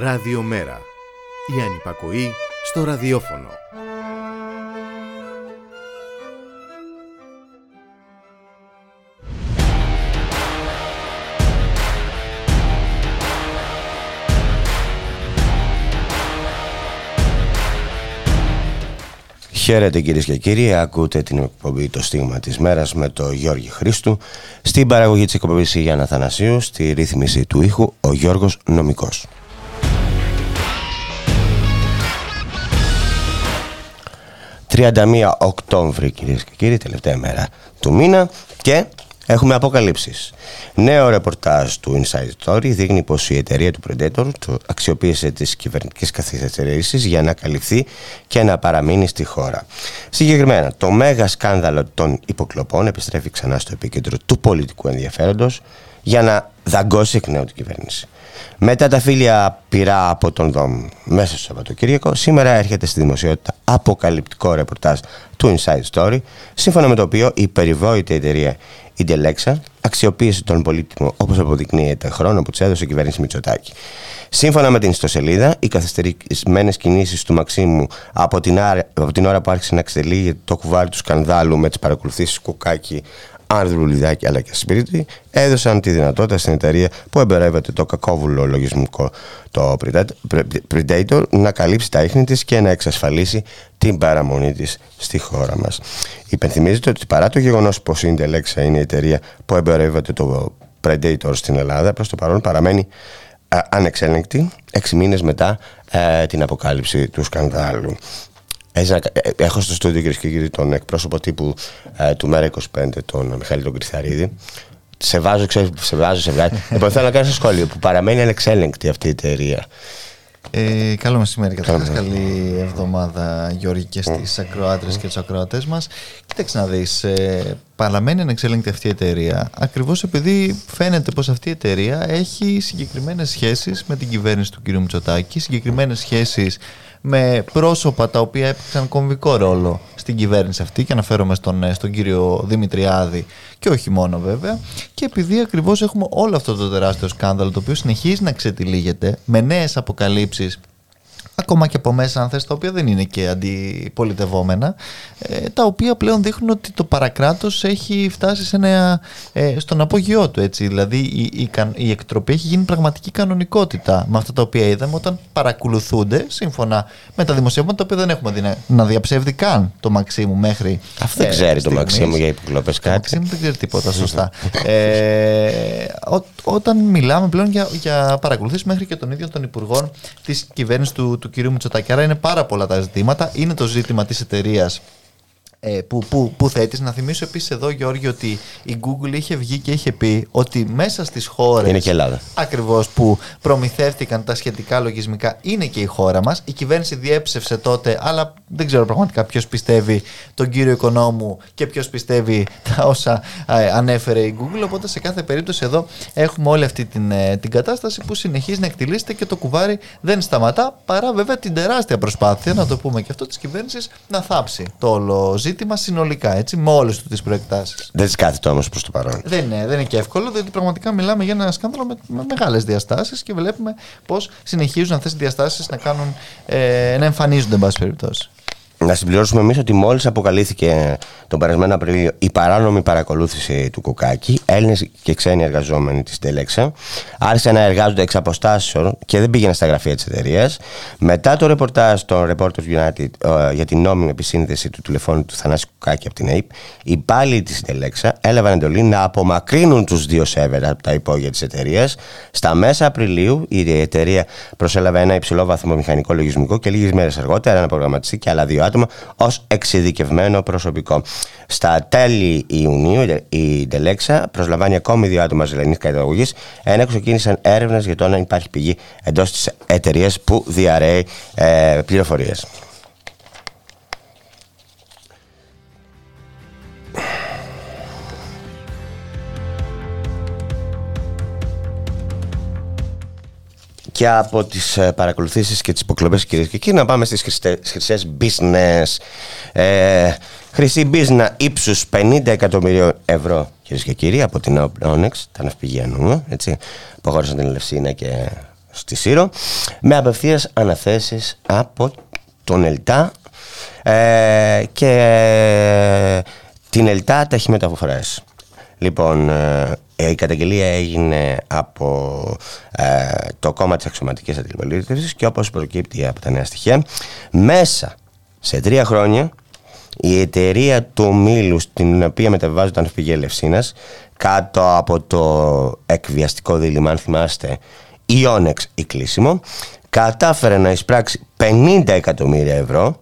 Ραδιομέρα. Η ανυπακοή στο ραδιόφωνο. Χαίρετε κυρίες και κύριοι, ακούτε την εκπομπή Το Στίγμα της Μέρας με το Γιώργη Χρήστου Στην παραγωγή της εκπομπής η Γιάννα Θανασίου, στη ρύθμιση του ήχου ο Γιώργος Νομικός 31 Οκτώβρη κυρίες και κύριοι, τελευταία μέρα του μήνα και έχουμε αποκαλύψεις. Νέο ρεπορτάζ του Inside Story δείχνει πως η εταιρεία του Predator το αξιοποίησε τις κυβερνητικές καθυστερήσεις για να καλυφθεί και να παραμείνει στη χώρα. Συγκεκριμένα, το μέγα σκάνδαλο των υποκλοπών επιστρέφει ξανά στο επίκεντρο του πολιτικού ενδιαφέροντος για να δαγκώσει εκ νέου την κυβέρνηση. Μετά τα φίλια πειρά από τον ΔΟΜ μέσα στο Σαββατοκύριακο, σήμερα έρχεται στη δημοσιότητα αποκαλυπτικό ρεπορτάζ του Inside Story, σύμφωνα με το οποίο η περιβόητη εταιρεία Intelexa αξιοποίησε τον πολίτημο όπως αποδεικνύεται χρόνο που του έδωσε η κυβέρνηση Μητσοτάκη. Σύμφωνα με την ιστοσελίδα, οι καθυστερημένε κινήσεις του Μαξίμου από την, από την ώρα που άρχισε να εξελίγει το κουβάρι του σκανδάλου με τις παρακολουθήσεις Κουκάκη Άνδρου Λιδάκη αλλά και Σπίρτη έδωσαν τη δυνατότητα στην εταιρεία που εμπερεύεται το κακόβουλο λογισμικό το Predator να καλύψει τα ίχνη της και να εξασφαλίσει την παραμονή της στη χώρα μας. Υπενθυμίζεται ότι παρά το γεγονός πως η Intelexa είναι η εταιρεία που εμπερεύεται το Predator στην Ελλάδα προς το παρόν παραμένει ανεξέλεγκτη έξι μήνες μετά ε, την αποκάλυψη του σκανδάλου. Ε, έχω στο στούντιο κυρίες και κύριοι τον εκπρόσωπο τύπου ε, του Μέρα 25, τον Μιχάλη τον Κρυθαρίδη. Σε βάζω, ξέρω, σε βάζω, σε βγάζω. λοιπόν, θέλω να κάνω ένα σχόλιο που παραμένει ανεξέλεγκτη αυτή η εταιρεία. Ε, καλό μεσημέρι καταρχάς, καλή εβδομάδα Γιώργη και στις ακροάτρες και τους ακροατές μας Κοίταξε να δεις, ε, παραμένει ανεξέλεγκτη αυτή η εταιρεία ακριβώς επειδή φαίνεται πως αυτή η εταιρεία έχει συγκεκριμένες σχέσεις με την κυβέρνηση του κ. Μητσοτάκη συγκεκριμένες σχέσεις με πρόσωπα τα οποία έπαιξαν κομβικό ρόλο στην κυβέρνηση αυτή και αναφέρομαι στον, ε, στον κύριο Δημητριάδη και όχι μόνο βέβαια. Και επειδή ακριβώς έχουμε όλο αυτό το τεράστιο σκάνδαλο το οποίο συνεχίζει να ξετυλίγεται με νέες αποκαλύψεις ακόμα και από μέσα αν θες, τα οποία δεν είναι και αντιπολιτευόμενα, ε, τα οποία πλέον δείχνουν ότι το παρακράτος έχει φτάσει σε ένα, ε, στον απόγειό του. Έτσι. Δηλαδή η, η, η, εκτροπή έχει γίνει πραγματική κανονικότητα με αυτά τα οποία είδαμε όταν παρακολουθούνται σύμφωνα με τα δημοσιεύματα τα οποία δεν έχουμε δει να, διαψεύδει καν το Μαξίμου μέχρι. Αυτό δεν ε, ξέρει το Μαξίμου για υποκλοπές κάτι. Το Μαξίμου δεν ξέρει τίποτα, σωστά. ε, όταν μιλάμε πλέον για, για παρακολουθήσει μέχρι και των ίδιων των υπουργών της κυβέρνησης του, του κυρίου Μητσοτάκη. Άρα είναι πάρα πολλά τα ζητήματα. Είναι το ζήτημα της εταιρείας ε, που, που, που θέτεις. Να θυμίσω επίσης εδώ Γιώργη ότι η Google είχε βγει και είχε πει ότι μέσα στις χώρες είναι και Ελλάδα. ακριβώς που προμηθεύτηκαν τα σχετικά λογισμικά είναι και η χώρα μας. Η κυβέρνηση διέψευσε τότε αλλά δεν ξέρω πραγματικά ποιος πιστεύει τον κύριο οικονόμου και ποιος πιστεύει τα όσα ε, ανέφερε η Google οπότε σε κάθε περίπτωση εδώ έχουμε όλη αυτή την, ε, την κατάσταση που συνεχίζει να εκτιλήσεται και το κουβάρι δεν σταματά παρά βέβαια την τεράστια προσπάθεια να το πούμε και αυτό της κυβέρνησης να θάψει το όλο ζήτημα συνολικά, έτσι, με όλες του τις προεκτάσεις. Δεν της κάθεται όμω προς το παρόν. Δεν είναι, δεν είναι και εύκολο, διότι πραγματικά μιλάμε για ένα σκάνδαλο με, με μεγάλες διαστάσεις και βλέπουμε πώς συνεχίζουν αυτές οι διαστάσεις να, κάνουν, ε, να εμφανίζονται, εν πάση περιπτώσει. Να συμπληρώσουμε εμείς ότι μόλις αποκαλύφθηκε τον περασμένο Απρίλιο η παράνομη παρακολούθηση του Κουκάκη, Έλληνες και ξένοι εργαζόμενοι της Τελέξα άρχισαν να εργάζονται εξ αποστάσεων και δεν πήγαιναν στα γραφεία της εταιρείας. Μετά το ρεπορτάζ των Reporters United ε, για την νόμιμη επισύνδεση του τηλεφώνου του Θανάση Κουκάκη από την ΑΕΠ, οι υπάλληλοι της Τελέξα έλαβαν εντολή να απομακρύνουν τους δύο σέβερ από τα υπόγεια της εταιρείας. Στα μέσα Απριλίου η εταιρεία προσέλαβε ένα υψηλό βαθμό μηχανικό λογισμικό και λίγες μέρες αργότερα ένα προγραμματιστή και άλλα δύο άτομα ως εξειδικευμένο προσωπικό. Στα τέλη Ιουνίου η Ντελέξα προσλαμβάνει ακόμη δύο άτομα ζελενή καταγωγή, ενώ ξεκίνησαν έρευνες για το αν υπάρχει πηγή εντός της εταιρείας που διαρρέει ε, πληροφορίες. Και από τις ε, παρακολουθήσεις και τις υποκλοπές κυρίες και κύριοι να πάμε στις χρυσές business ε, χρυσή business ύψους 50 εκατομμυρίων ευρώ κυρίες και κύριοι από την Onyx τα ναυπηγεία νου έτσι, που αγόρισαν την Ελευσίνα και στη Σύρο με απευθείας αναθέσεις από τον ΕΛΤΑ ε, και την ΕΛΤΑ ταχυμεταφορές. Λοιπόν, ε, η καταγγελία έγινε από ε, το κόμμα της αξιωματικής αντιπολίτευσης και όπως προκύπτει από τα νέα στοιχεία, μέσα σε τρία χρόνια η εταιρεία του Μήλου στην οποία μεταβάζονταν ναυπηγεία Λευσίνας κάτω από το εκβιαστικό δίλημα, αν θυμάστε, Ιόνεξ ή κλείσιμο, κατάφερε να εισπράξει 50 εκατομμύρια ευρώ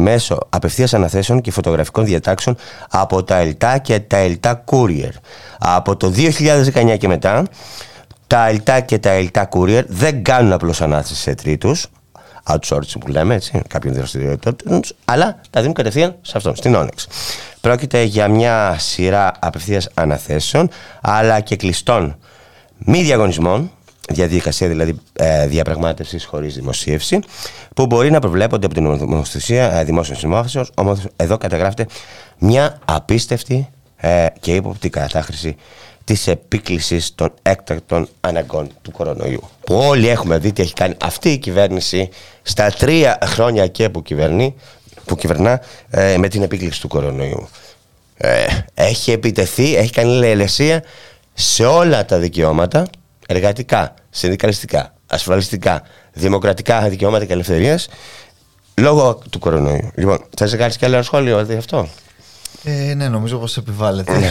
μέσω απευθείας αναθέσεων και φωτογραφικών διατάξεων από τα ΕΛΤΑ και τα ΕΛΤΑ Courier. Από το 2019 και μετά, τα ΕΛΤΑ και τα ΕΛΤΑ Courier δεν κάνουν απλώς ανάθεση σε τρίτους, outsourcing που λέμε, έτσι, κάποιον δραστηριότητα, αλλά τα δίνουν κατευθείαν σε αυτόν, στην Onyx. Πρόκειται για μια σειρά απευθείας αναθέσεων, αλλά και κλειστών μη διαγωνισμών, διαδικασία δηλαδή ε, διαπραγμάτευσης χωρίς δημοσίευση, που μπορεί να προβλέπονται από την νομοθεσία ε, δημόσιων συμμόρφωσεων. Όμως εδώ καταγράφεται μια απίστευτη ε, και ύποπτη κατάχρηση της επίκλησης των έκτακτων αναγκών του κορονοϊού. Που όλοι έχουμε δει τι έχει κάνει αυτή η κυβέρνηση στα τρία χρόνια και που, κυβερνεί, που κυβερνά ε, με την επίκληση του κορονοϊού. Ε, έχει επιτεθεί, έχει κάνει λαιλεσία σε όλα τα δικαιώματα εργατικά, συνδικαλιστικά, ασφαλιστικά, δημοκρατικά δικαιώματα και ελευθερίε λόγω του κορονοϊού. Λοιπόν, θα σε κάνεις και άλλο σχόλιο για αυτό; Ε, ναι, νομίζω πως επιβάλλεται.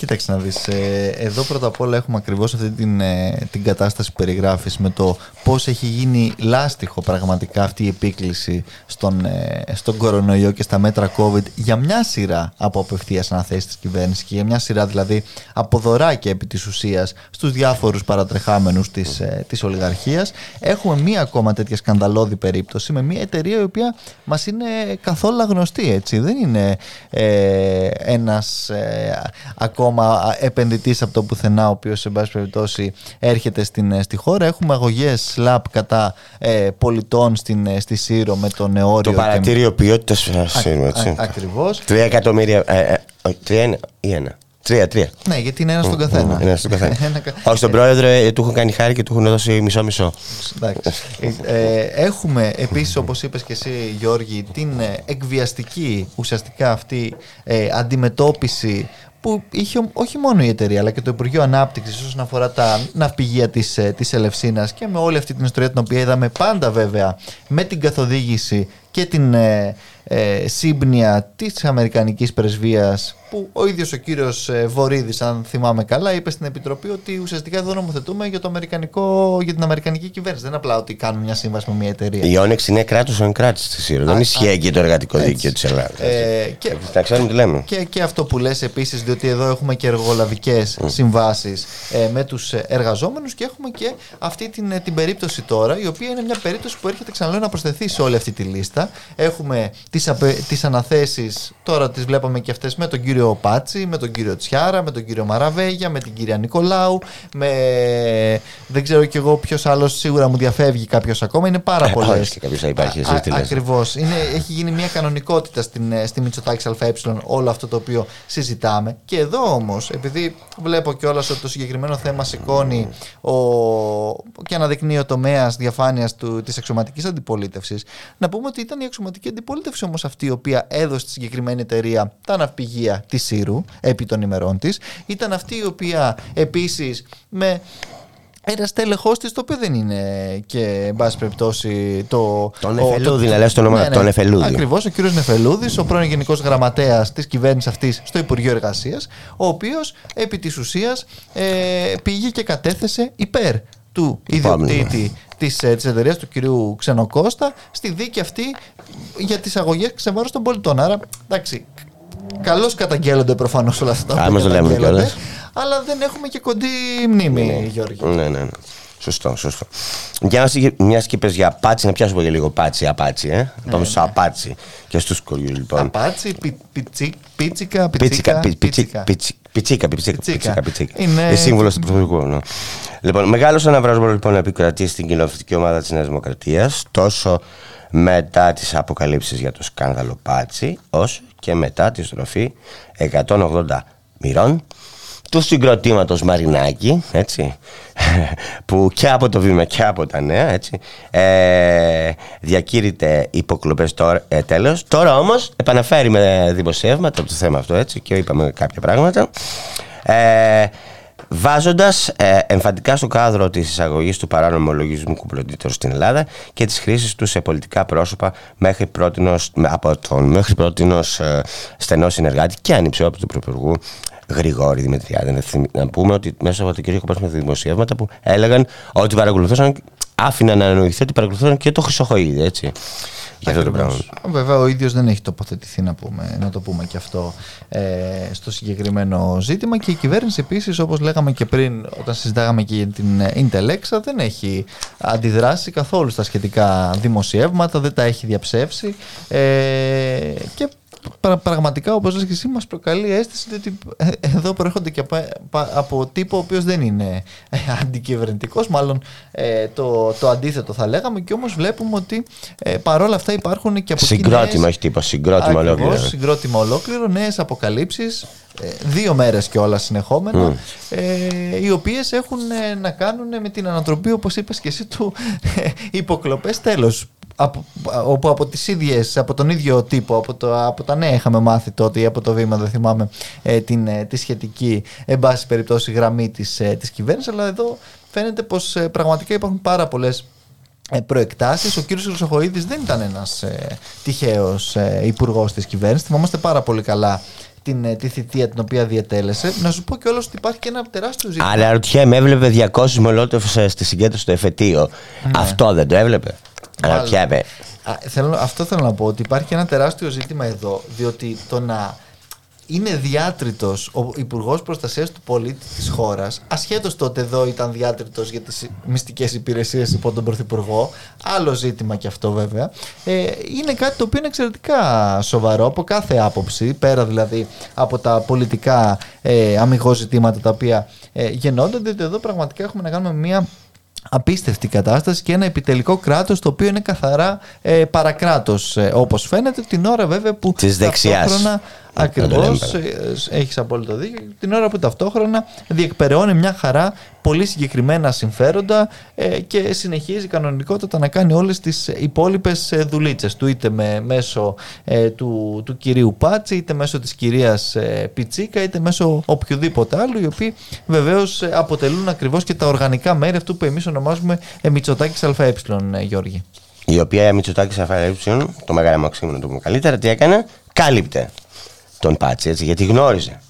Ναι, ναι. Κοίταξε να δεις, ε, εδώ πρώτα απ' όλα έχουμε ακριβώς αυτή την, ε, την κατάσταση που περιγράφεις με το πώς έχει γίνει λάστιχο πραγματικά αυτή η επίκληση στον, ε, στον κορονοϊό και στα μέτρα COVID για μια σειρά από απευθείας αναθέσεις της κυβέρνησης και για μια σειρά δηλαδή από δωράκια επί της ουσίας στους διάφορους παρατρεχάμενους της, της ολιγαρχίας. Έχουμε μία ακόμα τέτοια σκανδαλώδη περίπτωση με μια εταιρεία η οποία μας είναι καθόλου γνωστή έτσι. Δεν είναι ε, ένας ακόμα ακόμα επενδυτής από το πουθενά, ο οποίος σε πάση περιπτώσει έρχεται στην, ε, στη χώρα. Έχουμε αγωγές ΣΛΑΠ κατά ε, πολιτών στην, ε, στη Σύρο με το νεόριο. Το παρατήριο και... ποιότητας Σύρο, έτσι. Ακριβώς. Τρία εκατομμύρια. Ε, ε, τρία ή ένα. Τρία, τρία. Ναι, γιατί είναι ένα στον καθένα. Ένα στον καθένα. Όχι, στον πρόεδρο ε, του έχουν κάνει χάρη και του έχουν δώσει μισό-μισό. ε, έχουμε επίσης, όπως είπες και εσύ, Γιώργη, την εκβιαστική ουσιαστικά αυτή ε, αντιμετώπιση που είχε όχι μόνο η εταιρεία αλλά και το Υπουργείο Ανάπτυξης όσον αφορά τα ναυπηγεία της της ε, Ελευσίνας. Και με όλη αυτή την ιστορία την οποία είδαμε πάντα βέβαια με την καθοδήγηση και την ε, ε, σύμπνοια της Αμερικανικής Πρεσβείας που ο ίδιος ο κύριος ε, Βορύδης αν θυμάμαι καλά είπε στην Επιτροπή ότι ουσιαστικά εδώ νομοθετούμε για, το αμερικανικό, για την Αμερικανική κυβέρνηση. Δεν απλά ότι κάνουμε μια σύμβαση με μια εταιρεία. Η Όνεξ είναι κράτος αν κράτης στη ΣΥΡΟ δεν ισχύει και το εργατικό δίκαιο της Ελλάδας. Ε, και, να ξέρουμε τι λέμε. και, και αυτό που λες επίσης διότι εδώ έχουμε και εργολαβικές mm. συμβάσεις ε, με τους εργαζόμενους και έχουμε και αυτή την, την περίπτωση τώρα η οποία είναι μια περίπτωση που έρχεται ξαναλέω να προσθεθεί σε όλη αυτή τη λίστα έχουμε τις, απε, τις αναθέσεις, τώρα τις βλέπαμε και αυτές με τον κύριο Πάτσι, με τον κύριο Τσιάρα, με τον κύριο Μαραβέγια, με την κυρία Νικολάου, με δεν ξέρω κι εγώ ποιος άλλος σίγουρα μου διαφεύγει κάποιος ακόμα, είναι πάρα ε, πολλές. και κάποιο θα υπάρχει, Ακριβώς. Έχει γίνει μια κανονικότητα στην, ε, στη Μητσοτάκης ΑΕ όλο αυτό το οποίο συζητάμε. Και εδώ όμως, επειδή βλέπω κιόλας ότι το συγκεκριμένο θέμα σηκώνει ο, και αναδεικνύει ο τομέας διαφάνειας της αξιωματική αντιπολίτευσης, να πούμε ότι ήταν η αξιωματική αντιπολίτευση όμως αυτή η οποία έδωσε τη συγκεκριμένη εταιρεία τα ναυπηγεία της Σύρου επί των ημερών της. Ήταν αυτή η οποία επίσης με ένα τέλεχό της, το οποίο δεν είναι και, εν πάση περιπτώσει, το. Τον Νεφελούδη, να λες το όνομα. Ναι, ναι, τον Νεφελούδη. Ακριβώς, ο κύριος Νεφελούδης, ο πρώην Γενικός Γραμματέας της κυβέρνησης αυτής στο Υπουργείο Εργασίας, ο οποίος επί της ουσίας ε, πήγε και κατέθεσε υπέρ του ιδιοκτήτη της ε, της εταιρείας του κυρίου Ξενοκώστα στη δίκη αυτή για τις αγωγές ξεβάρους των πολιτών. Άρα, εντάξει, καλώς καταγγέλλονται προφανώς όλα αυτά. Άμα το λέμε κιόλας. Αλλά δεν έχουμε και κοντή μνήμη, ναι, Γιώργη. Ναι, ναι, ναι. Σωστό, σωστό. Για μιας και πες για πάτσι, να πιάσουμε για λίγο πάτσι, απάτσι, ε. Να πάμε ναι. στο απάτσι και στους κοριούς, λοιπόν. Απάτσι, πίτσικα, πίτσικα, πίτσικα. Πιτσίκα, πιτσίκα, πιτσίκα, πιτσίκα. Είναι σύμβολο του Πρωθυπουργού. Ναι. Λοιπόν, μεγάλος αναβρασμός λοιπόν επικρατεί στην κοινοβουλευτική ομάδα της Νέας Δημοκρατίας, τόσο μετά τις αποκαλύψεις για το σκάνδαλο Πάτσι, όσο και μετά τη στροφή 180 μοιρών του συγκροτήματος Μαρινάκη, έτσι, που και από το βήμα και από τα νέα, έτσι, ε, διακήρυται υποκλοπές τώρα, ε, τέλος. Τώρα όμως επαναφέρει με δημοσιεύματα το θέμα αυτό, έτσι, και είπαμε κάποια πράγματα. Ε, Βάζοντας ε, εμφαντικά στο κάδρο της εισαγωγής του παράνομου λογισμού κουπλοντήτων στην Ελλάδα και της χρήσης του σε πολιτικά πρόσωπα μέχρι πρότινος, από τον μέχρι πρότινος ε, στενό συνεργάτη και ανυψιόπιτου του Πρωθυπουργού Γρηγόρη Δημητριάδη. Να πούμε ότι μέσα από το κύριο με δημοσιεύματα που έλεγαν ότι παρακολουθούσαν, άφηναν να ανανοηθεί ότι παρακολουθούσαν και το Χρυσοχοίδη, έτσι για αυτό το πράγμα. Βέβαια, ο ίδιος δεν έχει τοποθετηθεί, να, πούμε, να το πούμε και αυτό, ε, στο συγκεκριμένο ζήτημα. Και η κυβέρνηση επίσης, όπως λέγαμε και πριν, όταν συζητάγαμε και για την Intelexa, δεν έχει αντιδράσει καθόλου στα σχετικά δημοσιεύματα, δεν τα έχει διαψεύσει. Ε, και πραγματικά όπως λες και εσύ μας προκαλεί αίσθηση ότι ε, εδώ προέρχονται και από τύπο ο οποίος δεν είναι ε, αντικυβερνητικός μάλλον ε, το, το αντίθετο θα λέγαμε και όμως βλέπουμε ότι παρόλα αυτά υπάρχουν και από Συγκρότημα έχει τύπο, συγκρότημα ολόκληρο. Συγκρότημα ολόκληρο, νέες αποκαλύψεις δύο μέρες και όλα συνεχόμενα οι οποίες έχουν να κάνουν με την ανατροπή όπως είπες και εσύ του υποκλοπές τέλος από, όπου από τις ίδιες, από τον ίδιο τύπο, από, το, από τα νέα είχαμε μάθει τότε ή από το βήμα, δεν θυμάμαι, ε, την, ε, τη σχετική, εν πάση περιπτώσει, γραμμή της, ε, της κυβέρνησης, αλλά εδώ φαίνεται πως ε, πραγματικά υπάρχουν πάρα πολλές προεκτάσεις. Ο κύριος Χρυσοχοίδης δεν ήταν ένας ε, τυχαίος ε, υπουργός της κυβέρνησης. Θυμόμαστε πάρα πολύ καλά την, τη θητεία την οποία διατέλεσε. Να σου πω κιόλας ότι υπάρχει και ένα τεράστιο ζήτημα. Αλλά ρωτιέμαι, έβλεπε 200 μολότοφ στη συγκέντρωση στο εφετείο. Ναι. Αυτό δεν το έβλεπε. Αναρωτιέμαι. Θέλω, αυτό θέλω να πω ότι υπάρχει ένα τεράστιο ζήτημα εδώ, διότι το να είναι διάτριτος ο Υπουργός Προστασίας του Πολίτη της χώρας, ασχέτως τότε εδώ ήταν διάτριτος για τις μυστικές υπηρεσίες υπό τον Πρωθυπουργό, άλλο ζήτημα και αυτό βέβαια, ε, είναι κάτι το οποίο είναι εξαιρετικά σοβαρό από κάθε άποψη, πέρα δηλαδή από τα πολιτικά ε, αμυγός ζητήματα τα οποία ε, γεννώνται, διότι εδώ πραγματικά έχουμε να κάνουμε μια απίστευτη κατάσταση και ένα επιτελικό κράτος το οποίο είναι καθαρά ε, παρακράτος ε, όπως φαίνεται την ώρα βέβαια που της δεξιάς ακριβώς ε, έχεις απόλυτο δίκιο. Την ώρα που ταυτόχρονα διεκπεραιώνει μια χαρά πολύ συγκεκριμένα συμφέροντα ε, και συνεχίζει κανονικότατα να κάνει όλες τις υπόλοιπες ε, δουλίτσες του είτε με, μέσω του, του κυρίου Πάτσι είτε μέσω της κυρίας Πιτσίκα είτε μέσω οποιοδήποτε άλλου οι οποίοι βεβαίως αποτελούν ακριβώς και τα οργανικά μέρη αυτού που εμείς ονομάζουμε Μητσοτάκης ΑΕ Γιώργη. Η οποία Μητσοτάκης ΑΕ, το Μεγάλο Μαξίμου να το πούμε καλύτερα, τι έκανε, κάλυπτε τον Πάτσι, έτσι, γιατί γνώριζε.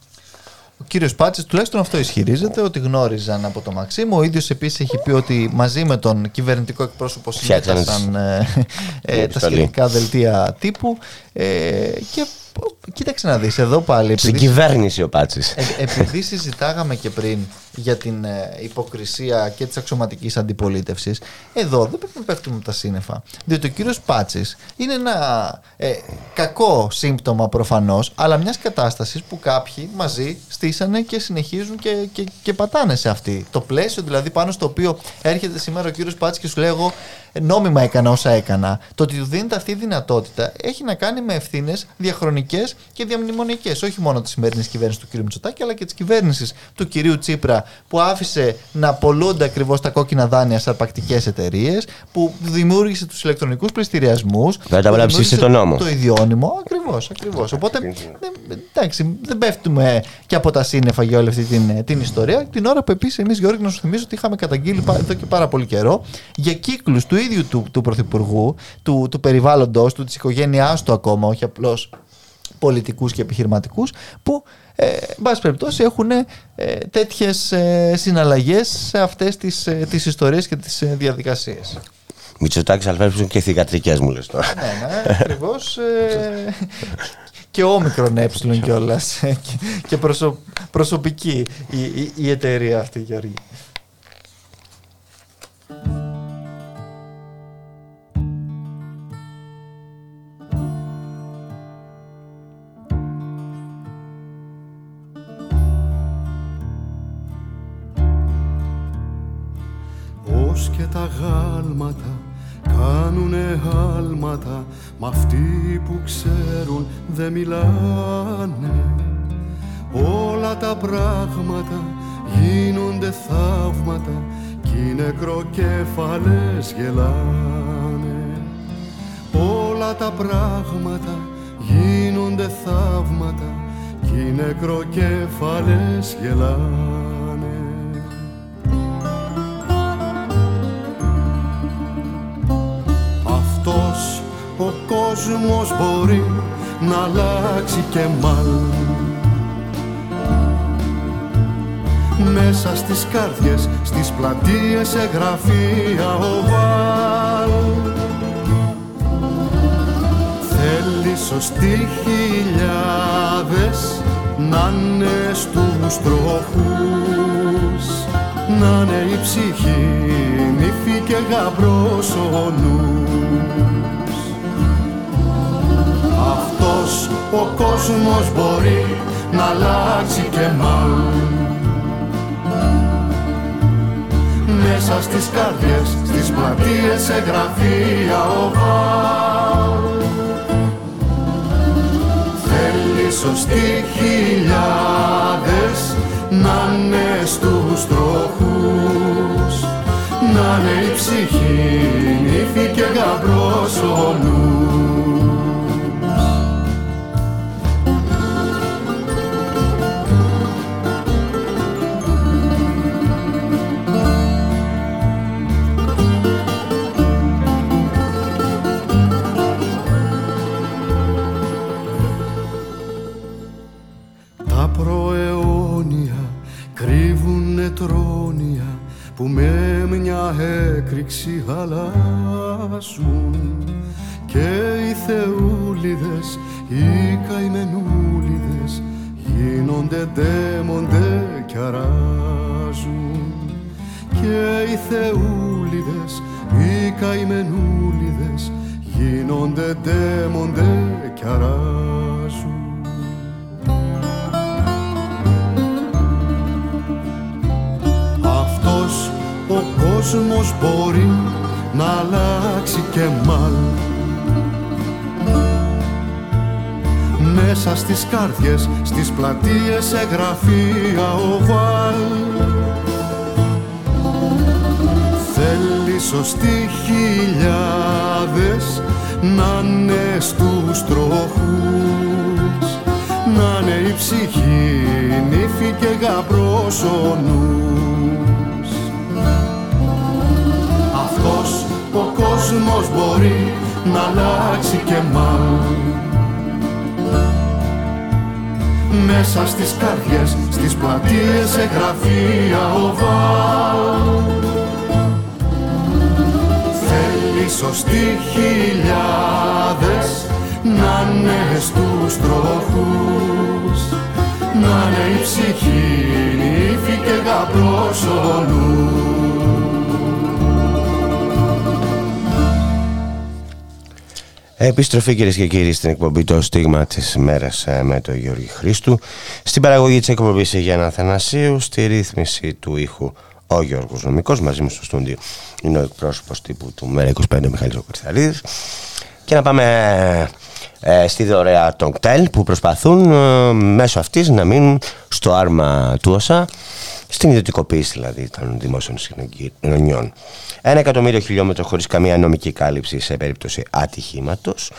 Ο κύριος Πάτσης τουλάχιστον αυτό ισχυρίζεται, ότι γνώριζαν από το Μαξίμου. Ο ίδιος επίσης έχει πει ότι μαζί με τον κυβερνητικό εκπρόσωπο συνέτασαν ε, ε, τα σχετικά δελτία τύπου. Ε, και κοίταξε να δεις, εδώ πάλι. Στην κυβέρνηση ο Πάτσης. Ε, επειδή συζητάγαμε και πριν για την ε, υποκρισία και της αξιωματικής αντιπολίτευσης, εδώ δεν πρέπει να πέφτουμε από τα σύννεφα. Διότι ο κύριος Πάτσης είναι ένα ε, κακό σύμπτωμα προφανώς, αλλά μιας κατάστασης που κάποιοι μαζί στήσανε και συνεχίζουν και, και, και πατάνε σε αυτή. Το πλαίσιο δηλαδή πάνω στο οποίο έρχεται σήμερα ο κύριος Πάτσης και σου λέει εγώ νόμιμα έκανα όσα έκανα. Το ότι του δίνεται αυτή η δυνατότητα έχει να κάνει με ευθύνες διαχρονικές και διαμνημονικές. Όχι μόνο της σημερινής κυβέρνησης του κ. Μητσοτάκη, αλλά και της κυβέρνησης του κυρίου Τσίπρα που άφησε να πολλούνται ακριβώς τα κόκκινα δάνεια σε αρπακτικές εταιρείες, που δημιούργησε τους ηλεκτρονικούς πληστηριασμούς. Δεν τα βλάψεις το νόμο. Το ιδιώνυμο. Ακριβώς, ακριβώς. Οπότε εντάξει, δεν πέφτουμε και από τα σύννεφα για όλη αυτή την, την ιστορία. Την ώρα που επίσης εμείς, Γιώργη, να σου θυμίσω ότι είχαμε καταγγείλει εδώ και πάρα πολύ καιρό για κύκλους του ίδιου του, του Πρωθυπουργού, του, του περιβάλλοντος του, της οικογένειάς του ακόμα, όχι απλώς πολιτικούς και επιχειρηματικούς, που ε, εν πάση περιπτώσει έχουν ε, τέτοιες ε, συναλλαγές σε αυτές τις, ε, τις ιστορίες και τις ε, διαδικασίες. Μητσοτάκης αλφαίρεψαν και θηγατρικές μου λες τώρα. ναι, ναι, ακριβώς. Ε, και όμικρον ε κιόλας. και, και προσω, προσωπική η, η, η εταιρεία αυτή, Γιώργη. Κάνουνε άλματα Μ' αυτοί που ξέρουν δεν μιλάνε. Όλα τα πράγματα γίνονται θαύματα κι οι νεκροκέφαλες γελάνε. Όλα τα πράγματα γίνονται θαύματα κι οι νεκροκέφαλες γελάνε ο κόσμος μπορεί να αλλάξει και μάλλον μέσα στις κάρδιες, στις πλατείες, σε γραφεία οβάλ. Θέλει σωστοί χιλιάδες να είναι στους τροχούς να είναι η ψυχή, νύφη και γαμπρός ο νους. Ο κόσμος μπορεί να αλλάξει και μάλλον μέσα στις καρδιές, στις πλατείες, σε γραφεία οβάλ. Θέλει σωστοί χιλιάδες να είναι στους τροχούς να είναι η ψυχή, νύφη και γαμπρός ο νους. Που με μια έκρηξη αλλάζουν και οι θεούλιδες, οι καημενούλιδες γίνονται ντέμοντε κι αράζουν. Και οι θεούλιδες, οι καημενούλιδες γίνονται ντέμοντε κι αράζουν κόσμος μπορεί να αλλάξει και μάλ Μέσα στις κάρδιες, στις πλατείες, σε γραφεία οβάλ Θέλει σωστοί χιλιάδες να είναι στους τροχούς. Να είναι η ψυχή, νύφη και γαμπρός ο ο κόσμος μπορεί να αλλάξει και μάλλον μέσα στις καρδιές, στις πλατείες, σε γραφεία οβάλ Θέλει σωστοί χιλιάδες να είναι στους τροχούς. Να είναι η ψυχή, νύφη και γαμπρός ο Επιστροφή κυρίες και κύριοι στην εκπομπή Το Στίγμα της μέρας ε, με τον Γιώργη Χρήστου. Στην παραγωγή της εκπομπής Γιάννα Θανασίου, στη ρύθμιση του ήχου ο Γιώργος Νομικός. Μαζί μου στο στούντιο είναι ο εκπρόσωπος τύπου του Μέρα 25 Μιχάλης Οκρισταλίδη. Και να πάμε ε, στη δωρεά των ΚΤΕΛ που προσπαθούν ε, μέσω αυτής να μείνουν στο άρμα του ΩΣΑ, στην ιδιωτικοποίηση δηλαδή των δημόσιων συγκοινωνιών. Ένα εκατομμύριο χιλιόμετρο χωρίς καμία νομική κάλυψη σε περίπτωση ατυχήματος.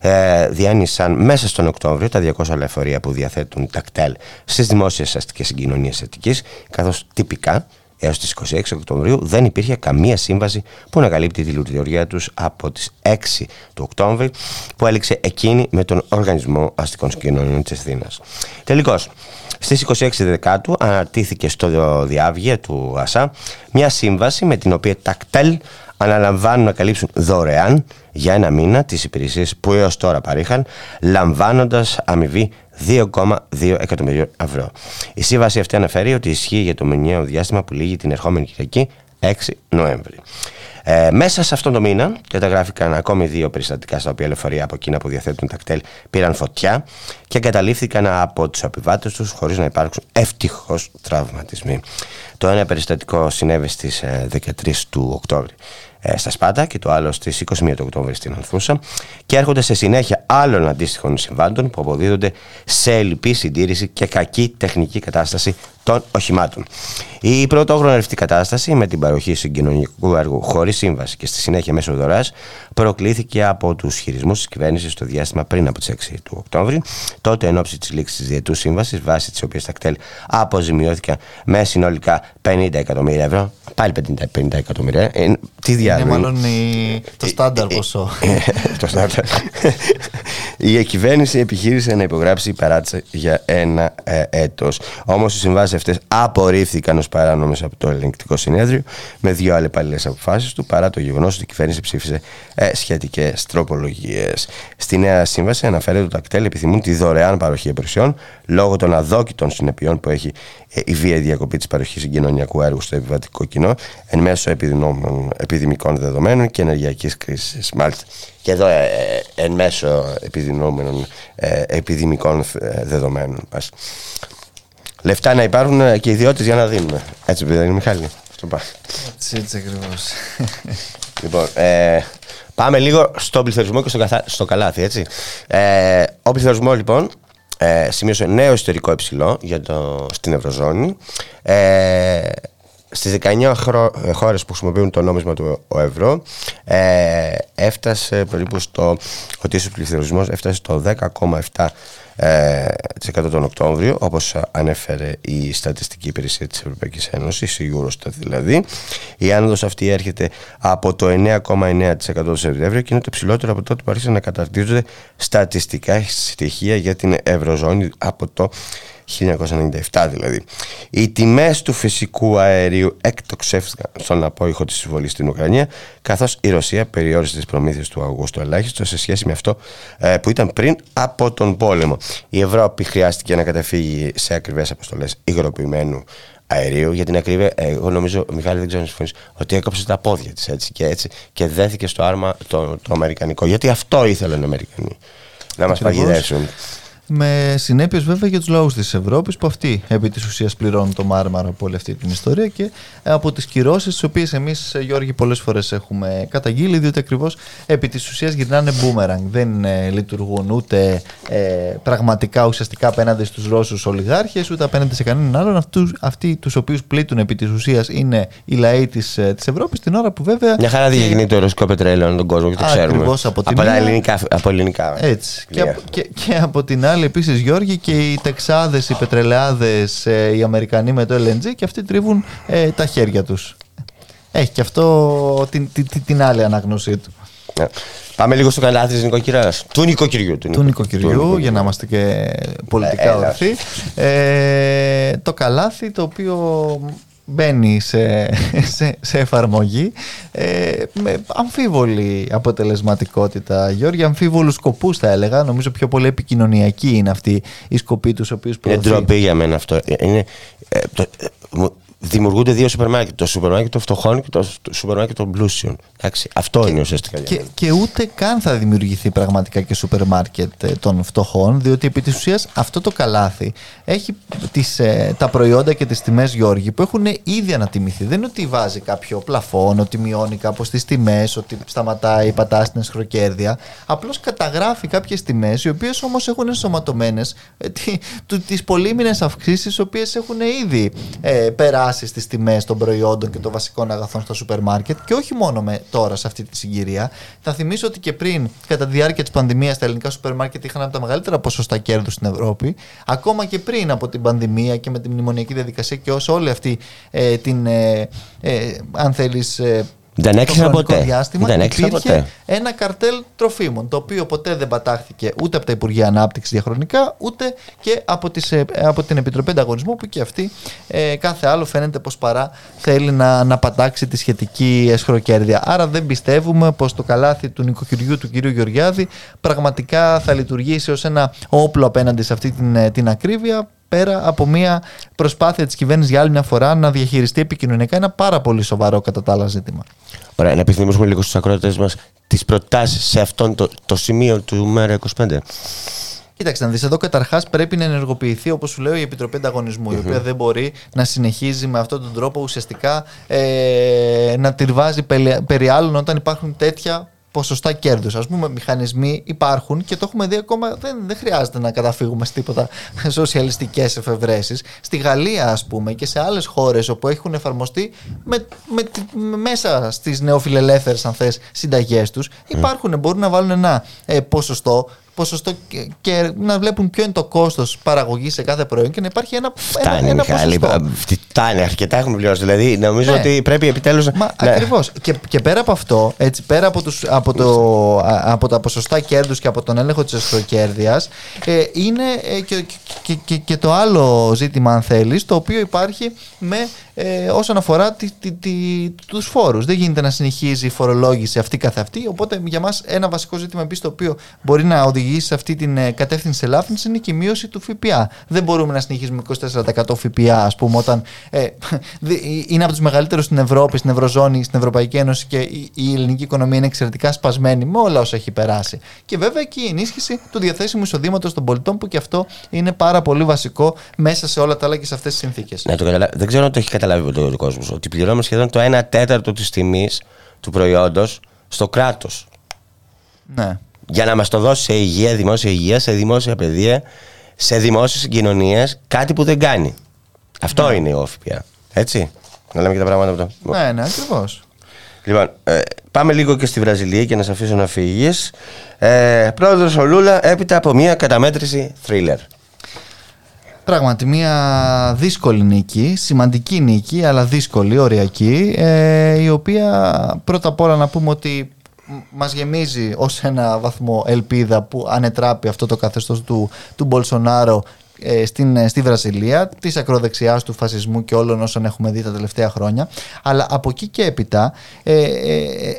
Ε, διάνυσαν μέσα στον Οκτώβριο τα 200 λεωφορεία που διαθέτουν τα κτέλ στις δημόσιες αστικές συγκοινωνίες Αττικής, καθώς τυπικά έως τις 26 Οκτωβρίου δεν υπήρχε καμία σύμβαση που να καλύπτει τη λειτουργία τους από τις 6 του Οκτώβρη που έληξε εκείνη με τον Οργανισμό Αστικών Συγκοινωνιών της Αθήνας. Τελικώς, στις 26 Δεκάτου αναρτήθηκε στο διάβγεια του ΑΣΑ μια σύμβαση με την οποία τα κτέλ αναλαμβάνουν να καλύψουν δωρεάν για ένα μήνα τις υπηρεσίες που έως τώρα παρήχαν λαμβάνοντας αμοιβή 2,2 εκατομμυρίων ευρώ. Η σύμβαση αυτή αναφέρει ότι ισχύει για το μηνιαίο διάστημα που λύγει την ερχόμενη Κυριακή 6 Νοέμβρη. Ε, μέσα σε αυτόν τον μήνα καταγράφηκαν ακόμη δύο περιστατικά στα οποία λεωφορεία από εκείνα που διαθέτουν τα κτέλ πήραν φωτιά και εγκαταλείφθηκαν από τους επιβάτε τους χωρίς να υπάρξουν ευτυχώς τραυματισμοί. Το ένα περιστατικό συνέβη στις 13 ε, του Οκτώβρη. Ε, στα Σπάτα και το άλλο στις 21 του Οκτώβρη στην Ανθούσα. Και έρχονται σε συνέχεια άλλων αντίστοιχων συμβάντων που αποδίδονται σε ελλειπή συντήρηση και κακή τεχνική κατάσταση των οχημάτων. Η πρωτόγνωρη αυτή κατάσταση με την παροχή συγκοινωνικού έργου χωρίς σύμβαση και στη συνέχεια μέσω δωράς προκλήθηκε από τους χειρισμούς της κυβέρνησης στο διάστημα πριν από τις 6 του Οκτώβρη. Τότε, εν ώψη της λήξης της διετούς σύμβασης, βάσει της οποίας τα κτέλ αποζημιώθηκαν με συνολικά 50 εκατομμύρια ευρώ. Πάλι 50, 50 εκατομμύρια. Ε, τι διάλογο. Είναι μάλλον η... το στάνταρ ποσό. το στάνταρ. η κυβέρνηση επιχείρησε να υπογράψει παράτηση για ένα ε, έτος. Όμως οι συμβάσει αυτές απορρίφθηκαν ως παράνομες από το ελεγκτικό συνέδριο με δύο αλλεπαλληλέ αποφάσεις του παρά το γεγονός ότι η κυβέρνηση ψήφισε ε, σχετικές τροπολογίες. Στη νέα σύμβαση αναφέρεται ότι τα κτέλ επιθυμούν τη δωρεάν παροχή υπηρεσιών λόγω των αδόκητων συνεπειών που έχει ε, η βία διακοπή της παροχής συγκοινωνιακού έργου στο επιβατικό κοινό εν μέσω επιδημικών δεδομένων και ενεργειακής κρίσης. Μάλιστα. Και εδώ ε, ε, εν μέσω επιδεινόμενων ε, επιδημικών ε, δεδομένων. Λεφτά να υπάρχουν και ιδιότητε για να δίνουμε. Έτσι, δεν είναι, Μιχάλη. Έτσι, έτσι ακριβώς. Λοιπόν, ε, πάμε λίγο στον πληθωρισμό και στο, καθα... στο καλάθι, έτσι. Ε, ο πληθωρισμό, λοιπόν, ε, σημείωσε νέο ιστορικό υψηλό για το, στην Ευρωζώνη. Ε, στις 19 χρο... χώρες που χρησιμοποιούν το νόμισμα του ο ευρώ ε, έφτασε περίπου στο ότι ο πληθωρισμός έφτασε στο 10,7 ε, τον Οκτώβριο, όπως ανέφερε η Στατιστική Υπηρεσία της Ευρωπαϊκής Ένωσης, η Eurostat δηλαδή. Η άνοδος αυτή έρχεται από το 9,9% το Σεπτέμβριο και είναι το ψηλότερο από τότε που άρχισαν να καταρτίζονται στατιστικά στοιχεία για την Ευρωζώνη από το 1997 δηλαδή. Οι τιμές του φυσικού αερίου εκτοξεύτηκαν στον απόϊχο της συμβολής στην Ουκρανία, καθώς η Ρωσία περιόρισε τις προμήθειες του Αυγούστου ελάχιστο σε σχέση με αυτό ε, που ήταν πριν από τον πόλεμο. Η Ευρώπη χρειάστηκε να καταφύγει σε ακριβές αποστολές υγροποιημένου αερίου για την ακρίβεια. Εγώ νομίζω, Μιχάλη, δεν ξέρω αν συμφωνείς, ότι έκοψε τα πόδια της έτσι και έτσι και δέθηκε στο άρμα το, το Αμερικανικό. Γιατί αυτό ήθελαν οι Αμερικανοί. Να μας παγιδεύσουν με συνέπειες βέβαια για τους λαούς της Ευρώπης που αυτοί επί της ουσίας πληρώνουν το μάρμαρο από όλη αυτή την ιστορία και από τις κυρώσεις τις οποίες εμείς, Γιώργη, πολλές φορές έχουμε καταγγείλει, διότι ακριβώς επί της ουσίας γυρνάνε boomerang. Δεν ε, λειτουργούν ούτε ε, πραγματικά ουσιαστικά απέναντι στους Ρώσους ολιγάρχες, ούτε απέναντι σε κανέναν άλλον. Αυτούς, αυτοί τους οποίους πλήττουν επί της ουσίας είναι οι λαοί της της ε, Ευρώπης, την ώρα που βέβαια. Μια χαρά διεγνύει το ρωσικό πετρέλαιο τον κόσμο και το ξέρουμε. Ακριβώς από την από, ελληνικά, από ελληνικά. Έτσι. Και, και, και από την άλλη πάλι επίσης Γιώργη και οι Τεξάδες, οι Πετρελαιάδες, ε, οι Αμερικανοί με το LNG και αυτοί τρίβουν ε, τα χέρια τους. Έχει και αυτό την, την, την άλλη αναγνωσή του. Ναι. Πάμε λίγο στο καλάθι της νοικοκυριά. Του νοικοκυριού. Του, του νοικοκυριού, για να είμαστε και πολιτικά ορθοί. Ε, το καλάθι το οποίο μπαίνει σε, σε, σε εφαρμογή ε, με αμφίβολη αποτελεσματικότητα. Γιώργη, αμφίβολους σκοπούς θα έλεγα. Νομίζω πιο πολύ επικοινωνιακή είναι αυτή η σκοπή τους οποίους προωθεί. Είναι ντροπή για μένα αυτό. Είναι, ε, το, ε, δημιουργούνται δύο σούπερ μάρκετ. Το σούπερ μάρκετ των φτωχών και το σούπερ μάρκετ των πλούσιων. Εντάξει, αυτό και, είναι ουσιαστικά. Και, και ούτε καν θα δημιουργηθεί πραγματικά και σούπερ μάρκετ ε, των φτωχών, διότι επί της ουσίας αυτό το καλάθι έχει τις, ε, τα προϊόντα και τις τιμές, Γιώργη, που έχουν ήδη ανατιμηθεί. Δεν είναι ότι βάζει κάποιο πλαφόν, ότι μειώνει κάπως τις τιμές, ότι σταματάει, πατάσσει την αισχροκέρδεια. Απλώς καταγράφει κάποιες τιμές, οι οποίες όμως έχουν ενσωματωμένες ε, τι πολύμηνε αυξήσεις, οι οποίες έχουν ήδη ε, περάσει φτάσει στι τιμές των προϊόντων και των βασικών αγαθών στα σούπερ μάρκετ και όχι μόνο με τώρα σε αυτή τη συγκυρία. Θα θυμίσω ότι και πριν, κατά τη διάρκεια της πανδημίας, τα ελληνικά σούπερ μάρκετ είχαν από τα μεγαλύτερα ποσοστά κέρδους στην Ευρώπη. Ακόμα και πριν από την πανδημία και με την μνημονιακή διαδικασία και όσο όλη αυτή ε, την, ε, ε, αν θέλεις, ε, δεν έκλεισε ποτέ. Διάστημα δεν υπήρχε ποτέ. ένα καρτέλ τροφίμων, το οποίο ποτέ δεν πατάχθηκε ούτε από τα Υπουργεία Ανάπτυξης διαχρονικά, ούτε και από, τις, ε, από την Επιτροπή Ανταγωνισμού, που και αυτή ε, κάθε άλλο φαίνεται πως παρά θέλει να, να πατάξει τη σχετική εσχροκέρδεια. Άρα δεν πιστεύουμε πως το καλάθι του νοικοκυριού του κ. Γεωργιάδη πραγματικά θα λειτουργήσει ως ένα όπλο απέναντι σε αυτή την, ε, την ακρίβεια πέρα από μια προσπάθεια της κυβέρνησης για άλλη μια φορά να διαχειριστεί επικοινωνικά ένα πάρα πολύ σοβαρό κατά τα άλλα ζήτημα. Ωραία, να επιθυμήσουμε λίγο στους ακροατές μας τις προτάσεις σε αυτό το, το σημείο του ΜΕΡΑ 25. Κοίταξε να δεις, εδώ καταρχάς πρέπει να ενεργοποιηθεί, όπως σου λέω, η Επιτροπή Ανταγωνισμού, η οποία δεν μπορεί να συνεχίζει με αυτόν τον τρόπο ουσιαστικά ε, να τυρβάζει περί άλλων όταν υπάρχουν τέτοια ποσοστά κέρδους. Α πούμε, μηχανισμοί υπάρχουν και το έχουμε δει ακόμα. Δεν, δεν χρειάζεται να καταφύγουμε σε τίποτα σοσιαλιστικές εφευρέσεις. Στη Γαλλία, ας πούμε, και σε άλλες χώρες όπου έχουν εφαρμοστεί με, με, μέσα στις νεοφιλελεύθερες, αν θες, συνταγές τους, υπάρχουν, μπορούν να βάλουν ένα ε, ποσοστό ποσοστό και, και, να βλέπουν ποιο είναι το κόστος παραγωγής σε κάθε προϊόν και να υπάρχει ένα, φτάνει, ένα, ένα Μιχάλη, ποσοστό. Φτάνει, αρκετά έχουμε πληρώσει. Δηλαδή, νομίζω ναι. ότι πρέπει επιτέλους. Μα ναι. ακριβώς. Και, και πέρα από αυτό, έτσι, πέρα από, τους, από, το, από τα ποσοστά κέρδους και από τον έλεγχο της εσχροκέρδεια, ε, είναι ε, και, και, και, και, το άλλο ζήτημα, αν θέλεις, το οποίο υπάρχει με ε, όσον αφορά τη, τη, τη, τους φόρους. Δεν γίνεται να συνεχίζει η φορολόγηση αυτή καθ' αυτή, οπότε για μας ένα βασικό ζήτημα επίσης το οποίο μπορεί να οδηγήσει σε αυτή την ε, κατεύθυνση ελάφρυνσης είναι και η μείωση του ΦΠΑ. Δεν μπορούμε να συνεχίσουμε 24% ΦΠΑ, ας πούμε, όταν ε, είναι από τους μεγαλύτερους στην Ευρώπη, στην Ευρωζώνη, στην Ευρωπαϊκή Ένωση και η, ελληνική οικονομία είναι εξαιρετικά σπασμένη με όλα όσα έχει περάσει. Και βέβαια και η ενίσχυση του διαθέσιμου εισοδήματος των πολιτών, που και αυτό είναι πάρα πολύ βασικό μέσα σε όλα τα άλλα και σε αυτές τις συνθήκες. Ναι, το Δεν ξέρω αν το έχει καταλάβει καταλάβει ο κόσμος ότι πληρώνουμε σχεδόν το 1 τέταρτο της τιμής του προϊόντος στο κράτος. Ναι. Για να μας το δώσει σε υγεία, δημόσια υγεία, σε δημόσια παιδεία, σε δημόσιες συγκοινωνίες, κάτι που δεν κάνει. Αυτό ναι. είναι η ΟΦΠΙΑ. Έτσι. Να λέμε και τα πράγματα από το. Ναι, ναι, ακριβώς. Λοιπόν, ε, πάμε λίγο και στη Βραζιλία και να σε αφήσω να φύγεις. Ε, Πρόεδρος ο Λούλα έπειτα από μια καταμέτρηση θρίλερ. Πράγματι, μια δύσκολη νίκη, σημαντική νίκη, αλλά δύσκολη, οριακή, ε, η οποία πρώτα απ' όλα να πούμε ότι μας γεμίζει ως ένα βαθμό ελπίδα που ανετράπη αυτό το καθεστώς του, του Μπολσονάρο ε, στην, ε, στη Βραζιλία, της ακροδεξιάς του φασισμού και όλων όσων έχουμε δει τα τελευταία χρόνια. Αλλά από εκεί και έπειτα, ε,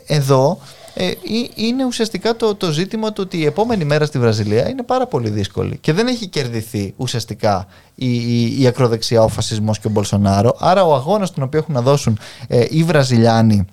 εδώ ε, είναι ουσιαστικά το, το ζήτημα του ότι η επόμενη μέρα στη Βραζιλία είναι πάρα πολύ δύσκολη και δεν έχει κερδηθεί ουσιαστικά η, η, η ακροδεξιά, ο φασισμός και ο Μπολσονάρο. Άρα ο αγώνας τον οποίο έχουν να δώσουν ε, οι Βραζιλιάνοι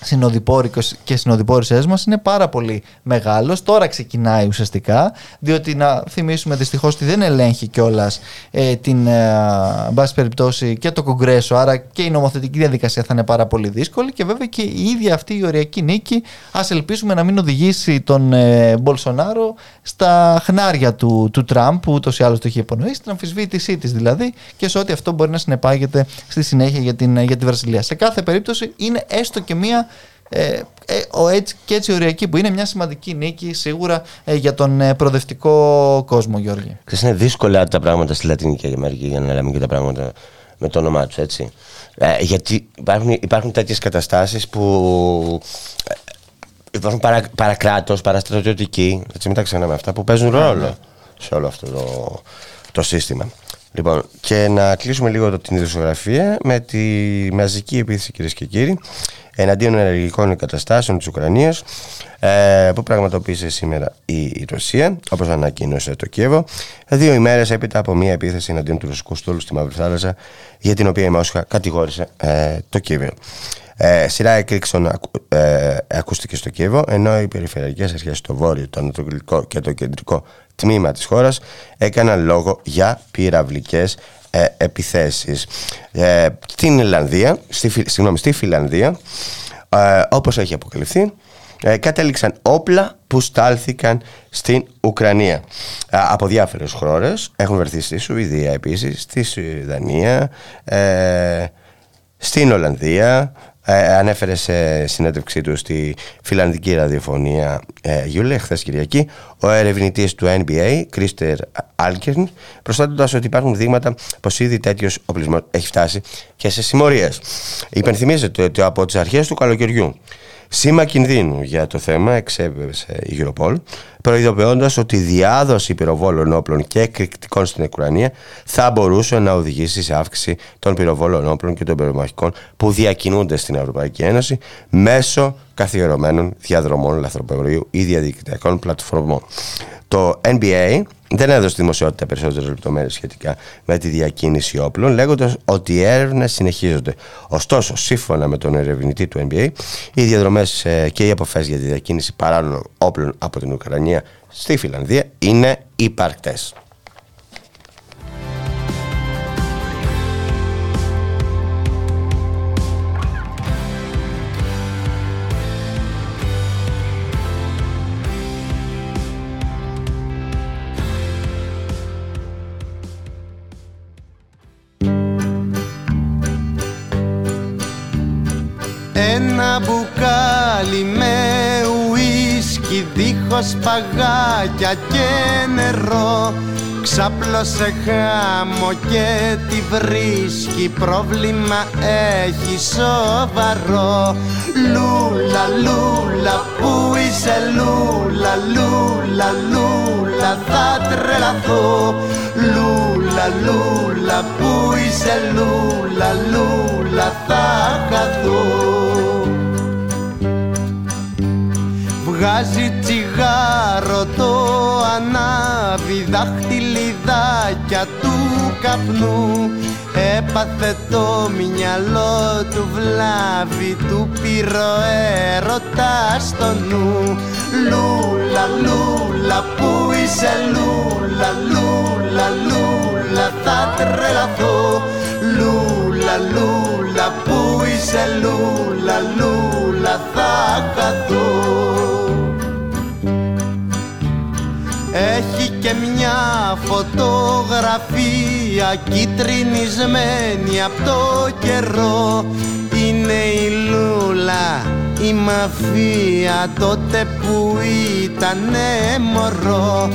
συνοδοιπόροι και συνοδοιπόρησές μας είναι πάρα πολύ μεγάλος. Τώρα ξεκινάει ουσιαστικά, διότι να θυμίσουμε δυστυχώς ότι δεν ελέγχει κιόλας ε, την ε, μπάση περιπτώσει και το Κογκρέσο, άρα και η νομοθετική διαδικασία θα είναι πάρα πολύ δύσκολη και βέβαια και η ίδια αυτή η οριακή νίκη ας ελπίσουμε να μην οδηγήσει τον ε, Μπολσονάρο στα χνάρια του, του Τραμπ, που ούτως ή άλλως το έχει υπονοήσει, στην αμφισβήτησή της δηλαδή και σε ό,τι αυτό μπορεί να συνεπάγεται στη συνέχεια για την, για τη Βραζιλία. Σε κάθε περίπτωση είναι έστω και μία ε, ε, ο έτσι και έτσι οριακή που είναι μια σημαντική νίκη σίγουρα ε, για τον ε, προοδευτικό κόσμο Γιώργη. Ξέρεις είναι δύσκολα τα πράγματα στη Λατινική Αμερική για να λέμε και τα πράγματα με το όνομά τους έτσι ε, γιατί υπάρχουν, υπάρχουν τέτοιες καταστάσεις που υπάρχουν παρα, παρακράτος, παραστρατιωτικοί έτσι μην τα ξεχνάμε αυτά που παίζουν ναι, ρόλο ναι. σε όλο αυτό το, το σύστημα Λοιπόν, και να κλείσουμε λίγο την ειδησιογραφία με τη μαζική επίθεση κυρίες και κύριοι εναντίον ενεργικών εγκαταστάσεων της Ουκρανίας ε, που πραγματοποίησε σήμερα η, Ρωσία, όπως ανακοίνωσε το Κίεβο, δύο ημέρες έπειτα από μια επίθεση εναντίον του ρωσικού στόλου στη Μαύρη Θάλασσα, για την οποία η Μόσχα κατηγόρησε ε, το Κίεβο. Ε, σειρά εκρήξεων ε, ακούστηκε στο Κίεβο, ενώ οι περιφερειακές αρχές στο βόρειο, το ανατολικό και το κεντρικό τμήμα της χώρας έκαναν λόγο για πυραυλικές ε, επιθέσεις. Ε, στην Ιρλανδία, στη, συγγνώμη, στη Φιλανδία, ε, όπως έχει αποκαλυφθεί, ε, κατέληξαν όπλα που στάλθηκαν στην Ουκρανία ε, από διάφορες χώρες. Έχουν βρεθεί στη Σουηδία επίσης, στη Σουηδανία, στην Ολλανδία, ε, ανέφερε σε συνέντευξή του στη φιλανδική ραδιοφωνία ε, Γιούλε χθες Κυριακή ο ερευνητής του NBA, Κρίστερ Άλκερν, προστάτοντα ότι υπάρχουν δείγματα πως ήδη τέτοιος οπλισμός έχει φτάσει και σε συμμορίες. Υπενθυμίζεται ότι από τις αρχές του καλοκαιριού Σήμα κινδύνου για το θέμα εξέβευσε η Europol, προειδοποιώντας ότι η διάδοση πυροβόλων όπλων και εκρηκτικών στην Ουκρανία θα μπορούσε να οδηγήσει σε αύξηση των πυροβόλων όπλων και των πυρομαχικών που διακινούνται στην Ευρωπαϊκή Ένωση μέσω καθιερωμένων διαδρομών λαθροπευρίου ή διαδικτυακών πλατφορμών. Το NBA δεν έδωσε δημοσιότητα περισσότερες λεπτομέρειες σχετικά με τη διακίνηση όπλων, λέγοντας ότι οι έρευνες συνεχίζονται. Ωστόσο, σύμφωνα με τον ερευνητή του NBA, οι διαδρομές ε, και οι αποφάσεις για τη διακίνηση παράνομων όπλων από την Ουκρανία στη Φιλανδία είναι υπαρκτές. Ένα μπουκάλι με ουίσκι δίχως παγάκια και νερό Ξάπλωσε χάμο και τη βρίσκει. Πρόβλημα έχει σοβαρό. Λούλα, λούλα, πού είσαι λούλα, λούλα, λούλα Θα τρελαθώ. Λούλα, λούλα, πού είσαι λούλα, λούλα Θα χαθώ Βγάζει τσιγάρο το ανάβει δάχτυλιδάκια του καπνού. Έπαθε το μυαλό του βλάβη του πήρω έρωτας στο νου. Λούλα, λούλα, πού είσαι λούλα, λούλα, λούλα θα τρελαθώ. Λούλα, λούλα, πού είσαι λούλα, λούλα θα χαθώ Έχει και μια φωτογραφία κυτρινισμένη από το καιρό. Είναι η Λούλα, η μαφία τότε που ήτανε μωρό.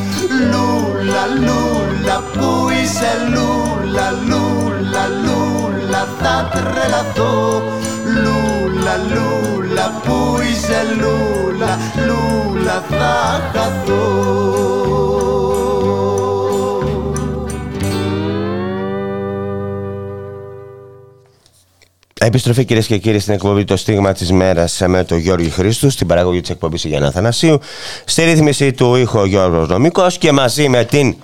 Λούλα, Λούλα, που είσαι Λούλα, Λούλα, Λούλα θα τρελαθώ Λούλα, Λούλα, που είσαι Λούλα, Λούλα θα χαθώ. Επιστροφή κυρίες και κύριοι στην εκπομπή Το Στίγμα της Μέρας με τον Γιώργο Χρήστου, στην παραγωγή της εκπομπής Γιάννα Θανασίου, στη ρύθμιση του ήχο Γιώργος Νομικός και μαζί με την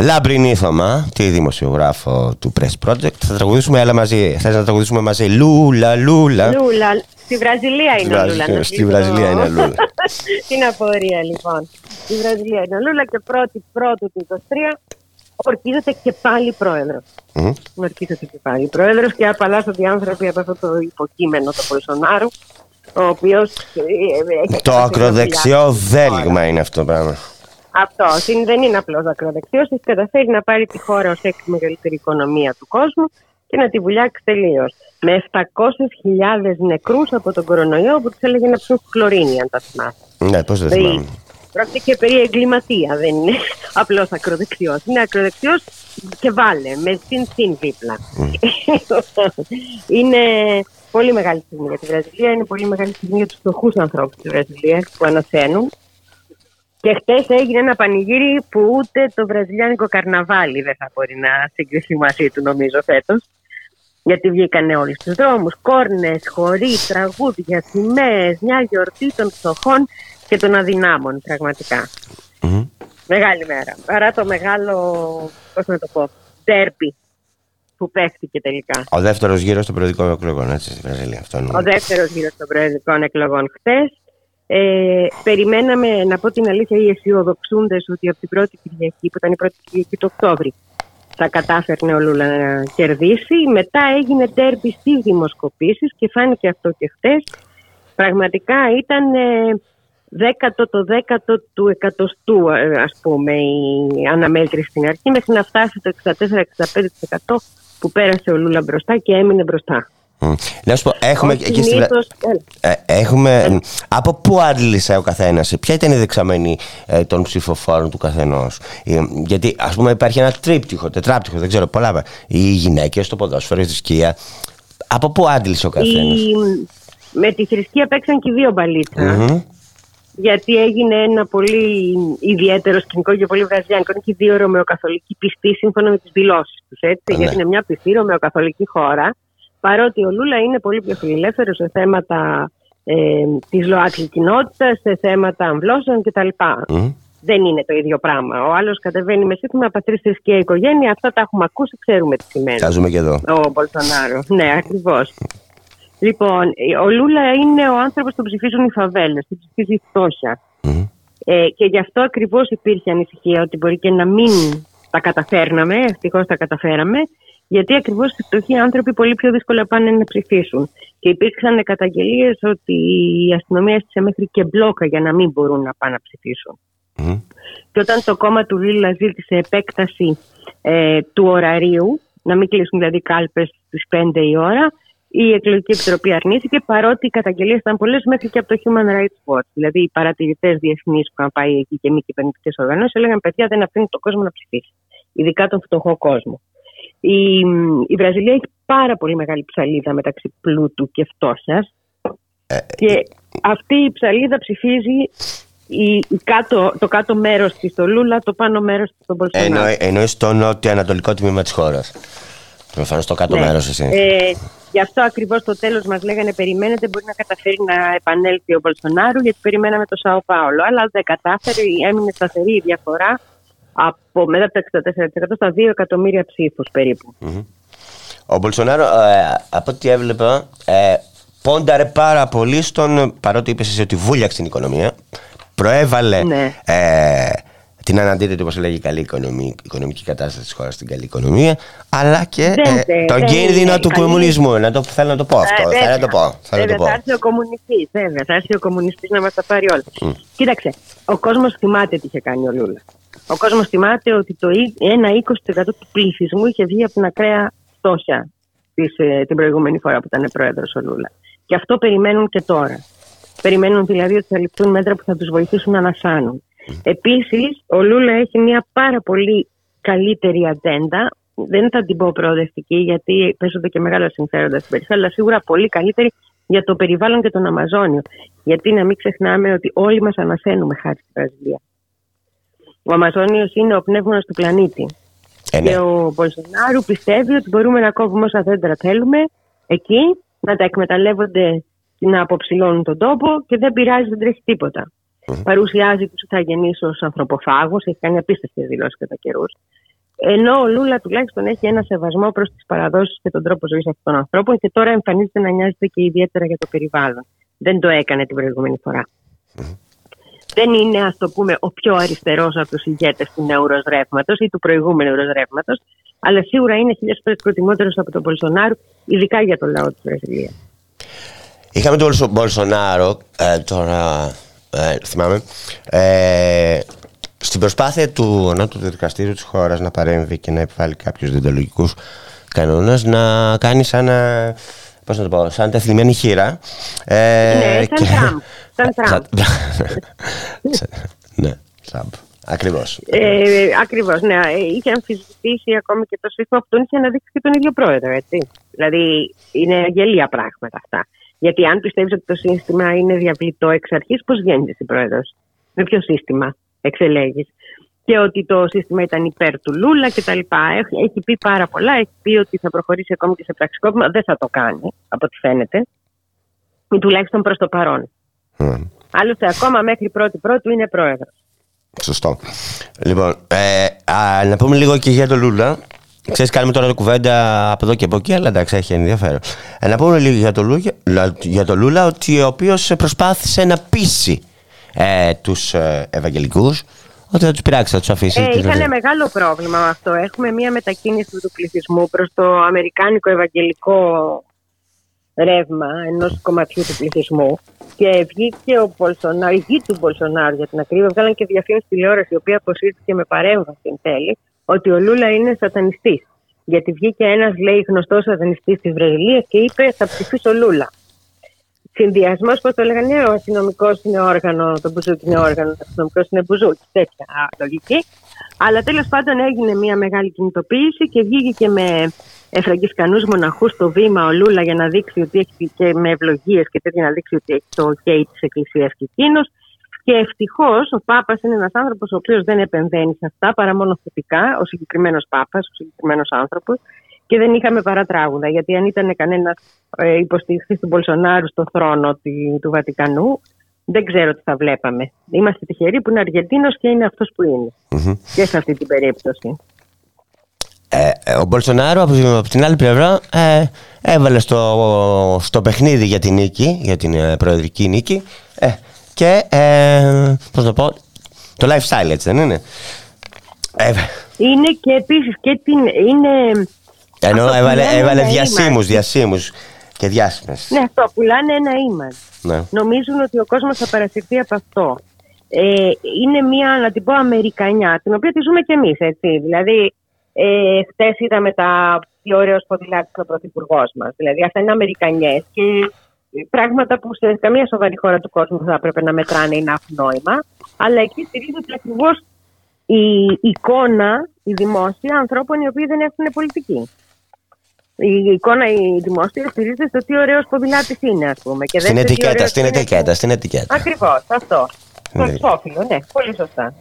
Λάμπρινή Θωμά, τη δημοσιογράφο του Press Project. Θα τραγουδήσουμε άλλα μαζί. Θες να τραγουδήσουμε μαζί; Λούλα, λούλα. Λούλα. Στη Βραζιλία είναι ο Λούλα. Στη Βραζιλία είναι Λούλα. Τι απορία λοιπόν. Στη Βραζιλία είναι ο Λούλα και πρώτη πρώτου του 23 ορκίζεται και πάλι πρόεδρος. Mm. Ορκίζεται και πάλι πρόεδρος και απαλλάσσονται οι άνθρωποι από αυτό το υποκείμενο του Πολσονάρου, ο οποίος. Ε, το ακροδεξιό δέλγμα είναι αυτό το πράγμα. Αυτό δεν είναι απλώ ακροδεξιός. Έχει καταφέρει να πάρει τη χώρα ως έκτη μεγαλύτερη οικονομία του κόσμου και να τη βουλιάξει τελείως. Με 700.000 νεκρούς από τον κορονοϊό που του έλεγε να ψούν χλωρίνη, αν τα θυμάστε. Ναι, πώς δεν δηλαδή, θυμάμαι. Πρόκειται και περί εγκληματία, δεν είναι απλώ ακροδεξιός. Είναι ακροδεξιός και βάλε, με συν συν δίπλα. είναι πολύ μεγάλη στιγμή για τη Βραζιλία, είναι πολύ μεγάλη στιγμή για τους φτωχούς ανθρώπους τη Βραζιλία που ανασένουν. Και χτες έγινε ένα πανηγύρι που ούτε το βραζιλιάνικο καρναβάλι δεν θα μπορεί να συγκριθεί μαζί του, νομίζω, φέτος. Γιατί βγήκαν όλοι στου δρόμους, κόρνες, χωρί, τραγούδια, σημαίες, μια γιορτή των φτωχών και των αδυνάμων Μεγάλη μέρα. Παρά το μεγάλο, πώς να το πω, τέρπι που παίχτηκε τελικά. Ο δεύτερος γύρος των προεδρικών εκλογών, έτσι, στη Βραζιλία. Αυτό Ο δεύτερος γύρος των προεδρικών εκλογών χθε. Ε, περιμέναμε, να πω την αλήθεια, οι αισιοδοξούντες ότι από την πρώτη Κυριακή, που ήταν η πρώτη Κυριακή του Οκτώβρη, θα κατάφερνε ο Λούλα να κερδίσει. Μετά έγινε τέρπι στις δημοσκοπήσεις και φάνηκε αυτό και χθε. Πραγματικά ήταν ε, δέκατο το δέκατο του εκατοστού ας πούμε η αναμέτρηση στην αρχή μέχρι να φτάσει το 64-65% που πέρασε ο Λούλα μπροστά και έμεινε μπροστά. Να σου πω, έχουμε, εκεί στη... ε, έχουμε από πού άντλησε ο καθένας, ποια ήταν η δεξαμένη ε, των ψηφοφόρων του καθενός; Ε, γιατί, ας πούμε, υπάρχει ένα τρίπτυχο, τετράπτυχο, δεν ξέρω πολλά. Οι γυναίκες, το ποδόσφαιρο, η θρησκεία. Από πού άντλησε ο καθένας; Η... Με τη θρησκεία παίξαν και δύο γιατί έγινε ένα πολύ ιδιαίτερο σκηνικό και πολύ βραζιλιάνικο. Είναι και δύο ρωμαιοκαθολικοί πιστοί σύμφωνα με τις δηλώσεις τους. Ναι. Γιατί είναι μια πιστή ρωμαιοκαθολική χώρα. Παρότι ο Λούλα είναι πολύ πιο φιλελεύθερος σε θέματα ε, της ΛΟΑΤΚΙ κοινότητας, σε θέματα αμβλώσεων κτλ. Mm. δεν είναι το ίδιο πράγμα. Ο άλλος κατεβαίνει με σύνθημα πατρί, θρησκεία, οικογένεια. Αυτά τα έχουμε ακούσει, ξέρουμε τι σημαίνει. Τα ζούμε και εδώ. Ο Μπολσονάρο. Ναι, ακριβώς. Λοιπόν, ο Λούλα είναι ο άνθρωπος που ψηφίζουν οι φαβέλες, που ψηφίζει η φτώχεια. Ε, και γι' αυτό ακριβώς υπήρχε ανησυχία ότι μπορεί και να μην τα καταφέρναμε, ευτυχώς τα καταφέραμε, γιατί ακριβώς οι φτωχοί άνθρωποι πολύ πιο δύσκολα πάνε να ψηφίσουν. Και υπήρξαν καταγγελίες ότι η αστυνομία έστησε μέχρι και μπλόκα για να μην μπορούν να πάνε να ψηφίσουν. Και όταν το κόμμα του Λίλα ζήτησε επέκταση ε, του ωραρίου, να μην κλείσουν δηλαδή κάλπες στις 5 η ώρα, η εκλογική επιτροπή αρνήθηκε, παρότι οι καταγγελίες ήταν πολλές μέχρι και από το Human Rights Watch. Δηλαδή, οι παρατηρητές διεθνείς που είχαν πάει εκεί και μη κυβερνητικές οργανώσεις έλεγαν: Παιδιά, δεν αφήνουν τον κόσμο να ψηφίσει. Ειδικά τον φτωχό κόσμο. Η, η Βραζιλία έχει πάρα πολύ μεγάλη ψαλίδα μεταξύ πλούτου και φτώχειας. Ε, και αυτή η ψαλίδα ψηφίζει η, η κάτω, το κάτω μέρος της στο Λούλα, το πάνω μέρος της στον Μπολσονάρο. Εννοεί, εννοεί στο νότιο-ανατολικό τμήμα της χώρας. Προφανώς στο κάτω Ναι. μέρος εσύ. Ε, γι' αυτό ακριβώς στο τέλος μας λέγανε: Περιμένετε, μπορεί να καταφέρει να επανέλθει ο Μπολσονάρου, γιατί περιμέναμε το Σάο Πάολο. Αλλά δεν κατάφερε, έμεινε σταθερή η διαφορά από μετά από τα 64% στα 2 εκατομμύρια ψήφους περίπου. Ο Μπολσονάρο, ε, από ό,τι έβλεπα, ε, πόνταρε πάρα πολύ στον. παρότι είπες εσύ ότι βούλιαξε την οικονομία, προέβαλε Ναι. ε, την αναντίθετη, όπω λέγει, καλή οικονομική, οικονομική κατάσταση της χώρας στην καλή οικονομία, αλλά και Δεν, ε, δεν, τον δεν κίνδυνο είναι του καλή. κομμουνισμού. Να το, θέλω να το πω αυτό. Ε, θέλω να βέβαια. το πω. Θέλω να το Βέβαια, πω. θα έρθει ο κομμουνιστής, βέβαια. Θα έρθει ο κομμουνιστής να μας τα πάρει όλα. Κοίταξε, ο κόσμος θυμάται τι είχε κάνει ο Λούλας. Ο κόσμος θυμάται ότι το ί- ένα 20% του πληθυσμού είχε βγει από την ακραία φτώχεια της, ε, την προηγούμενη φορά που ήταν πρόεδρος ο Λούλας. Και αυτό περιμένουν και τώρα. Περιμένουν δηλαδή ότι θα ληφθούν μέτρα που θα τους βοηθήσουν να ανασάνουν. Επίσης, ο Λούλα έχει μια πάρα πολύ καλύτερη ατζέντα. Δεν θα την πω προοδευτική, γιατί παίζονται και μεγάλα συμφέροντα στην περιφέρεια, αλλά σίγουρα πολύ καλύτερη για το περιβάλλον και τον Αμαζόνιο. Γιατί να μην ξεχνάμε ότι όλοι μας ανασένουμε χάρη στη Βραζιλία. Ο Αμαζόνιος είναι ο πνεύμονας του πλανήτη. Ε, ναι. Και ο Μπολσονάρου πιστεύει ότι μπορούμε να κόβουμε όσα δέντρα θέλουμε εκεί, να τα εκμεταλλεύονται να αποψηλώνουν τον τόπο και δεν πειράζει, δεν τρέχει τίποτα. Παρουσιάζει του Ιθαγενεί ως ανθρωποφάγου, έχει κάνει απίστευτες δηλώσεις κατά καιρούς. Ενώ ο Λούλα τουλάχιστον έχει ένα σεβασμό προς τις παραδόσεις και τον τρόπο ζωής αυτών των ανθρώπων και τώρα εμφανίζεται να νοιάζεται και ιδιαίτερα για το περιβάλλον. Δεν το έκανε την προηγούμενη φορά. Δεν είναι, ας το πούμε, ο πιο αριστερός από τους ηγέτες του νέου ρεύματο ή του προηγούμενου ρεύματο, αλλά σίγουρα είναι χιλιάδες φορές προτιμότερος από τον Μπολσονάρου, ειδικά για το λαό της Βραζιλίας. Είχαμε τον Μπολσο- Μπολσονάρο, ε, τώρα ε, θυμάμαι, ε, στην προσπάθεια του ανώτατου δικαστήριου της χώρας να παρέμβει και να επιβάλλει κάποιους δεοντολογικούς κανόνες να κάνει σαν, ε, πώς να το πω, σαν τεθλιμμένη χήρα. Ε, Ναι, σαν Τραμπ. Σαν Τραμπ. Σαν- ναι, Τραμπ. Ακριβώς. Ε, Ακριβώς, ναι. Ε, Είχε αμφισβητήσει ακόμη και το σύστημα που τον είχε αναδείξει και τον ίδιο πρόεδρο, έτσι. Δηλαδή, είναι γελία πράγματα αυτά. Γιατί αν πιστεύεις ότι το σύστημα είναι διαβλητό εξ αρχής, πώς βγαίνεις εσύ πρόεδρος; Με ποιο σύστημα εξελέγεις; Και ότι το σύστημα ήταν υπέρ του Λούλα κτλ. Έχει, έχει πει πάρα πολλά. Έχει πει ότι θα προχωρήσει ακόμη και σε πραξικόπημα. Δεν θα το κάνει, από ό,τι φαίνεται. Ή τουλάχιστον προς το παρόν. Μμ. Άλλωστε, ακόμα μέχρι πρώτη πρώτου είναι πρόεδρος. Σωστό. Λοιπόν, ε, α, να πούμε λίγο και για τον Λούλα. Ξέρεις, κάνουμε τώρα κουβέντα από εδώ και από εκεί, αλλά εντάξει, έχει ενδιαφέρον. Ε, να πούμε λίγο για τον Λούλα, για τον Λούλα ότι ο οποίος προσπάθησε να πείσει ε, τους ε, Ευαγγελικούς ότι θα τους πειράξει, θα τους αφήσει. Ε, την είχαν ζωή. μεγάλο πρόβλημα με αυτό. Έχουμε μια μετακίνηση του πληθυσμού προς το αμερικάνικο ευαγγελικό ρεύμα ενός κομματιού του πληθυσμού. Και βγήκε ο Μπολσονάρο, οι γιοι του Μπολσονάρου για την ακρίβεια, βγάλαν και διαφήμιση τηλεόραση, η οποία αποσύρθηκε με παρέμβαση εν τέλει, ότι ο Λούλα είναι σατανιστής. Γιατί βγήκε ένας, λέει, γνωστός σατανιστής τη Βραζιλία και είπε: Θα ψηφίσω Λούλα. Συνδυασμός, πώς το λέγανε, ο αστυνομικός είναι όργανο, το μπουζούκι είναι όργανο, ο αστυνομικός είναι μπουζούκι. Τέτοια λογική. Αλλά τέλος πάντων έγινε μια μεγάλη κινητοποίηση και βγήκε και με εφραγκισκανού μοναχούς στο βήμα ο Λούλα για να δείξει ότι έχει και με ευλογίες και τέτοια να δείξει ότι έχει το OK της Εκκλησίας και εκείνος. Και ευτυχώς ο Πάπας είναι ένας άνθρωπος ο οποίος δεν επεμβαίνει σε αυτά παρά μόνο θετικά, ο συγκεκριμένος Πάπας, ο συγκεκριμένος άνθρωπος. Και δεν είχαμε παρά τράγουδα. Γιατί αν ήταν κανένας ε, υποστηριχτή του Μπολσονάρου στο θρόνο τη- του Βατικανού, δεν ξέρω τι θα βλέπαμε. Είμαστε τυχεροί που είναι Αργεντίνος και είναι αυτός που ειναι Και σε αυτή την περίπτωση. Ε, ε, ο Μπολσονάρο από, από την άλλη πλευρά ε, έβαλε στο, στο παιχνίδι για την νίκη, για την ε, προεδρική νίκη ε, και ε, πώς το πω, το lifestyle έτσι δεν είναι; Ε, Είναι και επίσης και την... Είναι... ενώ αυτό που έβαλε, λένε έβαλε ένα διασύμους, image. διασύμους και διάσημες. Ναι, αυτό, πουλάνε ένα image. Ναι. Νομίζουν ότι ο κόσμος θα παρασυρθεί από αυτό. Ε, είναι μια, να την πω, Αμερικανιά, την οποία τη ζούμε κι εμείς, έτσι. Δηλαδή, ε, χτες είδαμε τα τι ωραίος ποδηλάτης ο πρωθυπουργός μας. Δηλαδή, αυτά είναι Αμερικανιές και πράγματα που σε καμία σοβαρή χώρα του κόσμου δεν θα έπρεπε να μετράνε ή να έχουν νόημα. Αλλά εκεί στηρίζεται ακριβώς η εικόνα, η δημόσια ανθρώπων οι οποίοι δεν έχουν πολιτική. Η εικόνα, η δημόσια στηρίζεται στο τι ωραίος ποδηλάτης είναι, ας πούμε. Και Στην δεν στο τι ετικέτα, ωραίος στην είναι ετικέτα, στην ετικέτα. Ακριβώς, αυτό. Το Ναι. εξώφυλλο, ναι, πολύ σωστά.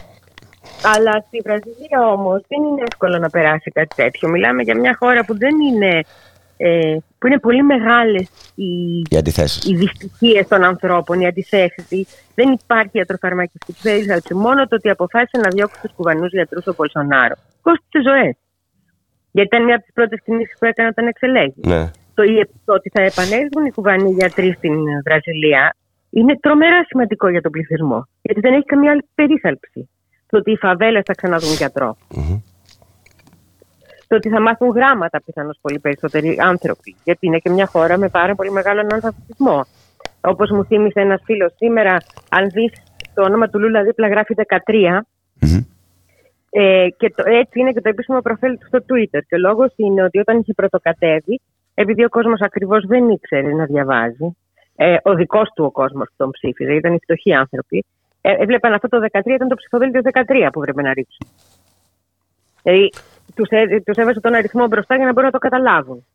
Αλλά στη Βραζιλία όμως δεν είναι εύκολο να περάσει κάτι τέτοιο. Μιλάμε για μια χώρα που δεν είναι. Ε, που είναι πολύ μεγάλες οι, Οι αντιθέσεις. οι δυστυχίες των ανθρώπων, οι αντιθέσεις. Δεν υπάρχει ιατροφαρμακευτική περίθαλψη. Μόνο το ότι αποφάσισε να διώξει τους κουβανούς γιατρούς ο Πολσονάρο κόστησε ζωές. Γιατί ήταν μια από τις πρώτες κινήσεις που έκανε όταν εξελέγει. Ναι. Το, το ότι θα επανέλθουν οι κουβανοί γιατροί στην Βραζιλία είναι τρομερά σημαντικό για τον πληθυσμό. Γιατί δεν έχει καμία άλλη περίθαλψη. Το ότι οι φαβέλες θα ξαναδούν γιατρό. Το ότι θα μάθουν γράμματα πιθανώς πολύ περισσότεροι άνθρωποι. Γιατί είναι και μια χώρα με πάρα πολύ μεγάλο αναλφαβητισμό. Όπως μου θύμισε ένας φίλος σήμερα, αν δεις το όνομα του Λούλα δίπλα γράφει 13. Μμμ. Ε, και το, έτσι είναι και το επίσημο προφίλ του στο Twitter. Και ο λόγος είναι ότι όταν είχε πρωτοκατέβει, επειδή ο κόσμος ακριβώς δεν ήξερε να διαβάζει, ε, ο δικός του ο κόσμος που τον ψήφιζε, ήταν οι φτωχοί άνθρωποι, ε, έβλεπαν αυτό το 13 ήταν το ψηφοδέλτιο 13 που πρέπει να ρίξουν. Δηλαδή, τους τους έβαζε τον αριθμό μπροστά για να μπορούν να το καταλάβουν.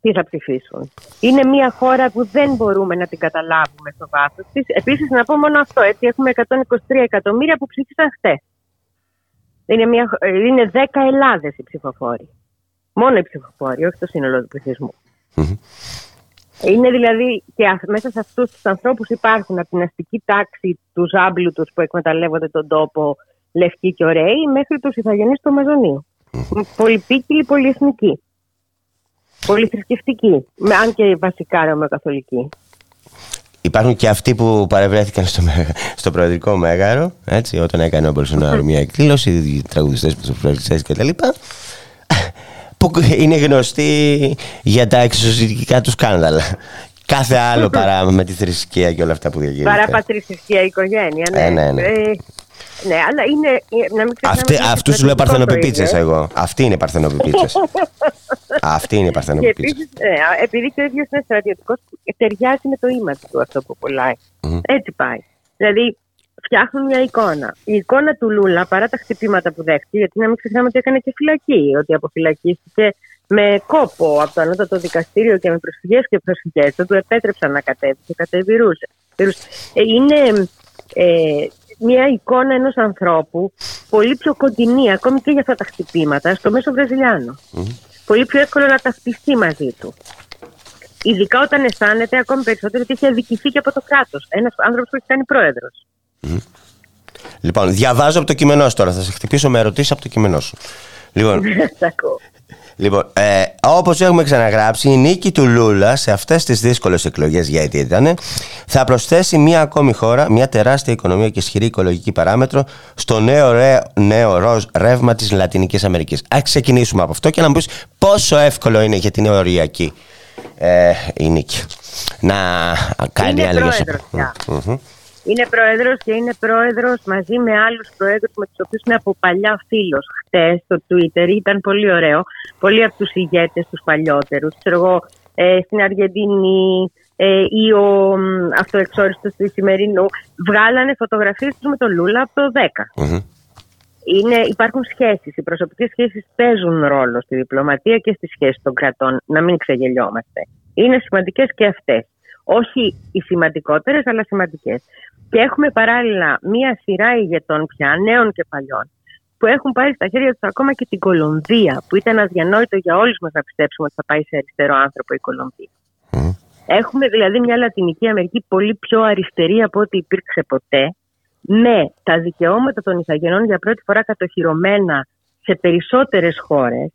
Τι θα ψηφίσουν. Είναι μια χώρα που δεν μπορούμε να την καταλάβουμε στο βάθος της. Επίσης, να πω μόνο αυτό. Έτσι, έχουμε 123 εκατομμύρια που ψήφισαν χτε. Είναι, μια, ε, είναι 10 Ελλάδες οι ψηφοφόροι. Μόνο οι ψηφοφόροι, όχι το σύνολο του πληθυσμού. Είναι δηλαδή και α- μέσα σε αυτούς τους ανθρώπους υπάρχουν από την αστική τάξη του ζάμπλου τους που εκμεταλλεύονται τον τόπο λευκοί και ωραίοι μέχρι τους ηθαγενείς του Αμαζονίου. Πολυπίκυλοι, πολυεθνικοί. Πολυθρησκευτικοί. Με, αν και βασικά ρωμαιοκαθολικοί. Υπάρχουν και αυτοί που παρευρέθηκαν στο, μεγα- στο προεδρικό μέγαρο, έτσι, όταν έκανε ο Μπολσονάρο μια εκδήλωση, οι τραγουδιστές, πρωτοπληκτές κτλ. Που είναι γνωστοί για τα εξωσυντικά τους σκάνδαλα. Κάθε άλλο παρά με τη θρησκεία και όλα αυτά που διαγίνονται. Παρά πατριστική οικογένεια. Ναι, Ε, ναι, ναι. Ε, ναι, αλλά είναι. ε, Να μην ξεχνάμε Αυτοί, ότι αυτούς σου λέω το στρατιωτικό παρθενοπιπίτσες το είναι. εγώ. Αυτοί είναι παρθενοπιπίτσες. Αυτοί είναι Και παρθενοπιπίτσες. επίση, επειδή και ο ίδιος είναι στρατιωτικός, ταιριάζει με το ίμα του αυτό που πουλάει. Έτσι πάει. Δηλαδή, φτιάχνουν μια εικόνα. Η εικόνα του Λούλα, παρά τα χτυπήματα που δέχτηκε, γιατί να μην ξεχνάμε ότι έκανε και φυλακή, ότι αποφυλακίστηκε με κόπο από το ανώτατο δικαστήριο και με προσφυγές και προσφυγές. Δεν του επέτρεψαν να κατέβει και κατεβηρούσε. Ε, είναι ε, μια εικόνα ενός ανθρώπου πολύ πιο κοντινή, ακόμη και για αυτά τα χτυπήματα, στο μέσο Βραζιλιάνο. Πολύ πιο εύκολο να ταυτιστεί μαζί του. Ειδικά όταν αισθάνεται ακόμη περισσότερο ότι έχει αδικηθεί και από το κράτος. Ένας άνθρωπος που έχει κάνει πρόεδρος. Λοιπόν, διαβάζω από το κείμενό σου τώρα. Θα σε χτυπήσω με ερωτήσεις από το κείμενό σου. Λοιπόν, Λοιπόν, ε, όπως έχουμε ξαναγράψει, η νίκη του Λούλα σε αυτές τις δύσκολες εκλογές, γιατί ήταν, θα προσθέσει μία ακόμη χώρα, μια τεράστια οικονομία και ισχυρή οικολογική παράμετρο στο νέο, ρε, νέο ροζ ρεύμα της Λατινικής Αμερικής. Α ξεκινήσουμε από αυτό και να μου πεις πόσο εύκολο είναι για την οριακή ε, η νίκη να κάνει Είναι άλλη πρόεδρος πια. Είναι πρόεδρος και είναι πρόεδρος μαζί με άλλους πρόεδρους με τους οποίους είναι από παλιά φίλος. Χτες στο Twitter ήταν πολύ ωραίο. Πολλοί από τους ηγέτες, τους παλιότερους, ξέρω εγώ, ε, στην Αργεντινή ε, ή ο αυτοεξόριστος του Ισημερινού, βγάλανε φωτογραφίες τους με τον Λούλα από το 10. Είναι, υπάρχουν σχέσεις. Οι προσωπικές σχέσεις παίζουν ρόλο στη διπλωματία και στις σχέσεις των κρατών. Να μην ξεγελιόμαστε. Είναι σημαντικές και αυτές. Όχι οι σημαντικότερες, αλλά σημαντικές. Και έχουμε παράλληλα μία σειρά ηγετών πια, νέων και παλιών, που έχουν πάρει στα χέρια τους ακόμα και την Κολομβία, που ήταν αδιανόητο για όλους μας να πιστέψουμε ότι θα πάει σε αριστερό άνθρωπο η Κολομβία. Έχουμε δηλαδή μια Λατινική Αμερική πολύ πιο αριστερή από ό,τι υπήρξε ποτέ, με τα δικαιώματα των Ιθαγενών για πρώτη φορά κατοχυρωμένα σε περισσότερες χώρες,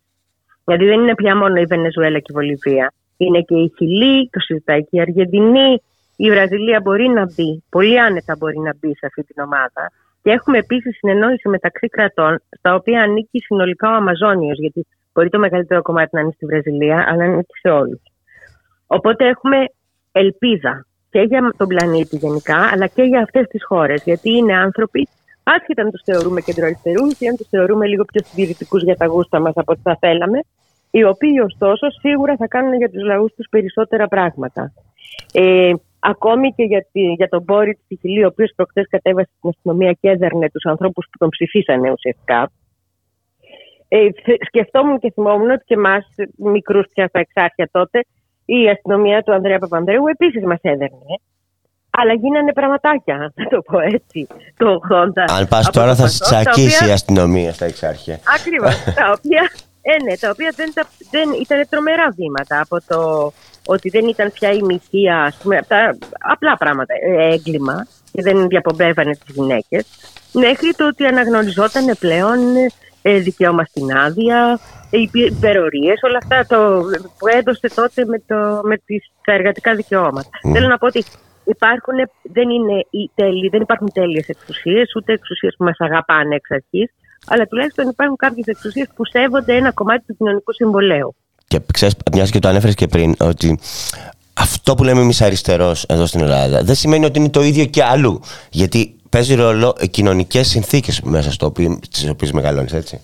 γιατί δεν είναι πια μόνο η Βενεζουέλα και η Βολιβία, είναι και η Χιλή, το συζητάει και η Αργεντινή, η Βραζιλία μπορεί να μπει, πολύ άνετα μπορεί να μπει σε αυτή την ομάδα. Και έχουμε επίσης συνεννόηση μεταξύ κρατών, στα οποία ανήκει συνολικά ο Αμαζόνιος, γιατί μπορεί το μεγαλύτερο κομμάτι να είναι στη Βραζιλία, αλλά ανήκει σε όλους. Οπότε έχουμε ελπίδα και για τον πλανήτη γενικά, αλλά και για αυτές τις χώρες. Γιατί είναι άνθρωποι, άσχετα αν τους θεωρούμε κεντροαριστερούς ή αν τους θεωρούμε λίγο πιο συντηρητικούς για τα γούστα μας από ό,τι θα θέλαμε, οι οποίοι ωστόσο σίγουρα θα κάνουν για τους λαούς τους περισσότερα πράγματα. Ε, ακόμη και για, τη, για τον Μπόρι της Σιχηλή, ο οποίος προχθές κατέβασε στην αστυνομία και έδερνε τους ανθρώπους που τον ψηφίσανε ουσιαστικά. Ε, σκεφτόμουν και θυμόμουν ότι και εμάς, μικρούς πια στα εξάρχεια τότε, η αστυνομία του Ανδρέα Παπανδρέου επίσης μας έδερνε. Αλλά γίνανε πραγματάκια, να το πω έτσι, το 80. Αν πας τώρα θα σε τσακίσει η αστυνομία στα εξάρχεια. Ακριβώς. τα οποία, ε, ναι, τα οποία δεν, δεν ήταν τρομερά βήματα από το ότι δεν ήταν πια η μυθία, ας πούμε, τα απλά πράγματα, ε, έγκλημα και δεν διαπομπεύανε τις γυναίκες, μέχρι το ότι αναγνωριζόταν πλέον ε, δικαίωμα στην άδεια, υπερορίες, όλα αυτά το, που έδωσε τότε με, το, με τις, τα εργατικά δικαιώματα. Θέλω να πω ότι υπάρχουν, δεν, είναι οι τέλειοι, δεν υπάρχουν τέλειες εξουσίες, ούτε εξουσίες που μας αγαπάνε εξ αρχής, αλλά τουλάχιστον υπάρχουν κάποιες εξουσίες που σέβονται ένα κομμάτι του κοινωνικού συμβολέου. Και ξέρεις, μια και το ανέφερες και πριν, ότι αυτό που λέμε εμείς αριστερός εδώ στην Ελλάδα δεν σημαίνει ότι είναι το ίδιο και αλλού. Γιατί παίζει ρόλο κοινωνικές συνθήκες μέσα στις οποίες μεγαλώνεις, έτσι.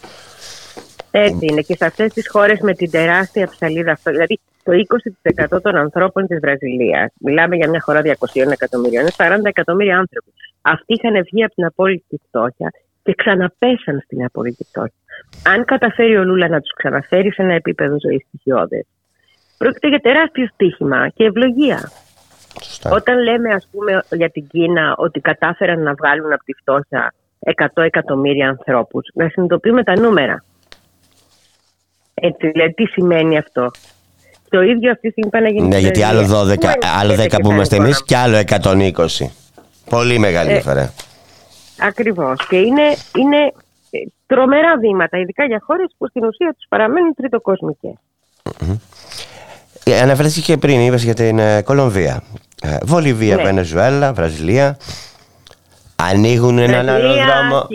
Έτσι είναι. Και σε αυτές τις χώρες με την τεράστια ψαλίδα αυτό. Δηλαδή, το 20% των ανθρώπων της Βραζιλίας, μιλάμε για μια χώρα 200 εκατομμυρίων, είναι 40 εκατομμύρια άνθρωποι. Αυτοί είχαν βγει από την απόλυτη φτώχεια και ξαναπέσαν στην απόλυτη φτώχεια αν καταφέρει ο Λούλα να τους ξαναφέρει σε ένα επίπεδο ζωής στοιχειώδες, πρόκειται για τεράστιο στοίχημα και ευλογία. Όταν λέμε, ας πούμε, για την Κίνα ότι κατάφεραν να βγάλουν από τη φτώχεια 100 εκατομμύρια ανθρώπους, να συνειδητοποιούμε τα νούμερα. Έτσι, δηλαδή, τι σημαίνει αυτό. Το ίδιο αυτή τη στιγμή πάνε να γίνει. Ναι, γιατί άλλο 12, άλλο 10 που είμαστε εμείς και άλλο 120. Πολύ μεγάλη ε, διαφορά. Ακριβώς. Και είναι, είναι τρομερά βήματα, ειδικά για χώρες που στην ουσία τους παραμένουν τριτοκοσμικέ. Ε, αναφέρθηκες και πριν, είπες για την ε, Κολομβία. Ε, Βολιβία, ναι. Βενεζουέλα, Βραζιλία. Ανοίγουν έναν άλλο δρόμο.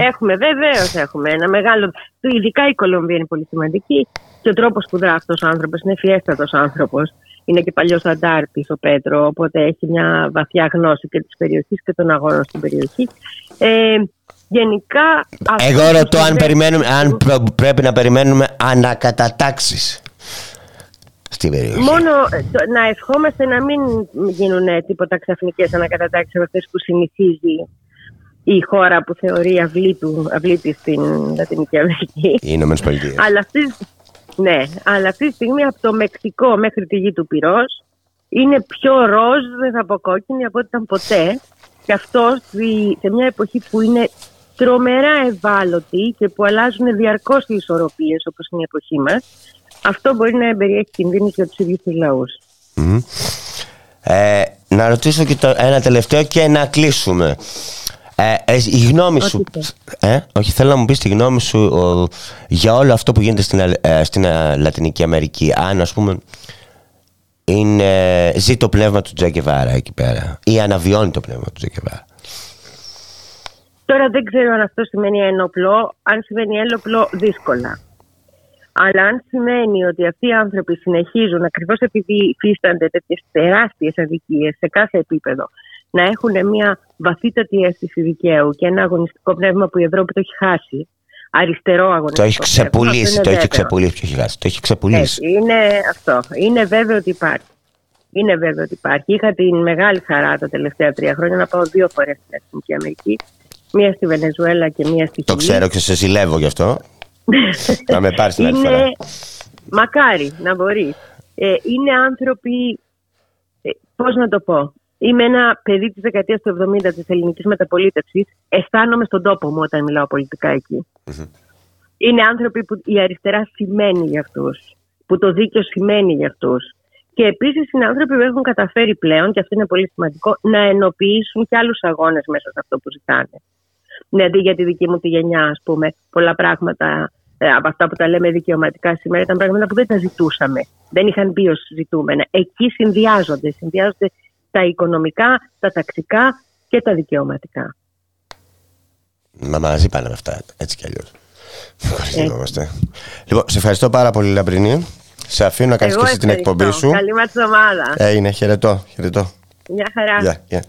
Έχουμε βεβαίως έχουμε ένα μεγάλο. Ειδικά η Κολομβία είναι πολύ σημαντική και ο τρόπος που δρά αυτός ο άνθρωπος είναι φιέστατος άνθρωπος. Είναι και παλιός αντάρτης ο Πέτρο, οπότε έχει μια βαθιά γνώση και της περιοχής και των αγώνων στην περιοχή. Ε, Γενικά. Εγώ ρωτώ αν, περιμένουμε, αν πρέπει να περιμένουμε ανακατατάξεις στην περιοχή. Μόνο ε, να ευχόμαστε να μην γίνουν τίποτα ξαφνικές ανακατατάξεις από αυτές που συνηθίζει η χώρα που θεωρεί αυλή, του, αυλή της στην Λατινική Αμερική. Οι Ηνωμένες Πολιτείες. αλλά, αυτή, ναι, αλλά αυτή τη στιγμή από το Μεξικό μέχρι τη γη του Πυρός είναι πιο ροζ, δεν θα πω κόκκινη, από ό,τι ήταν ποτέ. Και αυτό σε μια εποχή που είναι τρομερά ευάλωτοι και που αλλάζουν διαρκώς οι ισορροπίες όπως είναι η εποχή μας, αυτό μπορεί να περιέχει κινδύνου για τους ίδιους τους λαούς. Ε, να ρωτήσω και το, ένα τελευταίο και να κλείσουμε. Ε, ε η γνώμη σου. Ε, όχι, θέλω να μου πεις τη γνώμη σου για όλο αυτό που γίνεται στην, ε, στην Λατινική Αμερική. Αν, ας πούμε, είναι, ζει το πνεύμα του Τζακεβάρα εκεί πέρα ή αναβιώνει το πνεύμα του Τζακεβάρα. Τώρα δεν ξέρω αν αυτό σημαίνει ένοπλο. Αν σημαίνει ένοπλο, δύσκολα. Αλλά αν σημαίνει ότι αυτοί οι άνθρωποι συνεχίζουν, ακριβώς επειδή υφίστανται τέτοιες τεράστιες αδικίες σε κάθε επίπεδο, να έχουν μια βαθύτατη αίσθηση δικαίου και ένα αγωνιστικό πνεύμα που η Ευρώπη το έχει χάσει. Αριστερό αγωνιστικό. Το έχει ξεπουλήσει, το έχει ξεπουλήσει, το έχει χάσει. Το έχει ξεπουλήσει. είναι αυτό. Είναι βέβαιο ότι υπάρχει. Είναι βέβαιο ότι υπάρχει. Είχα την μεγάλη χαρά τα τελευταία τρία χρόνια να πάω δύο φορές στην Εθνική Αμερική Μία στη Βενεζουέλα και μία στη Το ξέρω και σε ζηλεύω γι' αυτό. να με πάρεις την άλλη φορά. Μακάρι να μπορείς. Ε, είναι άνθρωποι. Ε, Πώς να το πω. Είμαι ένα παιδί της δεκαετίας του 70 της ελληνικής μεταπολίτευσης. Αισθάνομαι στον τόπο μου όταν μιλάω πολιτικά Είναι άνθρωποι που η αριστερά σημαίνει για αυτούς. Που το δίκαιο σημαίνει για αυτούς. Και επίσης είναι άνθρωποι που έχουν καταφέρει πλέον, και αυτό είναι πολύ σημαντικό, να ενοποιήσουν και άλλους αγώνες μέσα σε αυτό που ζητάνε. Δηλαδή για τη δική μου τη γενιά, ας πούμε, πολλά πράγματα ε, από αυτά που τα λέμε δικαιωματικά σήμερα ήταν πράγματα που δεν τα ζητούσαμε. Δεν είχαν μπει ω ζητούμενα. Εκεί συνδυάζονται. Συνδυάζονται τα οικονομικά, τα ταξικά και τα δικαιωματικά. Μα μαζί πάνε αυτά, έτσι κι αλλιώς. Λοιπόν, σε ευχαριστώ πάρα πολύ, Λαμπρινή. Σε αφήνω να κάνεις και εσύ την εκπομπή σου. Καλή μας εβδομάδα. Έγινε, χαιρετώ. χαιρετώ. Μια χαρά. Yeah, yeah.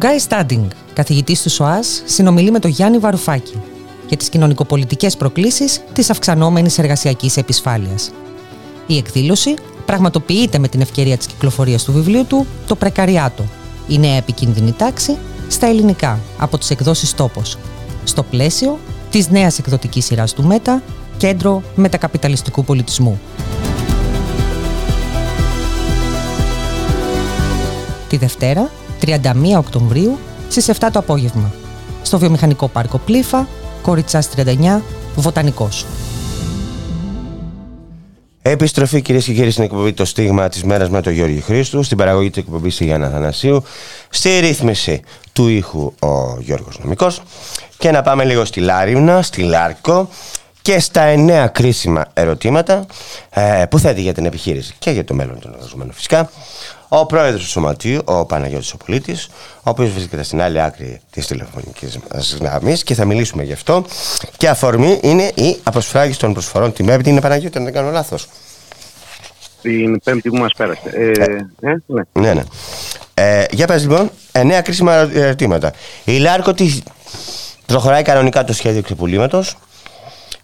Γκάι Στάντινγκ, καθηγητής του ΣΟΑΣ, συνομιλεί με τον Γιάννη Βαρουφάκη για τις κοινωνικοπολιτικές προκλήσεις της αυξανόμενης εργασιακής επισφάλειας. Η εκδήλωση πραγματοποιείται με την ευκαιρία της κυκλοφορίας του βιβλίου του Το Πρεκαριάτο, η νέα επικίνδυνη τάξη στα ελληνικά από τις εκδόσεις Τόπος, στο πλαίσιο της νέας εκδοτικής σειράς του ΜΕΤΑ, Κέντρο Μετακαπιταλιστικού Πολιτισμού. Τη Δευτέρα, 31 Οκτωβρίου, στις 7 το απόγευμα, στο Βιομηχανικό Πάρκο Πλήφα, Κοριτσάς 39, Βοτανικός. Επιστροφή κυρίες και κύριοι στην εκπομπή Το Στίγμα της Μέρας με τον Γιώργη Χρήστου, στην παραγωγή της εκπομπής η Γιάννα Θανασίου, στη ρύθμιση του ήχου ο Γιώργος Νομικός. Και να πάμε λίγο στη Λάριμνα, στη Λάρκο και στα εννέα κρίσιμα ερωτήματα ε, που θέτει για την επιχείρηση και για το μέλλον των εργαζομένων φυσικά ο πρόεδρος του Σωματείου, ο Παναγιώτης ο Πολίτης, ο οποίος βρίσκεται στην άλλη άκρη της τηλεφωνικής μας γραμμής και θα μιλήσουμε γι' αυτό. Και αφορμή είναι η αποσφράγηση των προσφορών την Πέμπτη. Είναι Παναγιώτη, αν δεν κάνω λάθος. Την Πέμπτη που μας πέρασε. Ε, ε, ε ναι. ναι, ναι. Ε, για πες λοιπόν, εννέα κρίσιμα ερωτήματα. Η Λάρκο τι προχωράει κανονικά το σχέδιο ξεπουλήματος.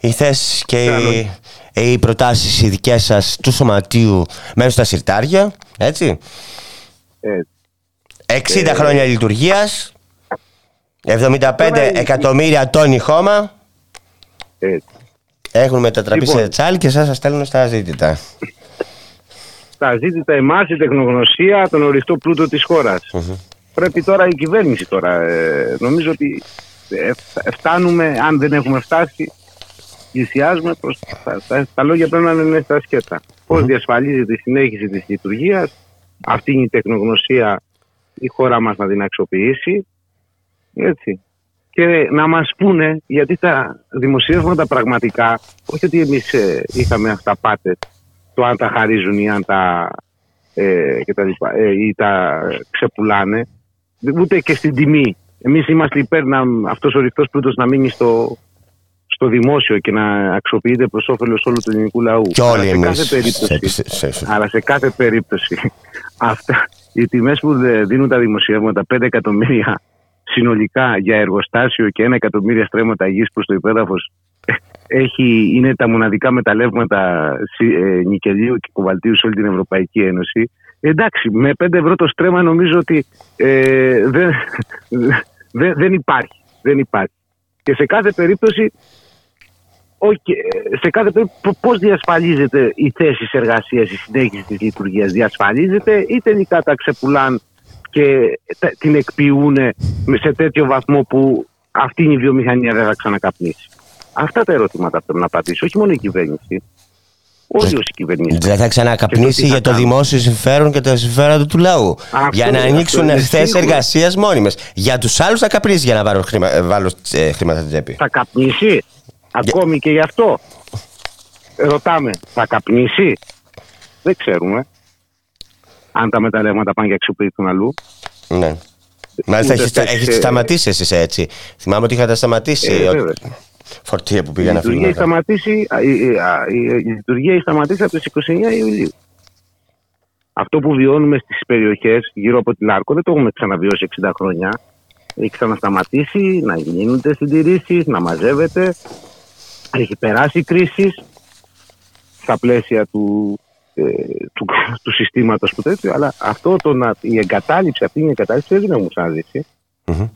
Οι θέσει και οι, οι προτάσεις οι δικές σας του Σωματείου μέσα στα συρτάρια. Έτσι. 60 ε, χρόνια λειτουργίας, 75 εκατομμύρια τόνοι χώμα. Έχουν μετατραπεί λοιπόν, σε τσάλι και σας στέλνουν στα ζήτητα. Στα ζήτητα εμάς η τεχνογνωσία, τον οριστό πλούτο της χωρας Πρέπει τώρα η κυβέρνηση τώρα. Ε, νομίζω ότι ε, φτάνουμε, αν δεν έχουμε φτάσει, πλησιάζουμε προς τα, τα, τα λόγια πρέπει να είναι στα σκέτα. Πώς διασφαλίζεται η συνέχιση της λειτουργίας, αυτή είναι η τεχνογνωσία η χώρα μας να την αξιοποιήσει, έτσι. Και να μας πούνε, γιατί τα δημοσιεύματα πραγματικά, όχι ότι εμείς ε, είχαμε αυταπάτες, το αν τα χαρίζουν ή αν τα, ε, και τα, ε, ή τα ξεπουλάνε, ούτε και στην τιμή. Εμείς είμαστε υπέρ να, αυτός ο ρηχτός πλούτος να μείνει στο, στο δημόσιο και να αξιοποιείται προς όφελος όλου του ελληνικού λαού. Και όλοι σε κάθε περίπτωση, αλλά σε κάθε περίπτωση αυτά, οι τιμές που δίνουν τα δημοσιεύματα 5 εκατομμύρια συνολικά για εργοστάσιο και 1 εκατομμύρια στρέμματα γης προς το υπέδαφος είναι τα μοναδικά μεταλλεύματα ε, νικελίου και κοβαλτίου σε όλη την Ευρωπαϊκή Ένωση. Εντάξει, με 5 ευρώ το στρέμμα νομίζω ότι ε, δεν, δεν, δεν υπάρχει. Δεν υπάρχει. Και σε κάθε περίπτωση σε κάθε περίπτωση πώς διασφαλίζεται η θέση εργασία, η συνέχιση της λειτουργίας; Διασφαλίζεται ή τελικά τα ξεπουλάν και την εκποιούν σε τέτοιο βαθμό που αυτή η βιομηχανία δεν θα ξανακαπνίσει; Αυτά τα ερωτήματα πρέπει να απαντήσει, όχι μόνο η κυβέρνηση. Όλοι όσοι κυβερνήσεις. Δεν θα ξανακαπνίσει για το δημόσιο συμφέρον και τα συμφέροντα του λαού. για να ανοίξουν θέσεις εργασίας μόνιμες. Για τους άλλους θα καπνίσει για να βάλω χρήμα, ε, βάλω ε, χρήματα στην τσέπη. Θα καπνίσει. Ακόμη και γι' αυτό. Ρωτάμε, θα καπνίσει; Δεν ξέρουμε. Αν τα μεταλλεύματα πάνε και αξιοποιηθούν αλλού. Ναι. Μάλιστα έχεις σταματήσει εσείς έτσι. Θυμάμαι ότι είχατε σταματήσει. Ε, φορτία που πήγα να φύγει. Η, λειτουργία έχει σταματήσει από τις 29 Ιουλίου. Αυτό που βιώνουμε στις περιοχές γύρω από την Λάρκο δεν το έχουμε ξαναβιώσει 60 χρόνια. Έχει ξανασταματήσει να γίνονται συντηρήσεις, να μαζεύεται. Έχει περάσει κρίση στα πλαίσια του, ε, του, του συστήματος που τέτοιο, αλλά αυτό το να, η εγκατάλειψη, αυτή η εγκατάλειψη δεν έχουμε ξαναδείξει. Mm-hmm.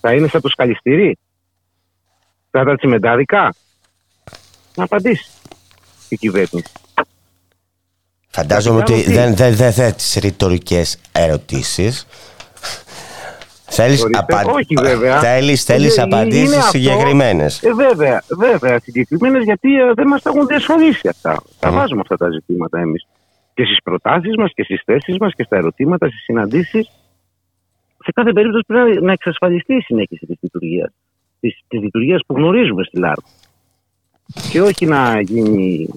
Θα είναι σαν το σκαλιστήρι, θα ήταν τσιμεντάδικα. Να απαντήσει η κυβέρνηση. Φαντάζομαι ότι δεν δε, δε, δε, τις ρητορικές ερωτήσεις Θέλεις, απα... Όχι βέβαια. Θέλεις, θέλεις απαντήσεις συγκεκριμένες; Ε, βέβαια, βέβαια συγκεκριμένες γιατί ε, δεν μας τα έχουν διασφαλίσει αυτά. Mm. Τα βάζουμε αυτά τα ζητήματα εμείς. Και στις προτάσεις μας και στις θέσεις μας και στα ερωτήματα, στις συναντήσεις. Σε κάθε περίπτωση πρέπει να εξασφαλιστεί η συνέχιση της λειτουργίας. Της, της λειτουργίας που γνωρίζουμε στη ΛΑΡ. Και όχι να γίνει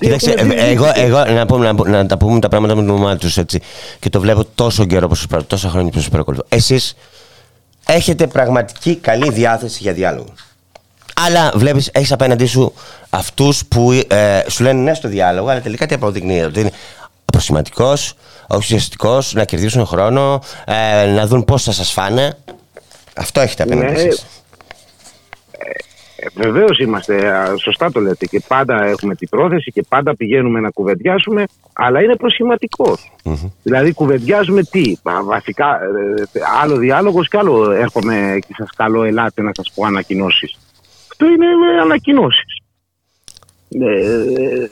Κοίταξε, εγώ, εγώ να, πούμε, να, να, τα πούμε τα πράγματα με το όνομά τους έτσι και το βλέπω τόσο καιρό, τόσα χρόνια που σας παρακολουθώ. Εσείς έχετε πραγματική καλή διάθεση για διάλογο. Αλλά βλέπεις, έχεις απέναντί σου αυτούς που ε, σου λένε ναι στο διάλογο, αλλά τελικά τι αποδεικνύεται. Ότι προσηματικό, ουσιαστικός, να κερδίσουν χρόνο, ε, να δουν πώς θα σας φάνε. Αυτό έχετε απέναντι Ναι. εσείς. Βεβαίως είμαστε, α, σωστά το λέτε, και πάντα έχουμε την πρόθεση και πάντα πηγαίνουμε να κουβεντιάσουμε, αλλά είναι προσχηματικός. Δηλαδή, κουβεντιάζουμε τι, Βα- βασικά, ε, άλλο διάλογος και άλλο έρχομαι και σας καλώ, ελάτε να σας πω ανακοινώσεις. Αυτό είναι ανακοινώσεις. Ε,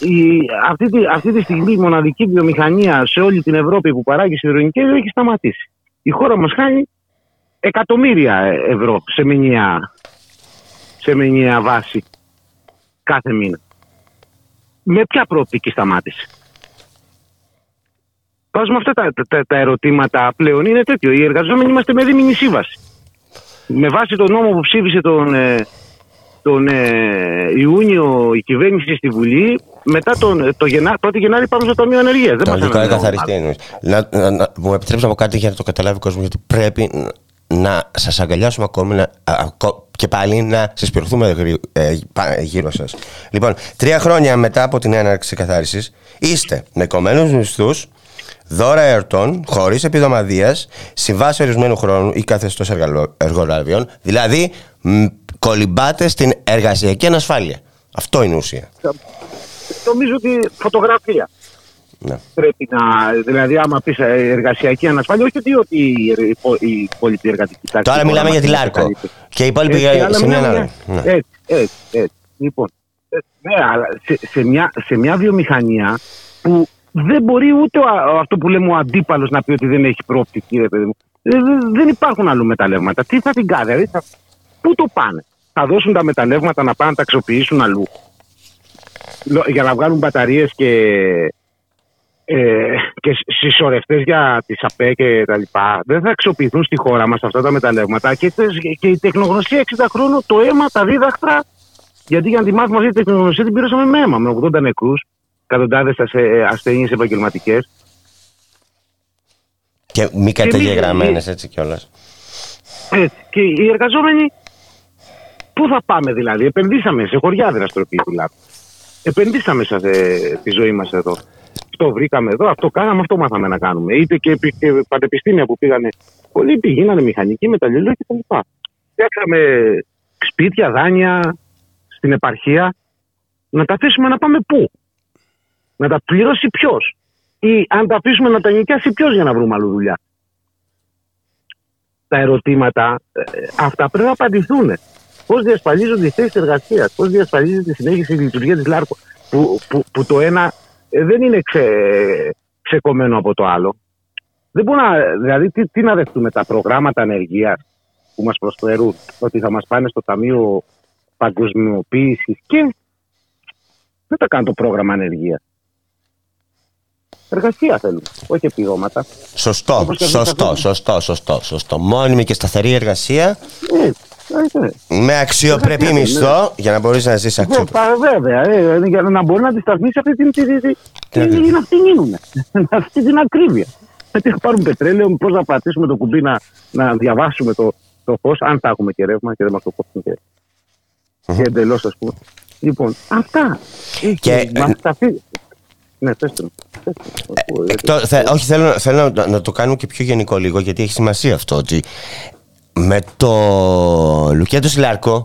η, αυτή, τη, αυτή τη στιγμή η μοναδική βιομηχανία σε όλη την Ευρώπη που παράγει σιδηροδρομικές έχει σταματήσει. Η χώρα μας χάνει εκατομμύρια ευρώ σε μηνιαία, σε μηνιαία βάση κάθε μήνα. Με ποια προοπτική σταμάτησε; Βάζουμε αυτά τα, τα, τα ερωτήματα πλέον είναι τέτοιο. Οι εργαζόμενοι είμαστε με δίμηνη σύμβαση. Με βάση τον νόμο που ψήφισε τον, ε, τον ε, Ιούνιο η κυβέρνηση στη Βουλή, μετά τον το Γενά, 1η Γενάρη πάμε στο Ταμείο Ανεργίας. Το δικό καθαριστή εννοείς. Να, να, να, μου επιτρέψει να πω κάτι για να το καταλάβει ο κόσμος, γιατί πρέπει να σας αγκαλιάσουμε ακόμη να, α, ακό- και πάλι να συσπηρωθούμε γρη- ε, πα- γύρω σας. Λοιπόν, τρία χρόνια μετά από την έναρξη καθάρισης, είστε με κομμένου μισθούς, δώρα εορτών, χωρίς επιδομαδίας, συμβάσεις ορισμένου χρόνου ή καθεστώ εργολάβιων, δηλαδή μ, κολυμπάτε στην εργασιακή ανασφάλεια. Αυτό είναι η ουσία. Νομίζω ότι φωτογραφία Ναι. πρέπει να. Δηλαδή, άμα πεις εργασιακή ανασφάλεια, όχι ότι, ότι η, η, η υπόλοιπη εργατική τάξη. Τώρα η χώρα μιλάμε μας για τη είναι Λάρκο. καλύτερη. Και οι υπόλοιποι Έτσι, για- αλλά σε μια μιλάμε άλλη. για- Ναι. Έτσι, έτσι, έτσι. Λοιπόν, ε, ναι, αλλά σε, σε, μια, σε μια βιομηχανία που δεν μπορεί ούτε ο, α- αυτό που λέμε ο αντίπαλος να πει ότι δεν έχει προοπτική, ρε παιδί μου. Ε, δε- δεν υπάρχουν αλλού μεταλλεύματα. Τι θα την κάνει, δηλαδή, θα, πού το πάνε; Θα δώσουν τα μεταλλεύματα να πάνε να τα αξιοποιήσουν αλλού; Λο- Για να βγάλουν μπαταρίες και, ε, και συσσωρευτές για τις ΑΠΕ και τα λοιπά. Δεν θα αξιοποιηθούν στη χώρα μας αυτά τα μεταλλεύματα και, τε- και η τεχνογνωσία 60 χρόνων, το αίμα, τα δίδαχτρα. Γιατί για να τη μάθουμε αυτή τη τεχνογνωσία την πλήρωσαμε με αίμα, με 80 νεκρούς, εκατοντάδες ασε- ασθένειες επαγγελματικές. Και μη εμείς- καταγεγραμμένες έτσι κιόλας. Έτσι. Και οι εργαζόμενοι, πού θα πάμε δηλαδή; Επενδύσαμε σε χωριά δραστηριοποιή δηλαδή. Επενδύσαμε σε ε, τη ζωή μας εδώ. Αυτό βρήκαμε εδώ, αυτό κάναμε, αυτό μάθαμε να κάνουμε. Είτε και, επι- και πανεπιστήμια που πήγανε. Πολλοί πήγαιναν μηχανική, μεταλλουργία κτλ. Φτιάξαμε σπίτια, δάνεια στην επαρχία. Να τα αφήσουμε να πάμε πού; Να τα πληρώσει ποιος; Ή αν τα αφήσουμε να τα νοικιάσει ποιος για να βρούμε αλλού δουλειά; Τα ερωτήματα, ε, αυτά πρέπει να απαντηθούν. Πώς διασφαλίζονται οι θέσεις εργασίας, πώς διασφαλίζεται η συνέχιση τη λειτουργία της ΛΑΡΚΟ, που, που, που το ένα ε, δεν είναι ξε, ξεκομμένο από το άλλο. Δεν μπορεί να, δηλαδή, τι, τι να δεχτούμε τα προγράμματα ανεργίας που μας προσφέρουν, ότι θα μας πάνε στο Ταμείο Παγκοσμιοποίησης και δεν τα κάνουν το πρόγραμμα ανεργίας. Εργασία θέλουν, όχι επιδόματα. Σωστό, Όπως και σωστό, αυτό. σωστό, σωστό, σωστό. Μόνιμη και σταθερή εργασία Έτσι, έτσι, έτσι. Με αξιοπρεπή Εργασία, μισθό για να μπορείς να ζήσει Ναι, αξιοπρεπή. πα- βέβαια, ε, για να μπορεί να αντισταθμίσει αυτή την. την- την- Την την- ακρίβεια. την- αυτή γίνουνε. Αυτή την ακρίβεια. Γιατί θα πάρουν πετρέλαιο, πώς να πατήσουμε το κουμπί να, να διαβάσουμε το, το φως, αν θα έχουμε και ρεύμα και δεν μας το κόψουν και, και εντελώς, ας πούμε. Λοιπόν, αυτά. Και, Ε, μας ε, τα αφή- Ναι, πες το. Πες το. Ακούω, γιατί- Εκτό- θε- όχι, θέλω, θέλω να, να το κάνουμε και πιο γενικό λίγο, γιατί έχει σημασία αυτό ότι με το λουκέτο στη Λάρκο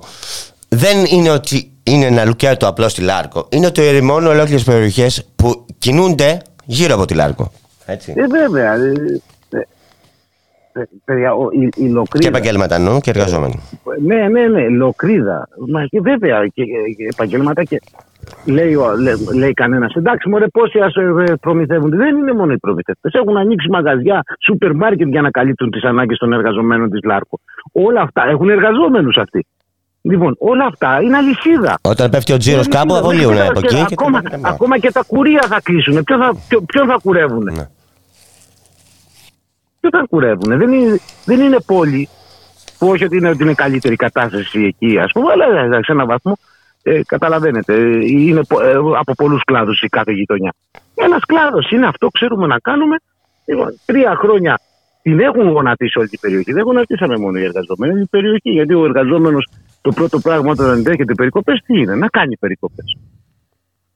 δεν είναι ότι είναι ένα λουκέτο απλό στη Λάρκο. Είναι ότι ερημώνουν ολόκληρες περιοχές που κινούνται γύρω από τη Λάρκο. Έτσι. Ε, βέβαια. ε, ε, ε, παιδιά, ο- η, η Και λοκρίδα. επαγγέλματα εννοώ και εργαζόμενοι. Ναι, ναι, ναι, λοκρίδα. Μα και βέβαια και, και επαγγέλματα και λέει, ο- λέ- λέει κανένας. Εντάξει, μωρέ, πόσοι ας ε, προμηθεύονται. Δεν είναι μόνο οι προμηθευτές. Έχουν ανοίξει μαγαζιά, σούπερ μάρκετ για να καλύπτουν τις ανάγκες των εργαζομένων της Λάρκο. Όλα αυτά έχουν εργαζόμενους αυτοί. Λοιπόν, όλα αυτά είναι αλυσίδα. Όταν πέφτει ο τζίρος Είναι κάπου, αλυσίδα. απολύουν Δεν από ξέρω, εκεί. Και ακόμα, τα- ακόμα και τα κουρία θα κλείσουν. Ποιον θα, ποιο- ποιον θα κουρεύουν. Ναι. Ποιον θα κουρεύουν. Δεν είναι, δεν είναι πόλη που όχι ότι είναι, ότι είναι καλύτερη κατάσταση εκεί, ας πούμε, αλλά ε, σε έναν βαθμό ε, καταλαβαίνετε. ε, Είναι πο- ε, από πολλούς κλάδους η κάθε γειτονιά. Ένας κλάδος είναι αυτό, ξέρουμε να κάνουμε. Λοιπόν, τρία χρόνια την έχουν γονατίσει όλη την περιοχή. Δεν γονατίσαμε μόνο οι εργαζόμενοι, είναι η περιοχή. Γιατί ο εργαζόμενος το πρώτο πράγμα όταν ενδέχεται περικοπές, τι είναι, να κάνει περικοπές.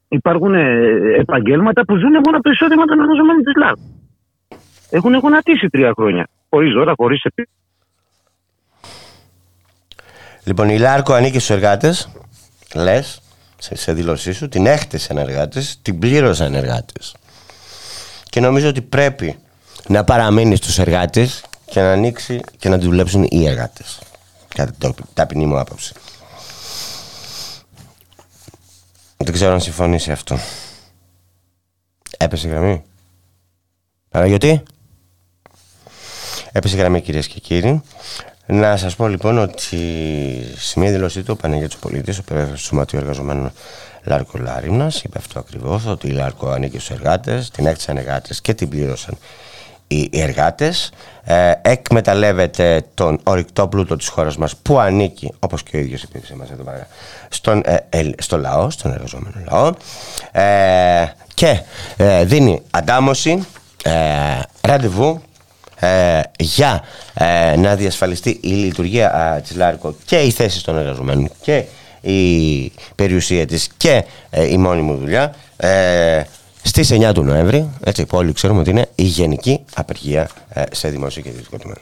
υπάρχουν ε, επαγγέλματα που ζουν μόνο από το εισόδημα των εργαζομένων της ΛΑΒ. Έχουν γονατίσει τρία χρόνια. Χωρίς ώρα, χωρίς επί. Λοιπόν, η Λάρκο ανήκει στους εργάτες. Λες, σε, σε δήλωσή σου, την έχτισαν εργάτες, την πλήρωσαν εργάτες. Και νομίζω ότι πρέπει να παραμείνει στους εργάτες και να ανοίξει και να δουλέψουν οι εργάτες. Κατά την ταπεινή μου άποψη. Δεν ξέρω αν συμφωνήσει αυτό. Έπεσε γραμμή; Παναγιώτη. Έπεσε γραμμή κυρίες και κύριοι. Να σας πω λοιπόν ότι στη μία δήλωσή του ο Παναγιώτης Πολίτης, ο περίφερος του Σωματείου Εργαζομένων Λάρκο Λάριμνας, είπε αυτό ακριβώς, ότι η Λάρκο ανήκει στους εργάτες, την έκτισαν εργάτες και την πλήρωσαν οι εργάτες. Ε, εκμεταλλεύεται τον ορυκτό πλούτο της χώρας μας που ανήκει όπως και ο ίδιος επίδειξε μας εδώ πέρα στον, ε, στο λαό, στον εργαζόμενο λαό. Ε, και ε, δίνει αντάμωση ε, ραντεβού για να διασφαλιστεί η λειτουργία της ΛΑΡΚΟ και οι θέσεις των εργαζομένων και η περιουσία της και η μόνιμη δουλειά στις 9 του Νοέμβρη, έτσι που όλοι ξέρουμε ότι είναι η γενική απεργία ε, σε δημόσιο και ιδιωτικό τομέα.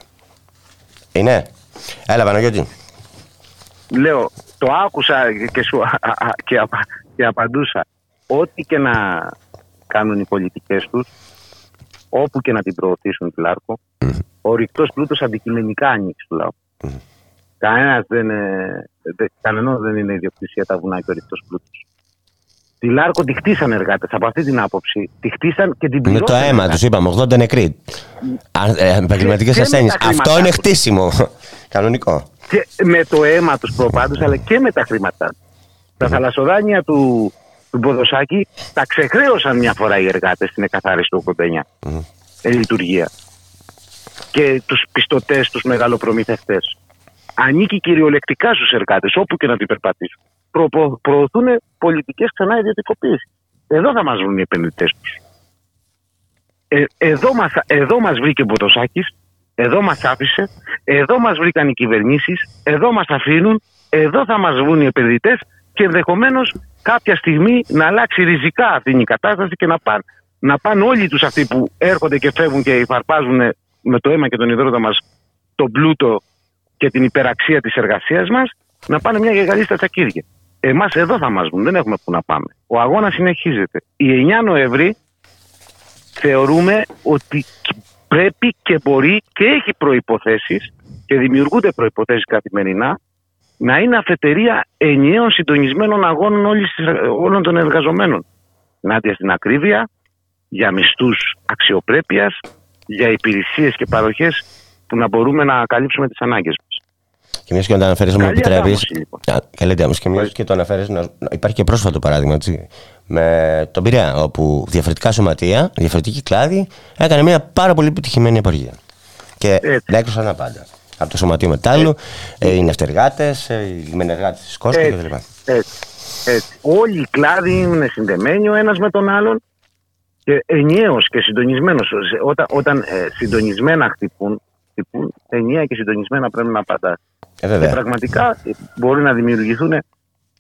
Είναι; Έλα Παναγιώτη. Λέω, το άκουσα και, σου, και, και απαντούσα. Ό,τι και να κάνουν οι πολιτικές τους, όπου και να την προωθήσουν τη Λάρκο, mm-hmm. ο ρηκτός πλούτος αντικειμενικά ανοίξει του λαού. Mm-hmm. Κανένας δεν, κανένας δεν είναι ιδιοκτησία τα βουνά και ο ρηκτός πλούτος. Τη Λάρκο τη χτίσαν εργάτες από αυτή την άποψη. Τη χτίσαν και την πληρώσαν. Με το αίμα τους, είπαμε, 80 νεκροί. Ε, Επαγγελματικές ασθένειες. Αυτό είναι χτίσιμο. Κανονικό. Και με το αίμα τους προπάντως, αλλά και με τα χρήματά Τα θαλασσοδάνεια του, του Μποδοσάκη τα ξεχρέωσαν μια φορά οι εργάτες στην εκαθάριση του 89. Mm. Ε, λειτουργία. Και τους πιστωτές, τους μεγαλοπρομηθευτές. Ανήκει κυριολεκτικά στους εργάτες, όπου και να την περπατήσουν προ, προωθούν πολιτικές ξανά ιδιωτικοποίηση. Εδώ θα μας βρουν οι επενδυτές τους. Ε, εδώ, μας, εδώ μας βρήκε ο Μποτοσάκης, εδώ μας άφησε, εδώ μας βρήκαν οι κυβερνήσεις, εδώ μας αφήνουν, εδώ θα μας βρουν οι επενδυτές και ενδεχομένως κάποια στιγμή να αλλάξει ριζικά αυτή η κατάσταση και να πάνε, να πάνε όλοι τους αυτοί που έρχονται και φεύγουν και υφαρπάζουν με το αίμα και τον υδρότα μας τον πλούτο και την υπεραξία της εργασίας μας να πάνε μια γεγαλή στα τσακίδια. Εμάς εδώ θα μας βγουν, δεν έχουμε που να πάμε. Ο αγώνας συνεχίζεται. Η 9 Νοέμβρη θεωρούμε ότι πρέπει και μπορεί και έχει προϋποθέσεις και δημιουργούνται προϋποθέσεις καθημερινά να είναι αφετερία ενιαίων συντονισμένων αγώνων όλων των εργαζομένων. Ενάντια στην ακρίβεια, για μισθούς αξιοπρέπειας, για υπηρεσίες και παροχές που να μπορούμε να καλύψουμε τις ανάγκες μας. Και μιας και το αναφέρεις, μου επιτρέπει. Λοιπόν. Καλή αντάμωση. Και μιας και το αναφέρεις, υπάρχει και πρόσφατο παράδειγμα έτσι, με τον Πειραιά, όπου διαφορετικά σωματεία, διαφορετική κλάδη, έκανε μια πάρα πολύ επιτυχημένη απεργία. Και έκρουσαν τα πάντα. Από το Σωματείο Μετάλλου, ε, οι νευτεργάτε, ε, οι λιμενεργάτε της Κόσκο κτλ. Όλοι οι κλάδοι είναι συνδεμένοι ο ένας με τον άλλον και ενιαίος και συντονισμένος. Όταν, όταν ε, συντονισμένα χτυπούν, χτυπούν, ενιαία και συντονισμένα πρέπει να απαντά. Ε, και πραγματικά μπορεί να δημιουργηθούν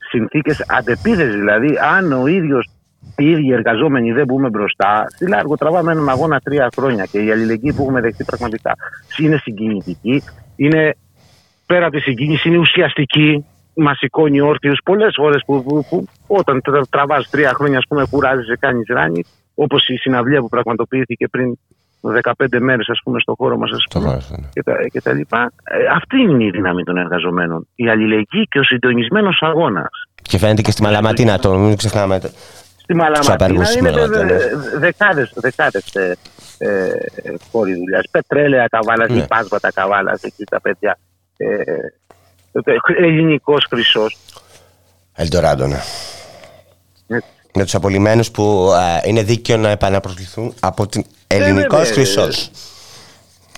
συνθήκες αντεπίθεσης. Δηλαδή, αν ο ίδιος οι ίδιοι εργαζόμενοι δεν μπούμε μπροστά, στη Λάργο τραβάμε έναν αγώνα τρία χρόνια και η αλληλεγγύη που έχουμε δεχτεί πραγματικά είναι συγκινητική. Είναι πέρα από τη συγκίνηση, είναι ουσιαστική. Μας σηκώνει όρθιου πολλές φορές που, που, που, όταν τραβάς τρία χρόνια, ας πούμε, κουράζεσαι, κάνεις ράνι. Όπως η συναυλία που πραγματοποιήθηκε πριν 15 μέρες, ας πούμε, στο χώρο μας ναι. και, τα, και τα λοιπά. Ε, αυτή είναι η δύναμη των εργαζομένων. Η αλληλεγγύη και ο συντονισμένος αγώνας. Και φαίνεται και στη Μαλαματίνα το, μην ξεχνάμε. Στη Μαλαματίνα είναι δεκάδε δεκάδες, ε, ε, χώροι δουλειάς. Πετρέλαια καβάλα, ναι. υπάσματα καβάλα, εκεί τα παιδιά. Ε, Ελληνικός χρυσός. Ελντοράντο, ναι με τους απολυμμένου που είναι δίκαιο να επαναπροσληφθούν από την ελληνικός χρυσός.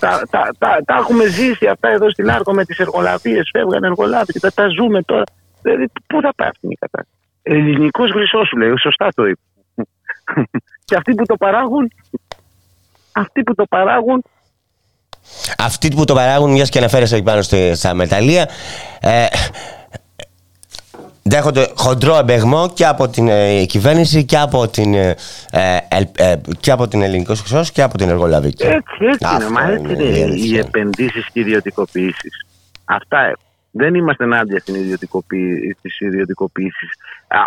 Τα, τα, τα, τα, έχουμε ζήσει αυτά εδώ στην Άρκο με τις εργολαβίες. Φεύγαν εργολάβοι και τα, τα ζούμε τώρα. Δηλαδή, πού θα πάει αυτή η κατάσταση. Ελληνικός χρυσό σου λέει, σωστά το είπε. και αυτοί που το παράγουν, αυτοί που το παράγουν. Αυτοί που το παράγουν, μιας και αναφέρεσαι εκεί πάνω στα μεταλλεία, ε, δέχονται χοντρό εμπεγμό και από την ε, κυβέρνηση και από την, ε, ε, ε και από την ελληνικός και από την εργολαβική. Έτσι, έτσι είναι. Μα έτσι είναι οι επενδύσεις και οι ιδιωτικοποιήσεις. Αυτά δεν είμαστε ενάντια στην ιδιωτικοποίηση, στις ιδιωτικοποίησεις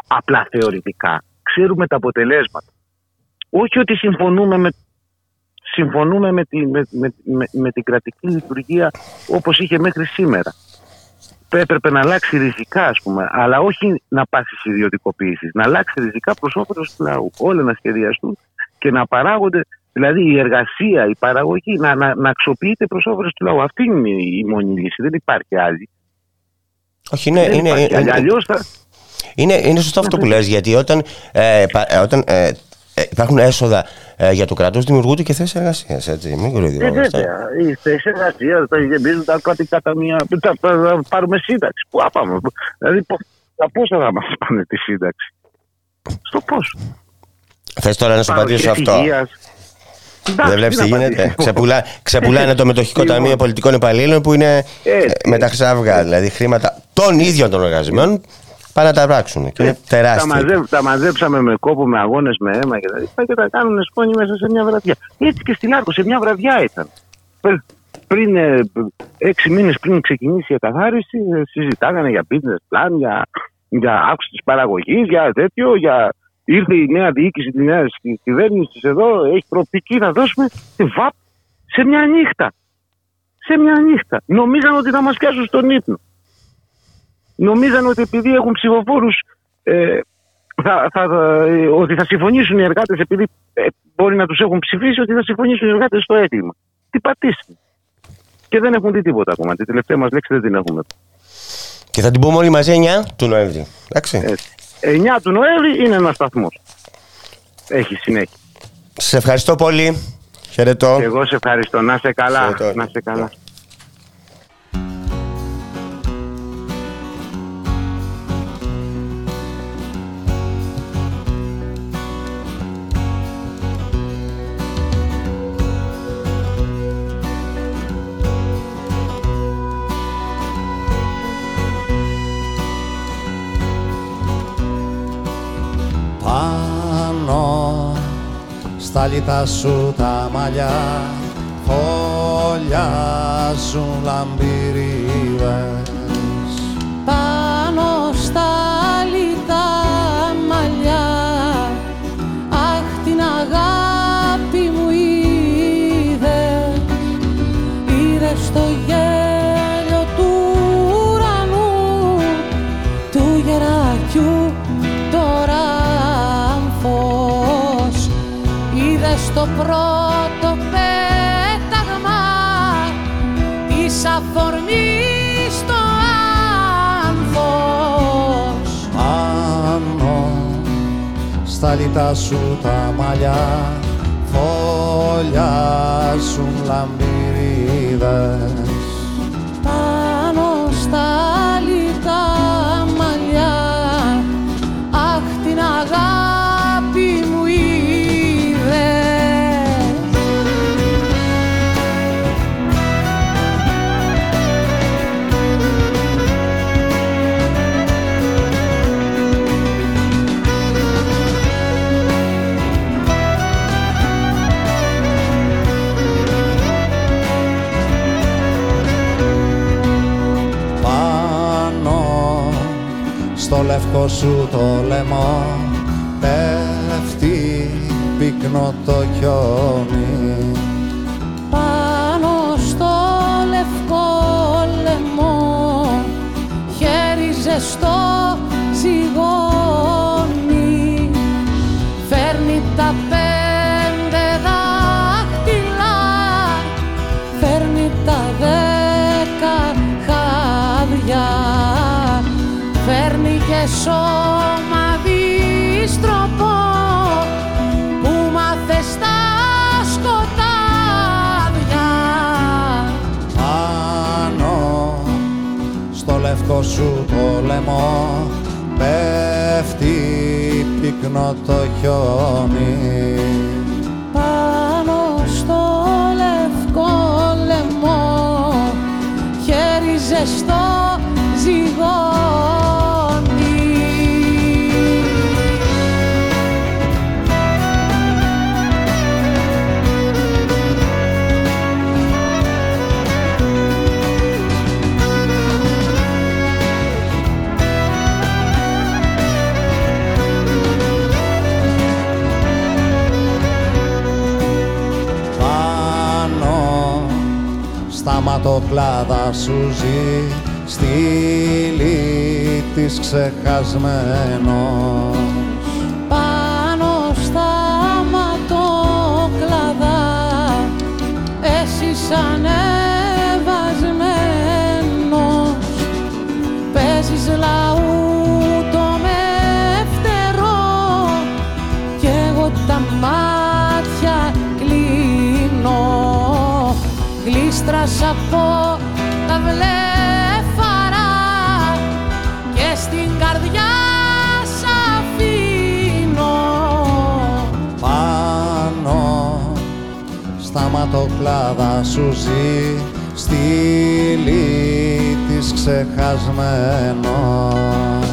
απλά θεωρητικά. Ξέρουμε τα αποτελέσματα. Όχι ότι συμφωνούμε με, συμφωνούμε με, τη, με, με, με, την κρατική λειτουργία όπως είχε μέχρι σήμερα. Έπρεπε να αλλάξει ριζικά, ας πούμε, αλλά όχι να πάσει στις ιδιωτικοποίησεις. Να αλλάξει ριζικά προς όφελος του λαού. Όλα να σχεδιαστούν και να παράγονται Δηλαδή η εργασία, η παραγωγή να, να, να αξιοποιείται προς όφελος του λαού. Αυτή είναι η μόνη λύση. Δεν υπάρχει άλλη. Όχι, είναι. είναι, είναι, Αλλιώς θα... είναι, είναι σωστό αυτό που λες γιατί όταν, ε, ε όταν ε, ε, υπάρχουν έσοδα ε, για το κράτος, δημιουργούνται και θέσεις εργασίας. Έτσι, μην κοροϊδεύουμε. Ε, βέβαια. Οι θέσεις εργασίας τα γεμίζουν τα κρατικά ταμεία. Θα πάρουμε σύνταξη. Πού θα πάμε; Δηλαδή, τα πόσα θα μας πάνε τη σύνταξη; Στο πόσο; Θες τώρα να σου απαντήσω αυτό. Δεν βλέπεις τι γίνεται. Ξεπουλά, ξεπουλάνε το μετοχικό λοιπόν. ταμείο πολιτικών υπαλλήλων που είναι με τα χρυσά Δηλαδή χρήματα των ίδιων των εργαζομένων πάνε να τα πράξουν. Και είναι τεράστια. Τα, μαζε, τα μαζέψαμε με κόπο, με αγώνες, με αίμα και τα λοιπά και τα κάνουν σκόνη μέσα σε μια βραδιά. Έτσι και στην Άρκο, σε μια βραδιά ήταν. Πριν ε, έξι μήνες πριν ξεκινήσει η εκαθάριση, ε, συζητάγανε για business plan, για, για αύξηση της παραγωγής, για τέτοιο, για ήρθε η νέα διοίκηση της νέας κυβέρνησης εδώ, έχει προοπτική να δώσουμε τη ΒΑΠ σε μια νύχτα. Σε μια νύχτα. Νομίζαν ότι θα μας πιάσουν στον ύπνο. Νομίζαν ότι επειδή έχουν ψηφοφόρους, ε, θα, θα, ε, ότι θα συμφωνήσουν οι εργάτες, επειδή ε, μπορεί να τους έχουν ψηφίσει, ότι θα συμφωνήσουν οι εργάτες στο αίτημα. Τι πατήσει. Και δεν έχουν δει τίποτα ακόμα. Τη τελευταία μας λέξη δεν την έχουμε. Και θα την πούμε όλοι μαζί 9 του Νοέμβρη. Εντάξει. Έτσι. 9 του Νοέμβρη είναι ένας σταθμός. Έχει συνέχεια. Σε ευχαριστώ πολύ. Χαιρετώ. Εγώ σε ευχαριστώ. Να σε καλά. Να σε καλά. Στα λιτά σου τα μαλλιά. Φωλιάζουν λαμπυρίβες στο πρώτο πέταγμα της αφορμής το άνθος. Πάνω στα λιτά σου τα μαλλιά φωλιάζουν λαμπυρίδες στο λευκό σου το λαιμό. Πέφτει πυκνό το χιόνι. Πάνω στο λευκό λαιμό χέρι ζεστό φέρνει και σώμα δίστροπο που μάθες στα σκοτάδια. Πάνω στο λευκό σου το λαιμό πέφτει πυκνό το χιόνι. Πάνω στο λευκό λαιμό χέρι ζεστό ζυγό σταματοκλάδα σου ζει στήλη της ξεχασμένος γλίστρας από τα βλέφαρα και στην καρδιά σ' αφήνω. Πάνω στα ματοκλάδα σου ζει στήλη της ξεχασμένος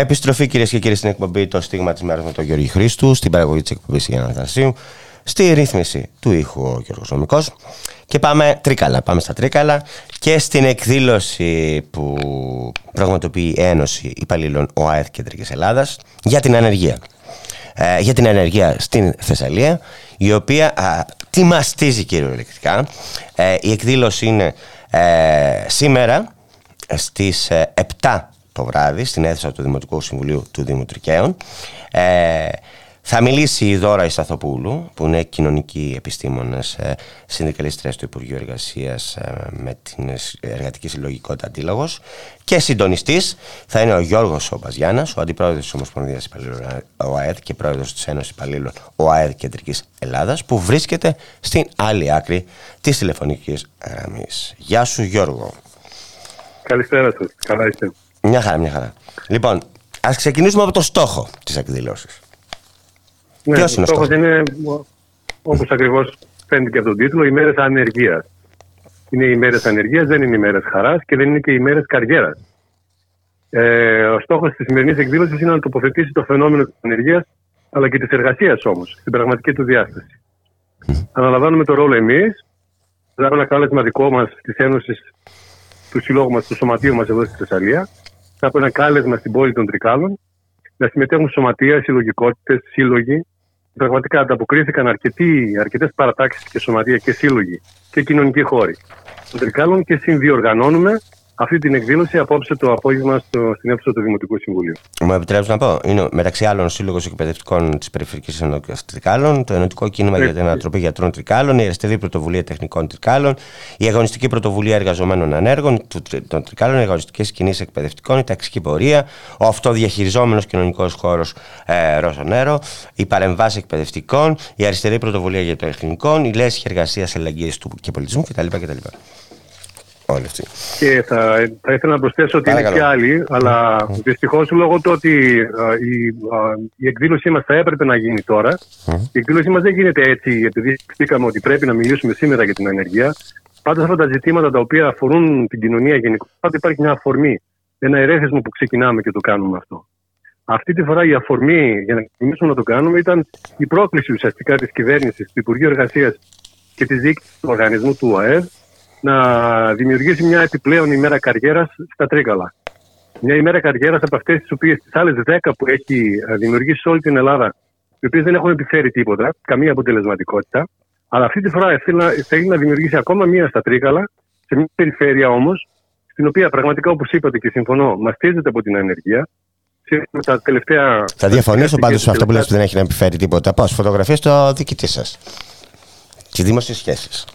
Επιστροφή κυρίες και κύριοι στην εκπομπή Το Στίγμα της Μέρας με τον Γιώργη Χρήστου, στην παραγωγή της εκπομπής Γιάννα Αναστασίου, στη ρύθμιση του ήχου ο Γιώργος Νομικός. Και πάμε τρίκαλα, πάμε στα τρίκαλα και στην εκδήλωση που πραγματοποιεί η Ένωση Υπαλλήλων ΟΑΕΘ Κεντρικής Ελλάδας για την ανεργία. Ε, για την ανεργία στην Θεσσαλία, η οποία α, τι μαστίζει κυριολεκτικά. Ε, η εκδήλωση είναι ε, σήμερα στις ε, 7 το βράδυ στην αίθουσα του Δημοτικού Συμβουλίου του Δήμου Τρικαίων. Ε, θα μιλήσει η Δώρα Ισταθοπούλου, που είναι κοινωνική επιστήμονας, ε, συνδικαλίστρια του Υπουργείου Εργασίας ε, με την Εργατική Συλλογικότητα Αντίλογος και συντονιστής θα είναι ο Γιώργος Ομπαζιάνας, ο Αντιπρόεδρος της Ομοσπονδίας Υπαλλήλων ΟΑΕΔ και Πρόεδρος της Ένωσης Υπαλλήλων ΟΑΕΔ Κεντρικής Ελλάδας, που βρίσκεται στην άλλη άκρη της τηλεφωνικής γραμμής. Γεια σου Γιώργο. Καλησπέρα σας. Καλά είστε. Μια χαρά, μια χαρά. Λοιπόν, ας ξεκινήσουμε από το στόχο της εκδήλωσης. Ναι, Ποιος είναι ο στόχος στόχος; είναι, όπως ακριβώς φαίνεται και από τον τίτλο, οι μέρες ανεργίας. Είναι οι μέρες ανεργίας, δεν είναι οι μέρες χαράς και δεν είναι και οι μέρες καριέρας. Ε, ο στόχος της σημερινής εκδήλωσης είναι να τοποθετήσει το φαινόμενο της ανεργίας αλλά και της εργασίας όμως, στην πραγματική του διάσταση. Αναλαμβάνουμε το ρόλο εμείς, θα έχουμε ένα κάλεσμα δικό μας της Ένωσης του συλλόγου μας, του σωματείου μας εδώ στη Θεσσαλία. Θα έχουμε ένα κάλεσμα στην πόλη των Τρικάλων να συμμετέχουν σωματεία, συλλογικότητες, σύλλογοι. Πραγματικά ανταποκρίθηκαν αρκετές παρατάξεις και σωματεία και σύλλογοι και κοινωνικοί χώροι των Τρικάλων και συνδιοργανώνουμε αυτή την εκδήλωση απόψε το απόγευμα στο, στην αίθουσα του Δημοτικού Συμβουλίου. Μου επιτρέπει να πω, είναι μεταξύ άλλων ο Σύλλογος Εκπαιδευτικών της Περιφερειακής Ενότητας Τρικάλων, το Ενωτικό Κίνημα για την Ανατροπή Γιατρών Τρικάλων, η Αριστερή Πρωτοβουλία Τεχνικών Τρικάλων, η Αγωνιστική Πρωτοβουλία Εργαζομένων Ανέργων του- των Τρικάλων, οι Αγωνιστικές Κινήσεις Εκπαιδευτικών, η Ταξική Πορεία, ο Αυτοδιαχειριζόμενος Κοινωνικός Χώρος ε, Ροσονέρο, οι Παρεμβάσει Εκπαιδευτικών, η Αριστερή Πρωτοβουλία για το Τεχνικών, η Λέσχη Εργασίας Ελεγγύη και Πολιτισμού κτλ. κτλ. Όλοι αυτοί. Και θα, θα ήθελα να προσθέσω ότι είναι Παρακαλώ. και άλλοι, αλλά δυστυχώς λόγω του ότι α, η, α, η εκδήλωσή μας θα έπρεπε να γίνει τώρα, η εκδήλωσή μας δεν γίνεται έτσι επειδή σκεφτήκαμε ότι πρέπει να μιλήσουμε σήμερα για την ανεργία. Πάντα αυτά τα ζητήματα τα οποία αφορούν την κοινωνία γενικώ, πάντα υπάρχει μια αφορμή, ένα ερέθισμα που ξεκινάμε και το κάνουμε αυτό. Αυτή τη φορά η αφορμή για να ξεκινήσουμε να το κάνουμε ήταν η πρόκληση ουσιαστικά της κυβέρνησης, του Υπουργείου Εργασίας και της διοίκησης του οργανισμού του ΟΑΕΔ να δημιουργήσει μια επιπλέον ημέρα καριέρας στα Τρίκαλα. Μια ημέρα καριέρας από αυτές τις οποίες τις άλλες 10 που έχει ε, δημιουργήσει σε όλη την Ελλάδα, οι οποίες δεν έχουν επιφέρει τίποτα, καμία αποτελεσματικότητα. Αλλά αυτή τη φορά θέλει να, θέλει να δημιουργήσει ακόμα μία στα Τρίκαλα, σε μια περιφέρεια όμως, στην οποία πραγματικά όπως είπατε και συμφωνώ, μαστίζεται από την ανεργία, με τα τελευταία. Θα διαφωνήσω πάντως σε αυτό που λες ότι δεν έχει να επιφέρει τίποτα. Πώ, φωτογραφίες στο διοικητή σας. Και δημόσιε σχέσεις.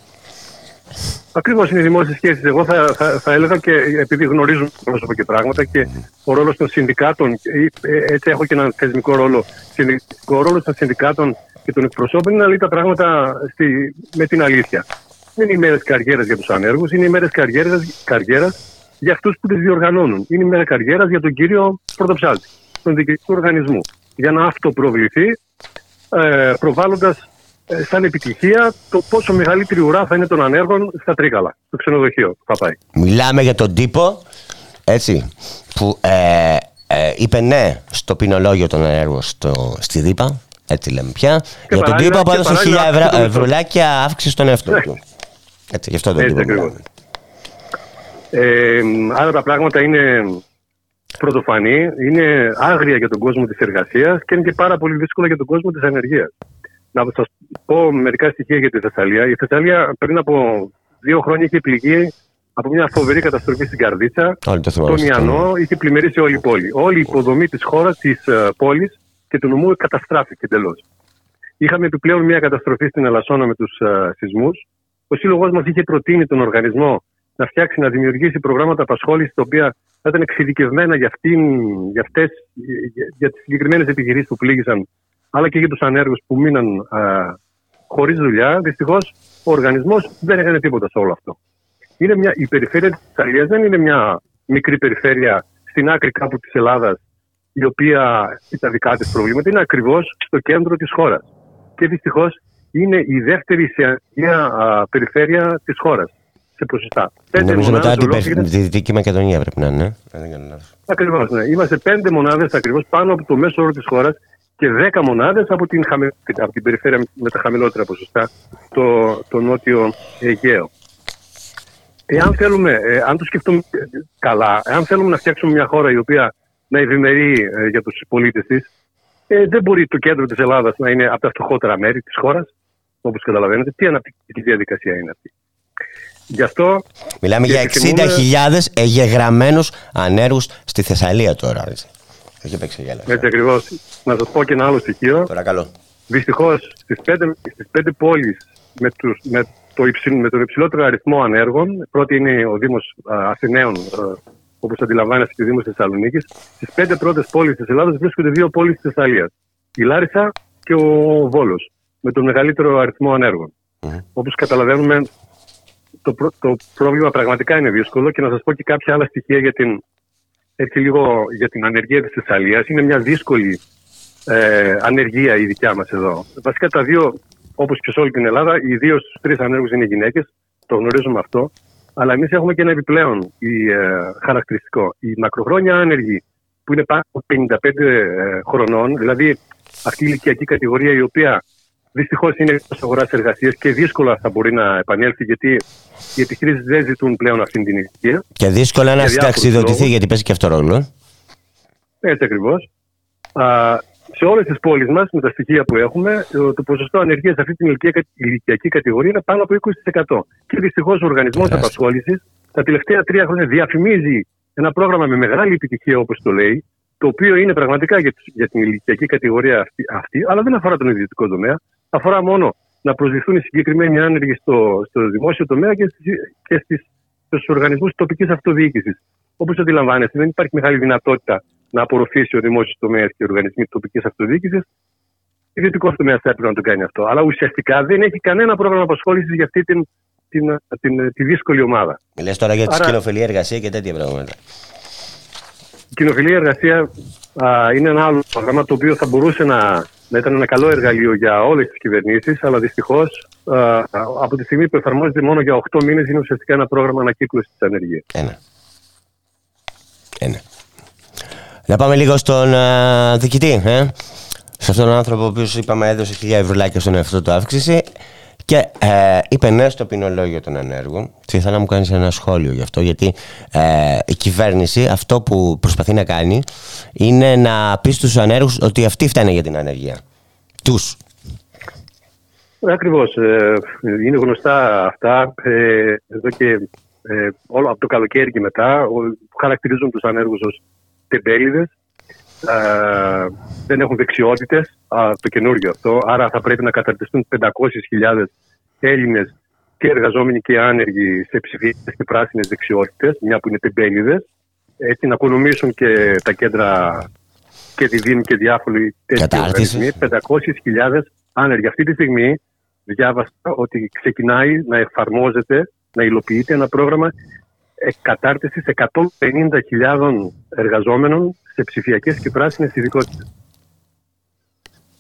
Ακριβώς είναι οι δημόσιες σχέσεις. Εγώ θα, θα, θα έλεγα και επειδή γνωρίζουν πρόσωπα και πράγματα και ο ρόλος των συνδικάτων, ε, έτσι έχω και ένα θεσμικό ρόλο. Ο ρόλος των συνδικάτων και των εκπροσώπων είναι να λέει τα πράγματα στη, με την αλήθεια. Δεν είναι ημέρε καριέρας για τους ανέργους, είναι ημέρε καριέρας για αυτούς που τις διοργανώνουν. Είναι ημέρα καριέρας για τον κύριο Πρωτοψάλτη, τον διοικητικό οργανισμού. Για να αυτοπροβληθεί, ε, προβάλλοντας ε, σαν επιτυχία το πόσο μεγαλύτερη ουρά θα είναι των ανέργων στα Τρίκαλα, στο ξενοδοχείο που θα πάει. Μιλάμε για τον τύπο, έτσι, που ε, ε, είπε ναι στο ποινολόγιο των ανέργων στο, στη ΔΥΠΑ, έτσι λέμε πια, για τον τύπο που έδωσε χιλιά ευρουλάκια αύξηση στον εαυτό ναι. του. Έτσι, γι' αυτό τον τύπο ε, άρα τα πράγματα είναι πρωτοφανή, είναι άγρια για τον κόσμο της εργασίας και είναι και πάρα πολύ δύσκολα για τον κόσμο της ανεργίας. Να σας πω μερικά στοιχεία για τη Θεσσαλία. Η Θεσσαλία πριν από δύο χρόνια είχε πληγεί από μια φοβερή καταστροφή στην Καρδίτσα. Τον Ιαννό είχε πλημμυρίσει όλη η πόλη. Όλη η υποδομή της χώρας, της uh, πόλης και του νομού καταστράφηκε εντελώς. Είχαμε επιπλέον μια καταστροφή στην Ελασσόνα με τους uh, σεισμούς. Ο σύλλογός μας είχε προτείνει τον οργανισμό να φτιάξει, να δημιουργήσει προγράμματα απασχόλησης τα οποία θα ήταν εξειδικευμένα για, αυτήν, για, αυτές, για, για τις συγκεκριμένες επιχειρήσεις που πλήγησαν αλλά και για τους ανέργους που μείναν χωρίς δουλειά, δυστυχώς ο οργανισμός δεν έκανε τίποτα σε όλο αυτό. Είναι μια, η περιφέρεια της Ιταλίας δεν είναι μια μικρή περιφέρεια στην άκρη κάπου της Ελλάδας, η οποία έχει τα δικά της προβλήματα. Είναι ακριβώς στο κέντρο της χώρας. Και δυστυχώς είναι η δεύτερη σε μια περιφέρεια της χώρας σε ποσοστά. Νομίζω μετά την τη Δυτική Μακεδονία πρέπει να είναι. Ακριβώς, ναι. Είμαστε πέντε μονάδες ακριβώς πάνω από το μέσο όρο της χώρας και 10 μονάδες από, την από την περιφέρεια με τα χαμηλότερα ποσοστά, το, το νότιο Αιγαίο. Εάν θέλουμε, ε, αν το σκεφτούμε καλά, εάν θέλουμε να φτιάξουμε μια χώρα η οποία να ευημερεί ε, για τους πολίτες της, ε, δεν μπορεί το κέντρο της Ελλάδας να είναι από τα φτωχότερα μέρη της χώρας, όπως καταλαβαίνετε. Τι αναπτυξιακή διαδικασία είναι αυτή. Γι' αυτό. Μιλάμε για 60.000 εγγεγραμμένους ανέργους στη Θεσσαλία τώρα. Έχει παίξει γέλα. Έτσι ακριβώς. Να σας πω και ένα άλλο στοιχείο. Παρακαλώ. Δυστυχώς στις πέντε, στις πέντε πόλεις με, με, το με τον υψηλότερο αριθμό ανέργων, πρώτη είναι ο Δήμος Αθηναίων, όπως αντιλαμβάνεστε και ο Δήμος Θεσσαλονίκης. Στις πέντε πρώτες πόλεις της Ελλάδα βρίσκονται δύο πόλεις της Θεσσαλίας. Η Λάρισα και ο Βόλος, με τον μεγαλύτερο αριθμό ανέργων. Mm-hmm. Όπως καταλαβαίνουμε, το, το πρόβλημα πραγματικά είναι δύσκολο και να σας πω και κάποια άλλα στοιχεία για την έτσι λίγο για την ανεργία της Θεσσαλίας. Είναι μια δύσκολη ε, ανεργία η δικιά μας εδώ. Βασικά τα δύο, όπως και σε όλη την Ελλάδα, οι δύο στους τρεις ανέργους είναι γυναίκες. Το γνωρίζουμε αυτό. Αλλά εμείς έχουμε και ένα επιπλέον η, ε, χαρακτηριστικό. Η μακροχρόνια άνεργη που είναι πάνω από 55 ε, χρονών, δηλαδή αυτή η ηλικιακή κατηγορία η οποία Δυστυχώς είναι εκτός αγοράς εργασίας και δύσκολα θα μπορεί να επανέλθει γιατί οι επιχειρήσεις δεν ζητούν πλέον αυτή την ηλικία. Και δύσκολα να συνταξιδοτηθεί γιατί παίζει και αυτό ρόλο. Ε. Έτσι ακριβώς. Σε όλες τις πόλεις μας, με τα στοιχεία που έχουμε, το ποσοστό ανεργίας σε αυτή την ηλικιακή κατηγορία είναι πάνω από 20%. Και δυστυχώς ο Οργανισμός Απασχόλησης τα τελευταία τρία χρόνια διαφημίζει ένα πρόγραμμα με μεγάλη επιτυχία, όπως το λέει, το οποίο είναι πραγματικά για, την ηλικιακή κατηγορία αυτή, αυτή, αλλά δεν αφορά τον ιδιωτικό τομέα αφορά μόνο να προσδηθούν οι συγκεκριμένοι άνεργοι στο, στο δημόσιο τομέα και, και στους οργανισμούς τοπικής αυτοδιοίκησης. Όπως αντιλαμβάνεστε, δεν υπάρχει μεγάλη δυνατότητα να απορροφήσει ο δημόσιος τομέας και οι οργανισμοί τοπικής αυτοδιοίκησης. Ο ιδιωτικός τομέας θα έπρεπε να το κάνει αυτό. Αλλά ουσιαστικά δεν έχει κανένα πρόγραμμα απασχόλησης για αυτή την, την, την, τη δύσκολη ομάδα. Μιλέ τώρα για τη κοινοφιλή εργασία και τέτοια πράγματα. Η κοινοφιλή εργασία α, είναι ένα άλλο πρόγραμμα το οποίο θα μπορούσε να να ήταν ένα καλό εργαλείο για όλες τις κυβερνήσεις, αλλά δυστυχώς από τη στιγμή που εφαρμόζεται μόνο για 8 μήνες είναι ουσιαστικά ένα πρόγραμμα ανακύκλωσης της ανεργίας. Ένα. Ένα. Να πάμε λίγο στον uh, διοικητή. Ε; Σε αυτόν τον άνθρωπο ο οποίος είπαμε έδωσε 1000 ευρώ στον εαυτό του αύξηση και ε, είπε ναι στο ποινολόγιο των ανέργων. Και ήθελα να μου κάνεις ένα σχόλιο γι' αυτό, γιατί ε, η κυβέρνηση αυτό που προσπαθεί να κάνει είναι να πει στους ανέργους ότι αυτοί φταίνε για την ανεργία. Τους. Ακριβώς. Ε, είναι γνωστά αυτά. Ε, εδώ και ε, όλο από το καλοκαίρι και μετά, που χαρακτηρίζουν τους ανέργους ως τεμπέληδες. ε, δεν έχουν δεξιότητες, το καινούργιο αυτό. Άρα θα πρέπει να καταρτιστούν 500.000 Έλληνες και εργαζόμενοι και άνεργοι σε ψηφιακές και πράσινες δεξιότητες, μια που είναι τεμπέληδες. Έτσι να οικονομήσουν και τα κέντρα και τη Δήμη και διάφοροι τέτοιοι οργανισμοί. 500.000 άνεργοι. Αυτή τη στιγμή διάβασα ότι ξεκινάει να εφαρμόζεται, να υλοποιείται ένα πρόγραμμα κατάρτιση 150.000 εργαζόμενων σε ψηφιακές και πράσινες ειδικότητες.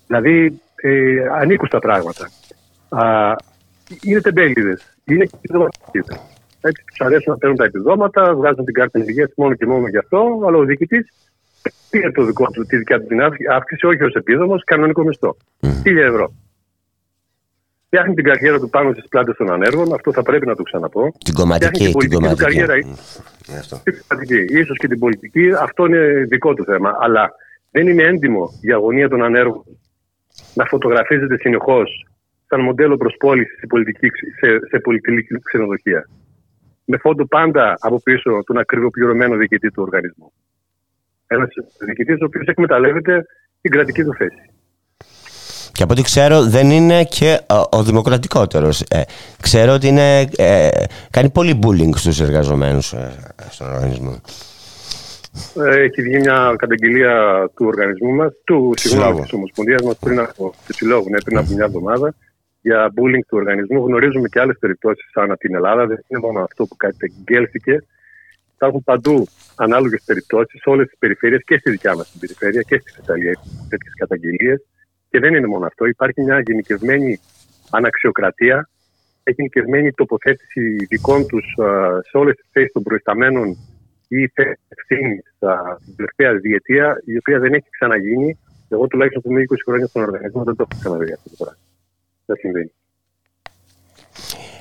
Δηλαδή, ε, ανήκουν στα πράγματα. Α, είναι τεμπέληδες. Είναι και επιδοματικοί. Έτσι, τους αρέσουν να παίρνουν τα επιδόματα, βγάζουν την κάρτα ενεργεία μόνο και μόνο γι' αυτό, αλλά ο διοικητής πήρε το δικό του, τη δικιά του την αύξηση, όχι ως επίδομος, κανονικό μισθό. 1000 ευρώ φτιάχνει την καριέρα του πάνω στις πλάτες των ανέργων. Αυτό θα πρέπει να το ξαναπώ. Την κομματική, την, την κομματική. καριέρα. Mm. Την κομματική. Ίσως και την πολιτική. Αυτό είναι δικό του θέμα. Αλλά δεν είναι έντιμο η αγωνία των ανέργων να φωτογραφίζεται συνεχώς σαν μοντέλο προσπόλησης σε, πολιτική, σε, σε πολιτική ξενοδοχεία. Με φόντο πάντα από πίσω τον ακριβοπληρωμένο διοικητή του οργανισμού. Ένας διοικητής ο οποίος εκμεταλλεύεται την κρατική του θέση. Και από ό,τι ξέρω δεν είναι και ο, ο δημοκρατικότερος. Ε, ξέρω ότι είναι, ε, κάνει πολύ bullying στους εργαζομένους ε, στον οργανισμό. Έχει βγει μια καταγγελία του οργανισμού μας, του συγγνώμη της Ομοσπονδίας μας πριν από, του Συλλόγου, ναι, πριν από μια εβδομάδα για bullying του οργανισμού. Γνωρίζουμε και άλλες περιπτώσεις σαν την Ελλάδα. Δεν είναι μόνο αυτό που καταγγέλθηκε. Υπάρχουν παντού ανάλογες περιπτώσεις σε όλες τις περιφέρειες και στη δικιά μας την περιφέρεια και στη Ιταλία τέτοιες καταγγελίες. Και δεν είναι μόνο αυτό. Υπάρχει μια γενικευμένη αναξιοκρατία, έχει γενικευμένη τοποθέτηση δικών τους σε όλες τις θέσεις των προϊσταμένων ή θέσεις ευθύνης την τελευταία διετία, η οποία δεν έχει ξαναγίνει. Εγώ τουλάχιστον που είμαι 20 χρόνια στον οργανισμό δεν το έχω ξαναδεί αυτό το πράγμα. Δεν συμβαίνει.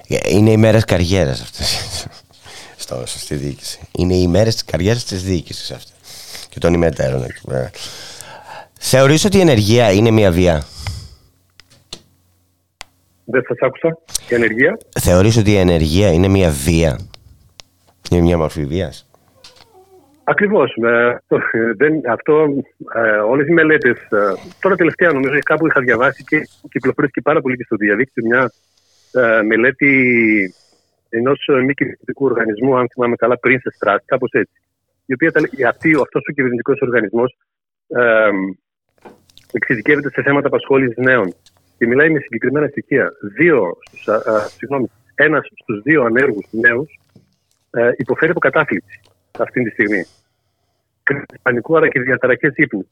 Ε, είναι οι μέρες καριέρας αυτές. στη διοίκηση. Είναι οι μέρες της καριέρας της διοίκησης αυτή. Και των ημετέρων εκεί πέρα. Θεωρείς ότι η ενεργεία είναι μια βία; Δεν σας άκουσα. Η ενεργεία; Θεωρείς ότι η ενεργεία είναι μια βία; Είναι μια μορφή βίας; Ακριβώς. Ε, αυτό, ε, όλες οι μελέτες, ε, τώρα τελευταία νομίζω κάπου είχα διαβάσει και κυκλοφορήθηκε πάρα πολύ και στο διαδίκτυο μια ε, μελέτη ενός μη κυβερνητικού οργανισμού, αν θυμάμαι καλά, πριν σε στράτη, κάπως έτσι. Η οποία, αυτή, αυτός ο κυβερνητικός οργανισμός ε, εξειδικεύεται σε θέματα απασχόλησης νέων και μιλάει με συγκεκριμένα στοιχεία. Δύο στους, α, συγγνώμη, ένας στους δύο ανέργους νέους ε, υποφέρει από κατάθλιψη αυτή τη στιγμή. Πανικού άρα και διαταραχές ύπνου.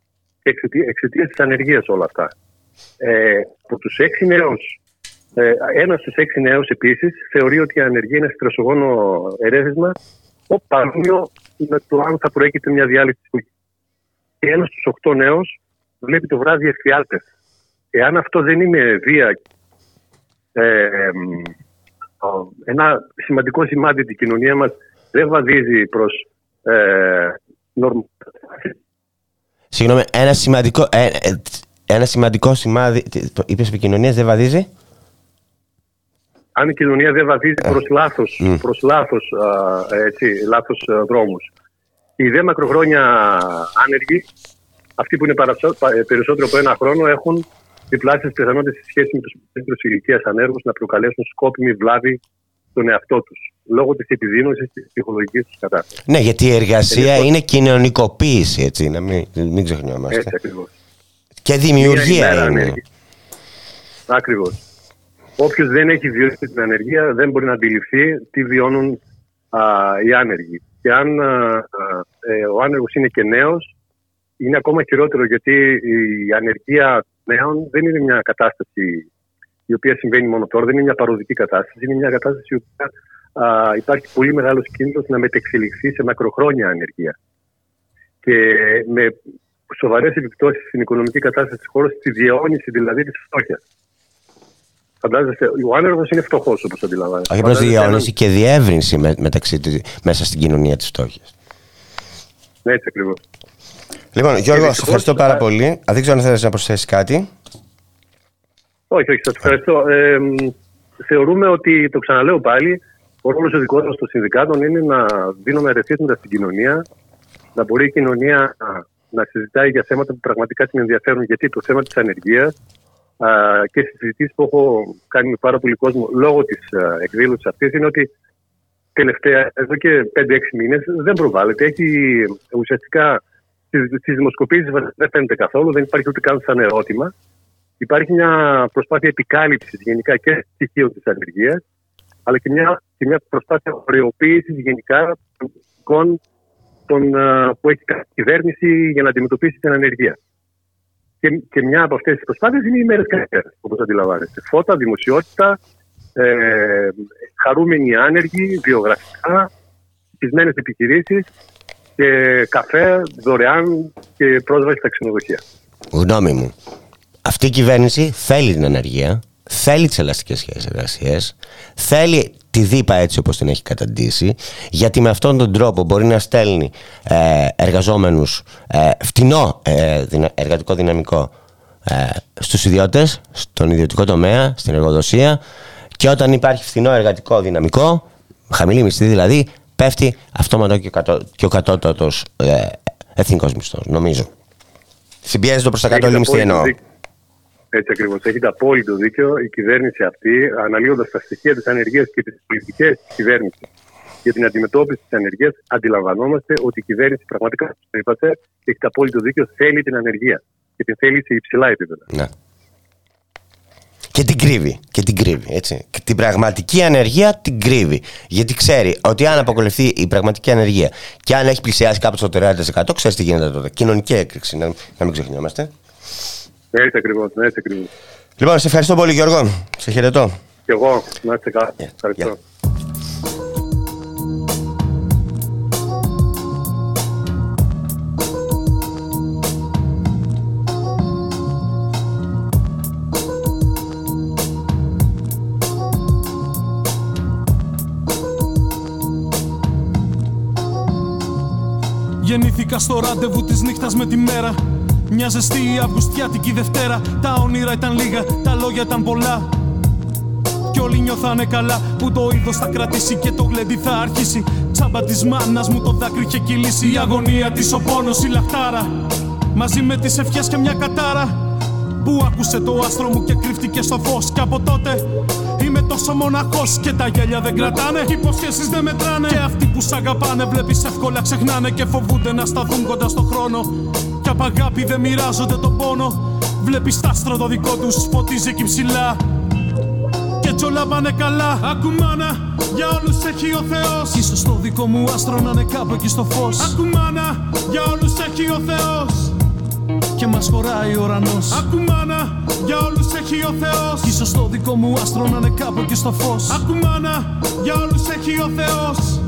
Εξαιτίας της ανεργίας όλα αυτά. Ε, από τους έξι νέους, ε, ένας στους έξι νέους επίσης θεωρεί ότι η ανεργία είναι στρεσογόνο ερέθισμα, ο παρόμοιο με το αν θα προέκειται μια διάλυση τη Και ένας στους οχτώ νέους βλέπει το βράδυ εφιάλτες. Εάν αυτό δεν είναι βία, ε, ένα σημαντικό σημάδι την κοινωνίας μας δεν βαδίζει προς ε, Συγγνώμη, ένα σημαντικό, ε, ε, ένα σημαντικό σημάδι, είπες επικοινωνία δεν βαδίζει; Αν η κοινωνία δεν βαδίζει προς λάθος, mm. προς λάθος, έτσι, λάθος δρόμους. Οι δε μακροχρόνια άνεργοι αυτοί που είναι ε, περισσότερο από ένα χρόνο έχουν διπλάσιε πιθανότητε σε σχέση με τους μεγαλύτερους ηλικίας ανέργους να προκαλέσουν σκόπιμη βλάβη στον εαυτό τους λόγω της επιδείνωσης της ψυχολογικής τους κατάστασης. Ναι, γιατί η εργασία είναι, είναι κοινωνικοποίηση, έτσι, να μην, μην ξεχνιόμαστε. Έτσι ακριβώς. Και δημιουργία είναι. Ακριβώς. Όποιος δεν έχει βιώσει την ανεργία δεν μπορεί να αντιληφθεί τι βιώνουν α, οι άνεργοι. Και αν α, ε, ο άνεργος είναι και νέος, είναι ακόμα χειρότερο γιατί η ανεργία νέων δεν είναι μια κατάσταση η οποία συμβαίνει μόνο τώρα, δεν είναι μια παροδική κατάσταση. Είναι μια κατάσταση η οποία α, υπάρχει πολύ μεγάλος κίνδυνος να μετεξελιχθεί σε μακροχρόνια ανεργία. Και με σοβαρές επιπτώσεις στην οικονομική κατάσταση της χώρας, στη διαιώνιση δηλαδή της φτώχειας. Φαντάζεστε, ο άνεργος είναι φτωχός όπως αντιλαμβάνεστε. Όχι απλώς διαιώνιση και διεύρυνση μεταξύ, μέσα στην κοινωνία της φτώχειας. Ναι, έτσι ακριβώς. Λοιπόν, Γιώργο, σε ευχαριστώ πάρα πολύ. Αν δεν ξέρω αν θέλεις να προσθέσεις κάτι. Όχι, όχι, σας ευχαριστώ. Ε, θεωρούμε ότι, το ξαναλέω πάλι, ο ρόλος ο δικός μας των συνδικάτων είναι να δίνουμε ερεθίσματα στην κοινωνία, να μπορεί η κοινωνία να συζητάει για θέματα που πραγματικά την ενδιαφέρουν. Γιατί το θέμα της ανεργίας και στις συζητήσεις που έχω κάνει με πάρα πολύ κόσμο λόγω της εκδήλωσης αυτής είναι ότι τελευταία, εδώ και 5-6 μήνες δεν προβάλλεται. Έχει ουσιαστικά στις δημοσκοπήσεις δεν φαίνεται καθόλου, δεν υπάρχει ούτε καν σαν ερώτημα. Υπάρχει μια προσπάθεια επικάλυψης γενικά και στοιχείων της ανεργίας, αλλά και μια, και μια προσπάθεια οριοποίηση γενικά των τον, που έχει η κυβέρνηση για να αντιμετωπίσει την ανεργία. Και, και μια από αυτές τις προσπάθειες είναι οι μέρε καριέρας, όπως αντιλαμβάνεστε. Φώτα, δημοσιότητα, ε, χαρούμενοι άνεργοι, βιογραφικά, πεισμένε επιχειρήσεις και καφέ δωρεάν και πρόσβαση στα ξενοδοχεία. Γνώμη μου. Αυτή η κυβέρνηση θέλει την ανεργία, θέλει τις ελαστικές σχέσεις εργασίας, θέλει τη δίπα έτσι όπως την έχει καταντήσει γιατί με αυτόν τον τρόπο μπορεί να στέλνει ε, εργαζόμενους ε, φτηνό ε, εργατικό δυναμικό ε, στους ιδιώτες, στον ιδιωτικό τομέα, στην εργοδοσία και όταν υπάρχει φθηνό εργατικό δυναμικό, χαμηλή μισθή δηλαδή, πέφτει αυτόματα και, κατώ, και ο κατώτατος ε, εθνικός μισθός, νομίζω. Συμπιέζει το προς τα κάτω όλη μισθή εννοώ. Έτσι ακριβώς. Έχετε απόλυτο δίκιο. Η κυβέρνηση αυτή, αναλύοντας τα στοιχεία της ανεργίας και τις πολιτικές της κυβέρνησης για την αντιμετώπιση της ανεργίας, αντιλαμβανόμαστε ότι η κυβέρνηση πραγματικά, το είπατε, έχετε απόλυτο δίκιο, θέλει την ανεργία. Και την θέλει σε υψηλά επίπεδα. Ναι. Και την κρύβει. Και την κρύβει. Έτσι. Και την πραγματική ανεργία την κρύβει. Γιατί ξέρει ότι αν αποκολουθεί η πραγματική ανεργία και αν έχει πλησιάσει κάπου στο 30%, ξέρεις τι γίνεται τότε. Κοινωνική έκρηξη, να, να μην ξεχνιόμαστε. Έτσι ακριβώς. Έτσι ακριβώς. Λοιπόν, σε ευχαριστώ πολύ, Γιώργο. Σε χαιρετώ. Και εγώ. Να είστε καλά. Yeah. Ευχαριστώ. Yeah. Γεννήθηκα στο ραντεβού της νύχτας με τη μέρα μια ζεστή Αυγουστιάτικη Δευτέρα. Τα όνειρα ήταν λίγα, τα λόγια ήταν πολλά. Κι όλοι νιώθανε καλά που το είδος θα κρατήσει και το γλέντι θα αρχίσει. Τσάμπα της μάνας μου το δάκρυ είχε κυλήσει. Η αγωνία της, ο πόνος, η λαχτάρα. Μαζί με τις ευχές και μια κατάρα. Που άκουσε το άστρο μου και κρύφτηκε στο φως. Και από τότε είμαι τόσο μοναχός. Και τα γέλια δεν κρατάνε. Και υποσχέσεις δεν μετράνε. Και αυτοί που σ' αγαπάνε, βλέπεις εύκολα ξεχνάνε. Και φοβούνται να σταθούν κοντά στο χρόνο. Κι απ' αγάπη δεν μοιράζονται τον πόνο. Βλέπεις τα άστρο το δικό τους φωτίζει εκεί ψηλά. Και έτσι όλα πάνε καλά. Ακουμάνα, για όλους έχει ο Θεός. σω το δικό μου άστρο να είναι κάπου εκεί στο φως. Ακουμάνα, για όλους έχει ο Θεός και μας χωράει ο ουρανός Ακουμάνα, για όλους έχει ο Θεός. Κι ίσως το δικό μου άστρο να είναι κάπου εκεί στο φως. Ακουμάνα, για όλους έχει ο Θεός.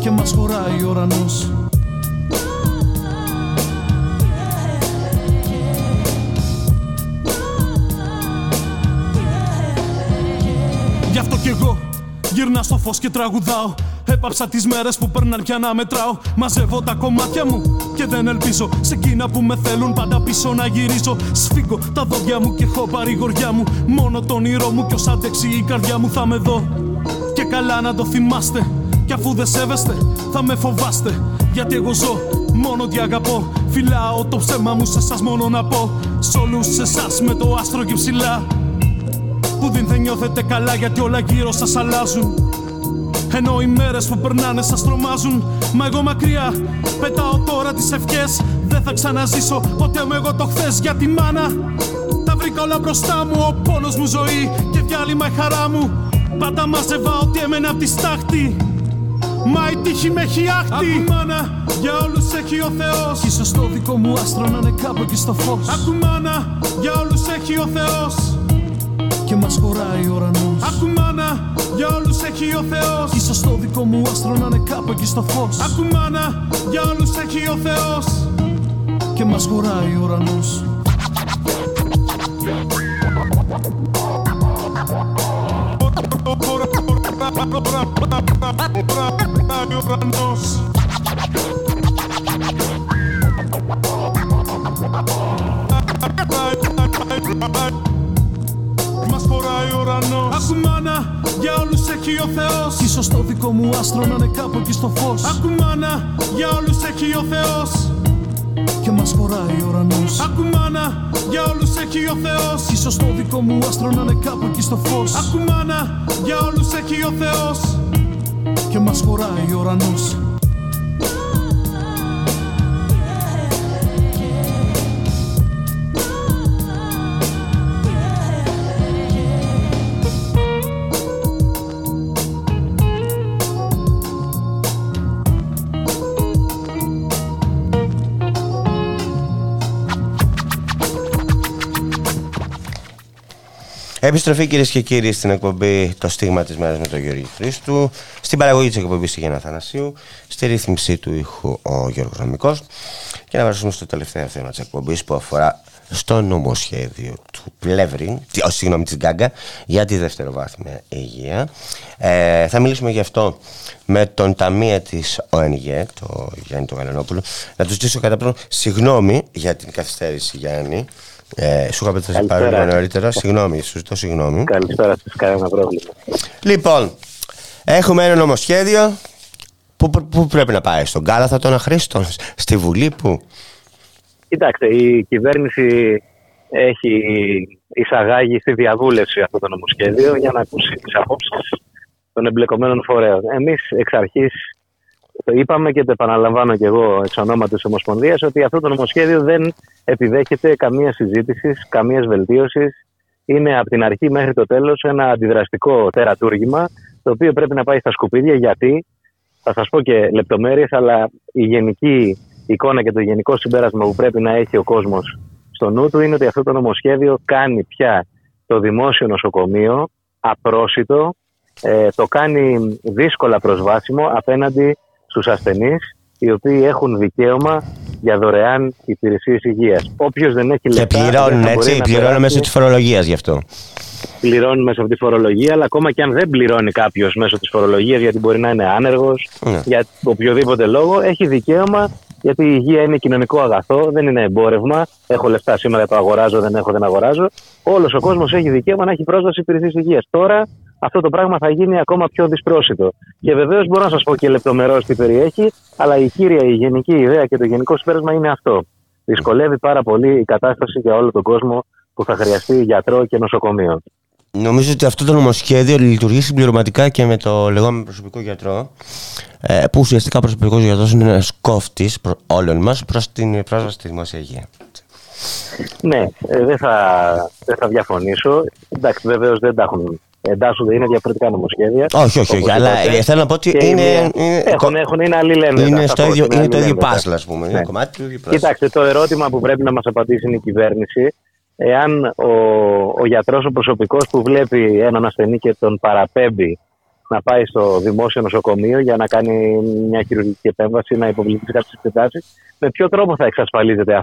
Και μας χωράει ο ουρανός. Γι' αυτό κι εγώ γυρνά στο φως και τραγουδάω Έπαψα τις μέρες που περνάνε πια να μετράω. Μαζεύω τα κομμάτια μου και δεν ελπίζω σε εκείνα που με θέλουν πάντα πίσω να γυρίζω. Σφίγγω τα δόντια μου και έχω παρηγοριά μου. Μόνο τον όνειρό μου κι ως άντεξει η καρδιά μου θα με δω. Και καλά να το θυμάστε. Κι αφού δεν σέβεστε, θα με φοβάστε. Γιατί εγώ ζω μόνο τι αγαπώ. Φυλάω το ψέμα μου σε εσάς μόνο να πω. Σ' όλους εσάς με το άστρο και ψηλά. Που δεν θα νιώθετε καλά γιατί όλα γύρω σας αλλάζουν. Ενώ οι μέρες που περνάνε σας τρομάζουν Μα εγώ μακριά πετάω τώρα τις ευχές. Δεν θα ξαναζήσω ποτέ με εγώ το χθες για τη μάνα Τα βρήκα όλα μπροστά μου Ο πόνος μου ζωή και διάλειμμα η χαρά μου. Πάντα μάζευα ό,τι έμενε απ' τη στάχτη Μα η τύχη με έχει άχτη. Μάνα, για όλους έχει ο Θεός. Ίσως το δικό μου άστρο να είναι κάπου εκεί στο φως. Μάνα, για όλους έχει ο Θεός και μας χωράει ο ουρανός. Ακουμάνα, για όλους έχει ο Θεός. Ίσως το δικό μου άστρο να είναι κάπου εκεί στο φως. Ακουμάνα, για όλους έχει ο Θεός. Και μας χωράει ο ουρανός. μας χωράει ο ουρανός. Ακουμάνα, για όλους έχει ο Θεός. Ίσως το δικό μου άστρο να είναι κάπου εκεί στο φως. Ακουμάνα, για όλους έχει ο Θεός. Και μας μας χωράει ο ουρανός. Ακουμάνα, για όλους έχει ο Θεός. Ίσως το δικό μου άστρο να είναι κάπου εκεί στο φως. Ακουμάνα, για όλους έχει ο Θεός. Και μας χωράει ο ουρανός Επιστροφή κυρίες και κύριοι στην εκπομπή Το Στίγμα της Μέρας με τον Γιώργο Χρήστου. Στην παραγωγή της εκπομπής τη Γιάννα Θανασίου. Στη ρύθμιση του ήχου ο Γιώργος Νομικός. Και να περάσουμε στο τελευταίο θέμα της εκπομπής που αφορά στο νομοσχέδιο του Πλεύρη, oh, συγγνώμη, της Γκάγκα για τη δευτεροβάθμια υγεία. Ε, θα μιλήσουμε γι' αυτό με τον ταμεία της ΟΕΝΓΕ, το Γιάννη τον Γαλανόπουλο. Να τους ζητήσω κατά πρώτον συγγνώμη για την καθυστέρηση, Γιάννη. Ε, σου είχα πει ότι θα πάρει νωρίτερα. Συγγνώμη, σου ζητώ συγγνώμη. Καλησπέρα σας, κανένα πρόβλημα. Λοιπόν, έχουμε ένα νομοσχέδιο. Πού, πού πρέπει να πάει, στον Κάλαθα των Αχρήστων, στη Βουλή, πού; Κοιτάξτε, η κυβέρνηση έχει εισαγάγει στη διαβούλευση αυτό το νομοσχέδιο για να ακούσει τις απόψεις των εμπλεκομένων φορέων. Εμείς εξ αρχής το είπαμε και το επαναλαμβάνω και εγώ εξ ονόματος της Ομοσπονδίας ότι αυτό το νομοσχέδιο δεν επιδέχεται καμία συζήτηση, καμίας βελτίωσης. Είναι από την αρχή μέχρι το τέλος ένα αντιδραστικό τερατούργημα το οποίο πρέπει να πάει στα σκουπίδια γιατί; Θα σας πω και λεπτομέρειες, αλλά η γενική εικόνα και το γενικό συμπέρασμα που πρέπει να έχει ο κόσμος στο νου του είναι ότι αυτό το νομοσχέδιο κάνει πια το δημόσιο νοσοκομείο απρόσιτο, ε, το κάνει δύσκολα προσβάσιμο απέναντι Στους ασθενείς, οι οποίοι έχουν δικαίωμα για δωρεάν υπηρεσίες υγείας. Όποιος δεν έχει λεφτά... Και πληρώνουν έτσι, πληρώνουν μέσω της φορολογίας γι' αυτό. Πληρώνουν μέσω από της φορολογίας, αλλά ακόμα και αν δεν πληρώνει κάποιος μέσω της φορολογίας, γιατί μπορεί να είναι άνεργος, ναι. για οποιοδήποτε λόγο, έχει δικαίωμα γιατί η υγεία είναι κοινωνικό αγαθό, δεν είναι εμπόρευμα. Έχω λεφτά σήμερα, το αγοράζω, δεν έχω, δεν αγοράζω. Όλος ο κόσμος έχει δικαίωμα να έχει πρόσβαση υπηρεσίες υγείας. Τώρα αυτό το πράγμα θα γίνει ακόμα πιο δυσπρόσιτο. Και βεβαίως μπορώ να σας πω και λεπτομερώς τι περιέχει, αλλά η κύρια, η γενική ιδέα και το γενικό συμπέρασμα είναι αυτό. Δυσκολεύει πάρα πολύ η κατάσταση για όλο τον κόσμο που θα χρειαστεί γιατρό και νοσοκομείο. Νομίζω ότι αυτό το νομοσχέδιο λειτουργεί συμπληρωματικά και με το λεγόμενο προσωπικό γιατρό, ε, που ουσιαστικά ο προσωπικός γιατρός είναι ένας κόφτης όλων μας προς την πρόσβαση στη δημόσια υγεία. Ναι, ε, δεν, θα, δεν θα διαφωνήσω. Εντάξει, βεβαίως δεν τα έχουν εντάσσονται, είναι διαφορετικά νομοσχέδια. Όχι, όχι, όχι αλλά ε, θέλω να πω ότι είναι, είναι, έχουν, έχουν, είναι αλληλένδετα. Είναι, στο ίδιο, είναι το ίδιο πάσλα, ας πούμε. Ναι. Είναι κομμάτι του ίδιου Κοιτάξτε, το ερώτημα που πρέπει να μας απαντήσει είναι η κυβέρνηση. Εάν ο, ο γιατρός, ο προσωπικός που βλέπει έναν ασθενή και τον παραπέμπει να πάει στο δημόσιο νοσοκομείο για να κάνει μια χειρουργική επέμβαση, να υποβληθεί σε κάποιες εξετάσεις, με ποιο τρόπο θα εξασφαλίζεται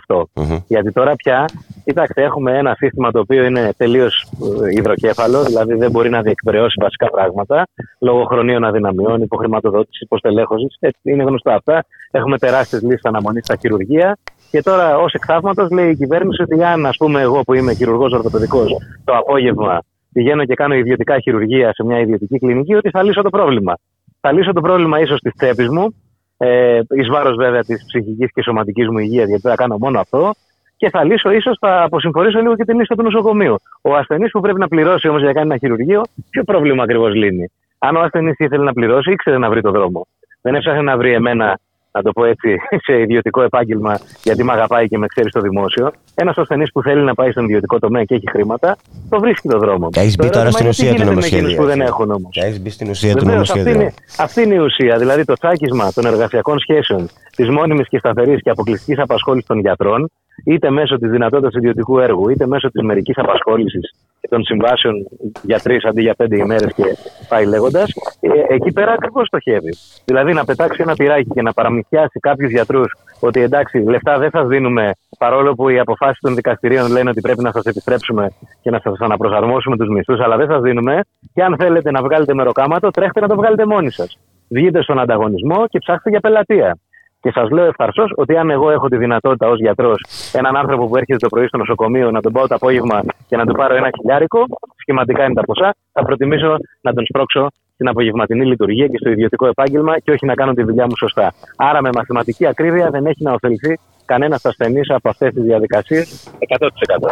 Γιατί τώρα πια, κοιτάξτε, έχουμε ένα σύστημα το οποίο είναι τελείως ε, υδροκέφαλο, δηλαδή δεν μπορεί να διεκπαιρεώσει βασικά πράγματα, λόγω χρονίων αδυναμιών, υποχρηματοδότηση, υποστελέχωσης. Είναι γνωστά αυτά. Έχουμε τεράστιες λύσει αναμονής στα χειρουργεία. Και τώρα, ως εκθαύματος, λέει η κυβέρνηση ότι αν, ας πούμε, εγώ που είμαι χειρουργός ορθοπαιδικός, το απόγευμα πηγαίνω και κάνω ιδιωτικά χειρουργία σε μια ιδιωτική κλινική, ότι θα λύσω το πρόβλημα. Θα λύσω το πρόβλημα ίσως της τσέπης μου, ε, εις βάρος βέβαια της ψυχικής και σωματικής μου υγείας, γιατί θα κάνω μόνο αυτό, και θα λύσω, ίσως θα αποσυμφορήσω λίγο και την λύση του νοσοκομείου. Ο ασθενής που πρέπει να πληρώσει όμως για να κάνει ένα χειρουργείο, ποιο πρόβλημα ακριβώς λύνει. Αν ο ασθενής ήθελε να πληρώσει, ήξερε να βρει το δρόμο. Δεν έψαχνε να βρει εμένα να το πω έτσι, σε ιδιωτικό επάγγελμα, γιατί με αγαπάει και με ξέρει στο δημόσιο. Ένας ασθενής που θέλει να πάει στον ιδιωτικό τομέα και έχει χρήματα, το βρίσκει το δρόμο. Έχεις μπει τώρα στην ουσία του νομοσχέδιου. που δεν έχουν όμως. Έχεις μπει στην ουσία του νομοσχέδιου. Αυτή, αυτή είναι η ουσία. Δηλαδή το τσάκισμα των εργασιακών σχέσεων της μόνιμης και σταθερής και αποκλειστικής απασχόλησης των γιατρών, είτε μέσω της δυνατότητας ιδιωτικού έργου, είτε μέσω της μερικής απασχόλησης και των συμβάσεων για τρεις αντί για πέντε ημέρες και πάει λέγοντας, ε, εκεί πέρα ακριβώς στοχεύει. Δηλαδή να πετάξει ένα τυράκι και να παραμυθιάσει κάποιους γιατρούς ότι εντάξει, λεφτά δεν θα δίνουμε παρόλο που οι αποφάσεις των δικαστηρίων λένε ότι πρέπει να σας επιστρέψουμε και να σας αναπροσαρμόσουμε τους μισθούς, αλλά δεν σας δίνουμε. Και αν θέλετε να βγάλετε μεροκάματο, τρέχετε να το βγάλετε μόνοι σας. Βγείτε στον ανταγωνισμό και ψάχτε για πελατεία. Και σας λέω ευθαρσώς ότι αν εγώ έχω τη δυνατότητα ως γιατρός έναν άνθρωπο που έρχεται το πρωί στο νοσοκομείο να τον πάω το απόγευμα και να του πάρω ένα χιλιάρικο, σχηματικά είναι τα ποσά, θα προτιμήσω να τον σπρώξω στην απογευματινή λειτουργία και στο ιδιωτικό επάγγελμα και όχι να κάνω τη δουλειά μου σωστά. Άρα με μαθηματική ακρίβεια δεν έχει να ωφεληθεί κανένας ασθενής από αυτές τις διαδικασίες 100%.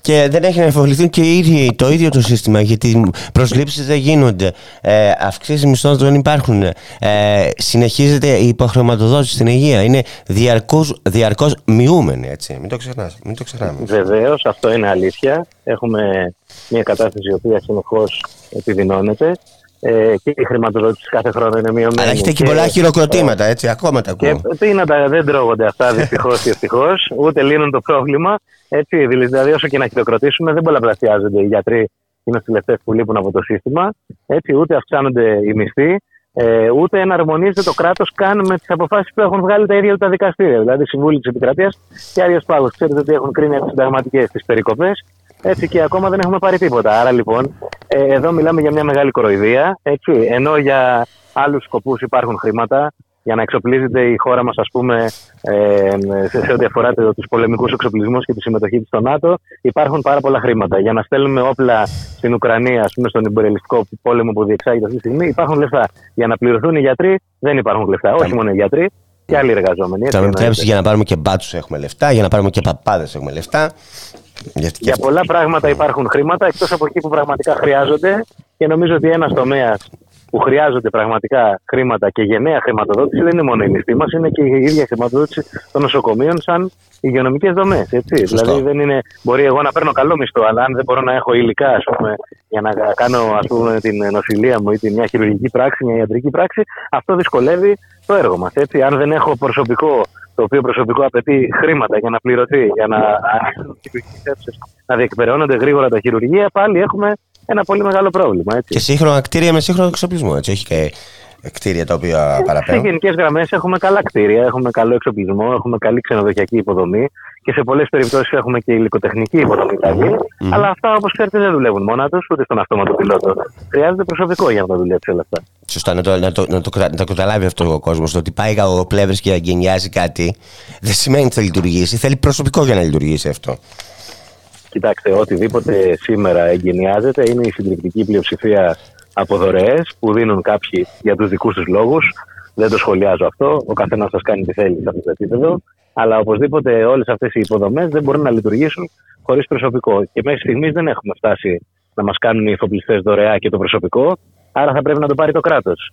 Και δεν έχει να εφοβληθούν και οι ίδιοι, το ίδιο το σύστημα, γιατί προσλήψεις δεν γίνονται, ε, αυξήσεις μισθών δεν υπάρχουν, ε, συνεχίζεται η υποχρεωματοδότηση στην υγεία, είναι διαρκώς, διαρκώς μειούμενη, έτσι, μην το, ξεχνάς, μην το ξεχνάμε. Βεβαίως, αυτό είναι αλήθεια. Έχουμε μια κατάσταση η οποία συνεχώς επιδεινώνεται ε, και η χρηματοδότηση κάθε χρόνο είναι μειωμένη. Αλλά έχετε και πολλά χειροκροτήματα, έτσι, ακόμα τα ακούω. Και τι να τα, δεν τρώγονται αυτά δυστυχώς ή ευτυχώς, ούτε λύνουν το πρόβλημα. Έτσι, δηλαδή, όσο και να χειροκροτήσουμε, δεν πολλαπλασιάζονται οι γιατροί οι νοσηλευτέ που λείπουν από το σύστημα. Έτσι, ούτε αυξάνονται οι μισθοί, ε, ούτε εναρμονίζεται το κράτος καν με τις αποφάσεις που έχουν βγάλει τα ίδια τα δικαστήρια. Δηλαδή, Συμβούλη της Επικρατείας και Άριος Πάγο. Ξέρετε ότι έχουν κρίνει συνταγματικέ τις περικοπές έτσι και ακόμα δεν έχουμε πάρει τίποτα. Άρα λοιπόν, ε, εδώ μιλάμε για μια μεγάλη κοροϊδία. Έτσι, ενώ για άλλους σκοπούς υπάρχουν χρήματα, για να εξοπλίζεται η χώρα μας, ας πούμε, ε, σε, σε ό,τι αφορά τους πολεμικούς εξοπλισμούς και τη συμμετοχή της στο ΝΑΤΟ, υπάρχουν πάρα πολλά χρήματα. Για να στέλνουμε όπλα στην Ουκρανία, ας πούμε, στον υπερελιστικό πόλεμο που διεξάγεται αυτή τη στιγμή, υπάρχουν λεφτά. Για να πληρωθούν οι γιατροί, δεν υπάρχουν λεφτά. Όχι μόνο οι γιατροί, και άλλοι εργαζόμενοι. Θα με επιτρέψει για να πάρουμε και μπάτσους έχουμε λεφτά, για να πάρουμε και παπάδες έχουμε λεφτά. Για πολλά πράγματα υπάρχουν χρήματα, εκτός από εκεί που πραγματικά χρειάζονται. Και νομίζω ότι ένας τομέας που χρειάζονται πραγματικά χρήματα και γενναία χρηματοδότηση δεν είναι μόνο η μισθή μας, είναι και η ίδια χρηματοδότηση των νοσοκομείων σαν υγειονομικές δομές. Δηλαδή, δεν είναι, μπορεί εγώ να παίρνω καλό μισθό, αλλά αν δεν μπορώ να έχω υλικά ας πούμε, για να κάνω ας πούμε, την νοσηλεία μου ή την μια χειρουργική πράξη, μια ιατρική πράξη, αυτό δυσκολεύει το έργο μας. Αν δεν έχω προσωπικό το οποίο προσωπικό απαιτεί χρήματα για να πληρωθεί, για να να διεκπεραιώνονται γρήγορα τα χειρουργεία, πάλι έχουμε ένα πολύ μεγάλο πρόβλημα. Έτσι. Και σύγχρονα κτίρια με σύγχρονο εξοπλισμό, έτσι. Έχει και κτίρια τα οποία παραπέμπουν. Σε γενικές γραμμές έχουμε καλά κτίρια, έχουμε καλό εξοπλισμό, έχουμε καλή ξενοδοχειακή υποδομή και σε πολλές περιπτώσεις έχουμε και υλικοτεχνική υποδομή Αλλά αυτά, όπως ξέρετε, δεν δουλεύουν μόνα τους ούτε στον αυτόματο πιλότο. Χρειάζεται προσωπικό για να τα δουλέψει όλα αυτά. Σωστά, να το, να το, να το, να το καταλάβει αυτό ο κόσμος. Το ότι πάει ο πλεύρης και εγκαινιάζει κάτι δεν σημαίνει ότι θα λειτουργήσει. Θέλει προσωπικό για να λειτουργήσει αυτό. Κοιτάξτε, οτιδήποτε σήμερα εγκαινιάζεται είναι η συντριπτική πλειοψηφία από δωρεές που δίνουν κάποιοι για τους δικούς τους λόγους. Δεν το σχολιάζω αυτό. Ο καθένας σας κάνει τι θέλει σε αυτό το επίπεδο. Αλλά οπωσδήποτε όλες αυτές οι υποδομές δεν μπορούν να λειτουργήσουν χωρίς προσωπικό. Και μέχρι στιγμής δεν έχουμε φτάσει να μας κάνουν οι εφοπλιστές δωρεά και το προσωπικό. Άρα θα πρέπει να το πάρει το κράτος.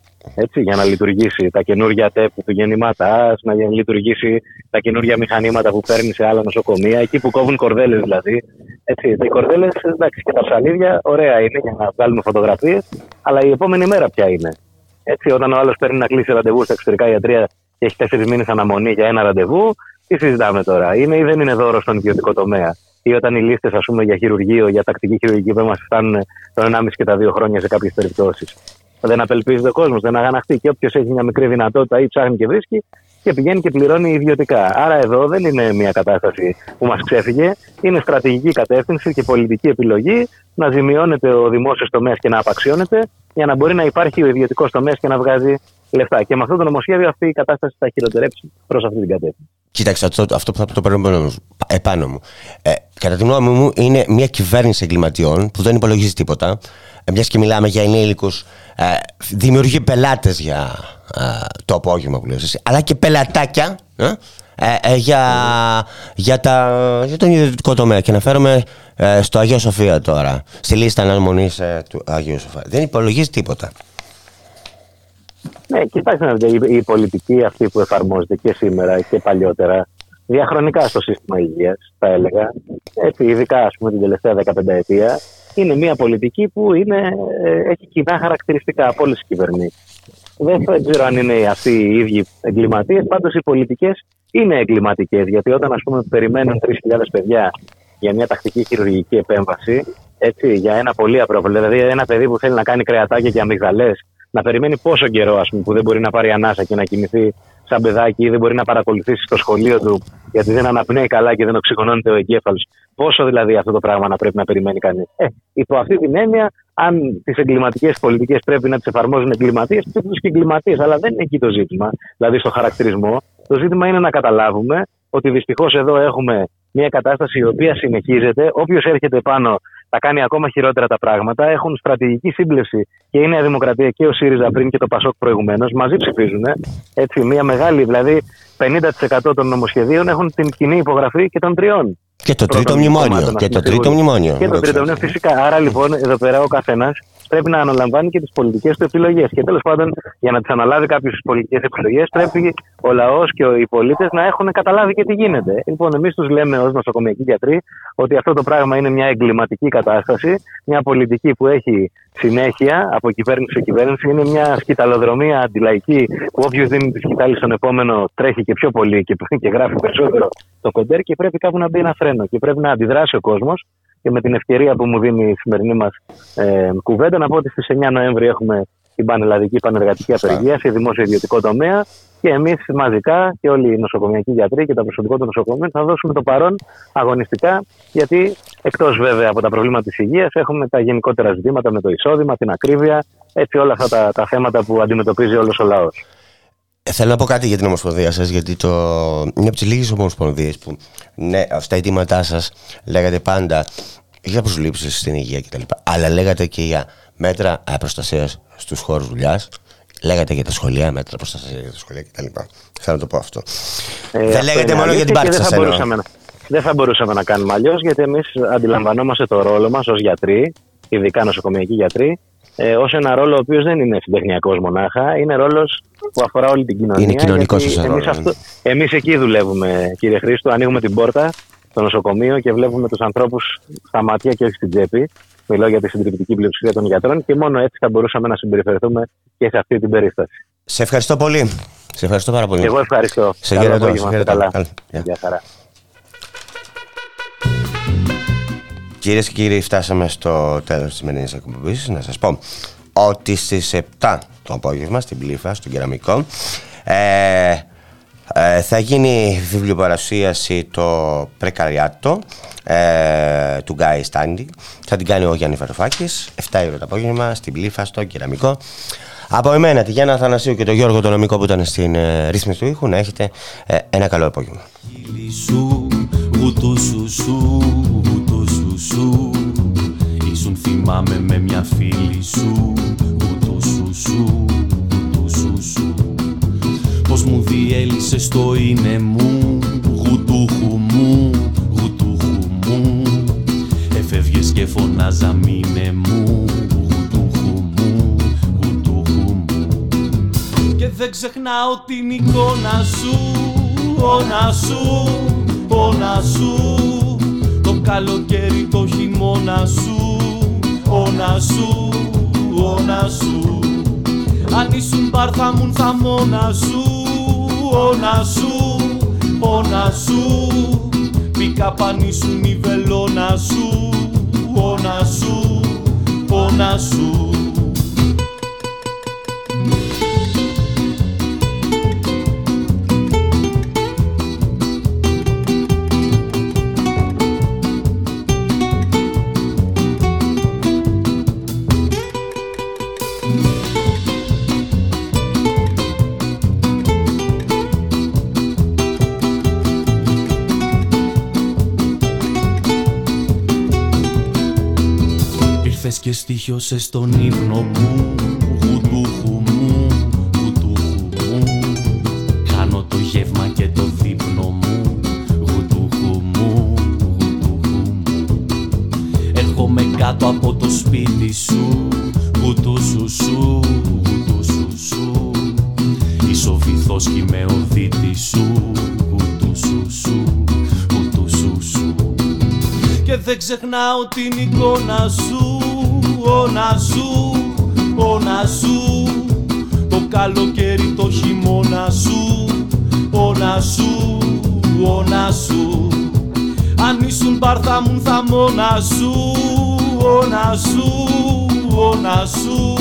Για να λειτουργήσει τα καινούργια ΤΕΠ του γεννήματά, να λειτουργήσει τα καινούργια μηχανήματα που παίρνει σε άλλα νοσοκομεία, εκεί που κόβουν κορδέλες δηλαδή. Έτσι, οι κορδέλες και τα ψαλίδια, ωραία είναι για να βγάλουμε φωτογραφίες, αλλά η επόμενη μέρα ποια είναι. Έτσι, όταν ο άλλος παίρνει να κλείσει ραντεβού στα εξωτερικά ιατρία και έχει τέσσερις μήνες αναμονή για ένα ραντεβού, τι συζητάμε τώρα, είναι ή δεν είναι δώρο στον ιδιωτικό τομέα. Ή όταν οι λίστες για χειρουργείο, για τακτική χειρουργική δεν μας φτάνουν τον 1,5 και τα 2 χρόνια σε κάποιες περιπτώσεις. Δεν απελπίζεται ο κόσμος, δεν αγαναχτεί και όποιος έχει μια μικρή δυνατότητα ή ψάχνει και βρίσκει και πηγαίνει και πληρώνει ιδιωτικά. Άρα εδώ δεν είναι μια κατάσταση που μας ξέφυγε. Είναι στρατηγική κατεύθυνση και πολιτική επιλογή να ζημιώνεται ο δημόσιος τομέας και να απαξιώνεται για να μπορεί να υπάρχει ο ιδιωτικός τομέας και να βγάζει λεφτά. Και με αυτό το νομοσχέδιο αυτή η κατάσταση θα χειροτερέψει προς αυτή την κατεύθυνση. Κοίταξε, αυτό, αυτό που θα το παίρνω επάνω μου. Ε, κατά τη γνώμη μου, είναι μια κυβέρνηση εγκληματιών που δεν υπολογίζει τίποτα. Ε, Μιας και μιλάμε για ενήλικους, ε, δημιουργεί πελάτες για ε, το απόγευμα που λέω αλλά και πελατάκια ε, ε, για, για, τα, για τον ιδιωτικό τομέα. Και αναφέρομαι ε, στο Αγίο Σοφία τώρα, στη λίστα αναμονής ε, του Αγίου Σοφία. Δεν υπολογίζει τίποτα. Ναι, κοιτάξτε η, η πολιτική αυτή που εφαρμόζεται και σήμερα και παλιότερα διαχρονικά στο σύστημα υγείας, θα έλεγα, έτσι, ειδικά ας πούμε, την τελευταία 15 ετία, είναι μια πολιτική που είναι, ε, έχει κοινά χαρακτηριστικά από όλες τις κυβερνήσεις. Δεν ξέρω αν είναι αυτοί οι ίδιοι εγκληματίες, πάντως οι πολιτικές είναι εγκληματικές. Γιατί όταν ας πούμε, περιμένουν 3.000 παιδιά για μια τακτική χειρουργική επέμβαση, έτσι, για ένα πολύ απρόβλεπτο, δηλαδή ένα παιδί που θέλει να κάνει κρεατάκια και αμυγδαλές, να περιμένει πόσο καιρό ας πούμε, που δεν μπορεί να πάρει ανάσα και να κοιμηθεί σαν παιδάκι ή δεν μπορεί να παρακολουθήσει στο σχολείο του γιατί δεν αναπνέει καλά και δεν οξυγονώνεται ο εγκέφαλος. Πόσο δηλαδή αυτό το πράγμα να πρέπει να περιμένει κανείς. Ε, υπό αυτή την έννοια, αν τις εγκληματικές πολιτικές πρέπει να τις εφαρμόζουν εγκληματίες, πρέπει τους και εγκληματίες. Αλλά δεν είναι εκεί το ζήτημα, δηλαδή στο χαρακτηρισμό. Το ζήτημα είναι να καταλάβουμε ότι δυστυχώς εδώ έχουμε μια κατάσταση η οποία συνεχίζεται. Όποιος έρχεται πάνω τα κάνει ακόμα χειρότερα τα πράγματα. Έχουν στρατηγική σύμπλευση και η Νέα Δημοκρατία και ο ΣΥΡΙΖΑ πριν και το ΠΑΣΟΚ προηγουμένως. Μαζί ψηφίζουν. Έτσι, μια μεγάλη, δηλαδή 50% των νομοσχεδίων έχουν την κοινή υπογραφή και των τριών. Και το τρίτο μνημόνιο. Και το τρίτο μνημόνιο. Και το τρίτο μνημόνιο, φυσικά. Άρα λοιπόν, εδώ πέρα ο καθένας πρέπει να αναλαμβάνει και τις πολιτικές του επιλογές. Και τέλος πάντων, για να τις αναλάβει κάποιε πολιτικές επιλογές, πρέπει ο λαός και οι πολίτες να έχουν καταλάβει και τι γίνεται. Λοιπόν, εμείς τους λέμε ως νοσοκομιακοί γιατροί ότι αυτό το πράγμα είναι μια εγκληματική κατάσταση, μια πολιτική που έχει συνέχεια από κυβέρνηση σε κυβέρνηση. Είναι μια σκηταλοδρομία αντιλαϊκή που όποιος δίνει τη σκητάλη στον επόμενο τρέχει και πιο πολύ και, και γράφει περισσότερο το κοντέρ και πρέπει κάπου να μπει ένα φρένο και πρέπει να αντιδράσει ο κόσμος. Και με την ευκαιρία που μου δίνει η σημερινή μας ε, κουβέντα, να πω ότι στις 9 Νοέμβρη έχουμε την πανελλαδική πανεργατική απεργία σε δημόσιο ιδιωτικό τομέα και εμείς μαζικά και όλοι οι νοσοκομιακοί γιατροί και τα προσωπικό των νοσοκομείων θα δώσουμε το παρόν αγωνιστικά, γιατί εκτός βέβαια από τα προβλήματα της υγείας έχουμε τα γενικότερα ζητήματα με το εισόδημα, την ακρίβεια, έτσι όλα αυτά τα, τα θέματα που αντιμετωπίζει όλος ο λαός. Ε, θέλω να πω κάτι για την Ομοσπονδία σας, γιατί το... είναι από τις λίγες Ομοσπονδίες που ναι, στα αιτήματά σας λέγατε πάντα για προσλήψεις στην υγεία κτλ. Αλλά λέγατε και για μέτρα προστασίας στους χώρους δουλειάς. Λέγατε για τα σχολεία, μέτρα προστασίας για τα σχολεία κτλ. Θέλω να το πω αυτό. Ε, δεν λέγατε μόνο για την πάρτι σας. Δεν θα μπορούσαμε να κάνουμε αλλιώς, γιατί εμείς αντιλαμβανόμαστε το ρόλο μας ως γιατροί, ειδικά νοσοκομιακοί γιατροί, ε, ως ένα ρόλο ο οποίος δεν είναι συντεχνιακός μονάχα, είναι ρόλος που αφορά όλη την κοινωνία. Είναι κοινωνικός σα ρόλος. Εμείς εκεί δουλεύουμε, κύριε Χρήστο. Ανοίγουμε την πόρτα στο νοσοκομείο και βλέπουμε τους ανθρώπους στα μάτια και όχι στην τσέπη. Μιλώ για τη συντριπτική πλειοψηφία των γιατρών και μόνο έτσι θα μπορούσαμε να συμπεριφερθούμε και σε αυτή την περίσταση. Σε ευχαριστώ πολύ. Σε ευχαριστώ πάρα πολύ. Εγώ ευχαριστώ. Σε χαιρετώ. Καλά. Γεια χαρά. Κυρίες και κύριοι, φτάσαμε στο τέλος της σημερινής εκπομπής. Να σας πω ότι στις 7 το απόγευμα στην Πλήφα, στον Κεραμικό, ε, ε, θα γίνει βιβλιοπαρασίαση το Πρεκαριάτο ε, του Γκάι Στάντι. Θα την κάνει ο Γιάννη Βαρουφάκης, 7 ώρα το απόγευμα στην Πλήφα, στο Κεραμικό. Από εμένα, τη Γιάννα Αθανασίου και τον Γιώργο τον Νομικό που ήταν στην ε, ρύθμιση του ήχου, να έχετε ε, ένα καλό απόγευμα σου. Ήσουν θυμάμαι με μια φίλη σου. Ούτου σου σου, ούτου σου σου. Πως μου διέλυσες στο είναι μου. Γουτούχου μου, γουτούχου μου. Εφεύγες και φωνάζα μήνε μου. Γουτούχου μου, γουτούχου μου. Και δεν ξεχνάω την εικόνα σου Όνα σου, όνα σου καλοκαίρι το χειμώνα σου Όνα σου, όνα σου. Αν ήσουν μπαρ θα μουν θα μόνα σου Όνα σου, όνα σου. Πήκα πανίσουν η βελόνα σου Όνα σου, όνα σου και στοιχιώσε στον ύπνο μου Γουτούχου μου, γουτούχου μου. Κάνω το γεύμα και το δείπνο μου Γουτούχου μου, γουτούχου μου. Έρχομαι κάτω από το σπίτι σου Γουτούσου σου, γουτούσου σου. Είσαι ο βυθός κι είμαι ο δίτης σου Γουτούσου σου, γουτούσου σου. Και δεν ξεχνάω την εικόνα σου όνα σου, όνα σου Το καλοκαίρι το χειμώνα σου, όνα σου, όνα σου Αν ήσουν μπαρ θα μου θα μόνα σου, όνα σου, όνα σου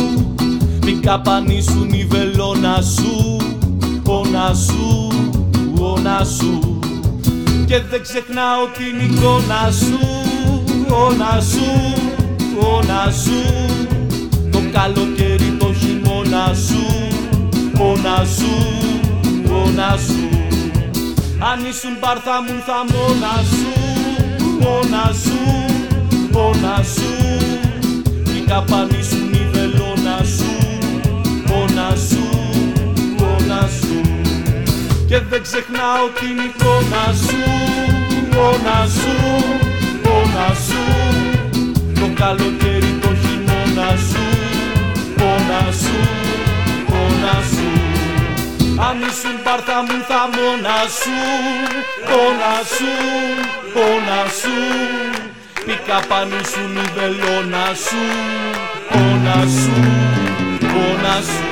Μην καπανίσουν η βελόνα σου, όνα σου, όνα σου Και δεν ξεχνάω την εικόνα σου, όνα σου χειμώνα σου Το καλοκαίρι το χειμώνα σου Μόνα σου, μόνα σου Αν ήσουν μπαρ θα μου θα μόνα σου Μόνα σου, πόνα σου η καπανή σου η βελόνα σου πόνα σου, πόνα σου και δεν ξεχνάω την εικόνα σου πόνα σου, πόνα σου το καλοκαίρι το χειμώνα σου πόνα σου, πόνα σου. Αν ήσουν πάρτα μου θα μόνα σου πόνα σου, πόνα σου. Πήκα πάνω σου η βελόνα σου Πόνα σου, πόνα σου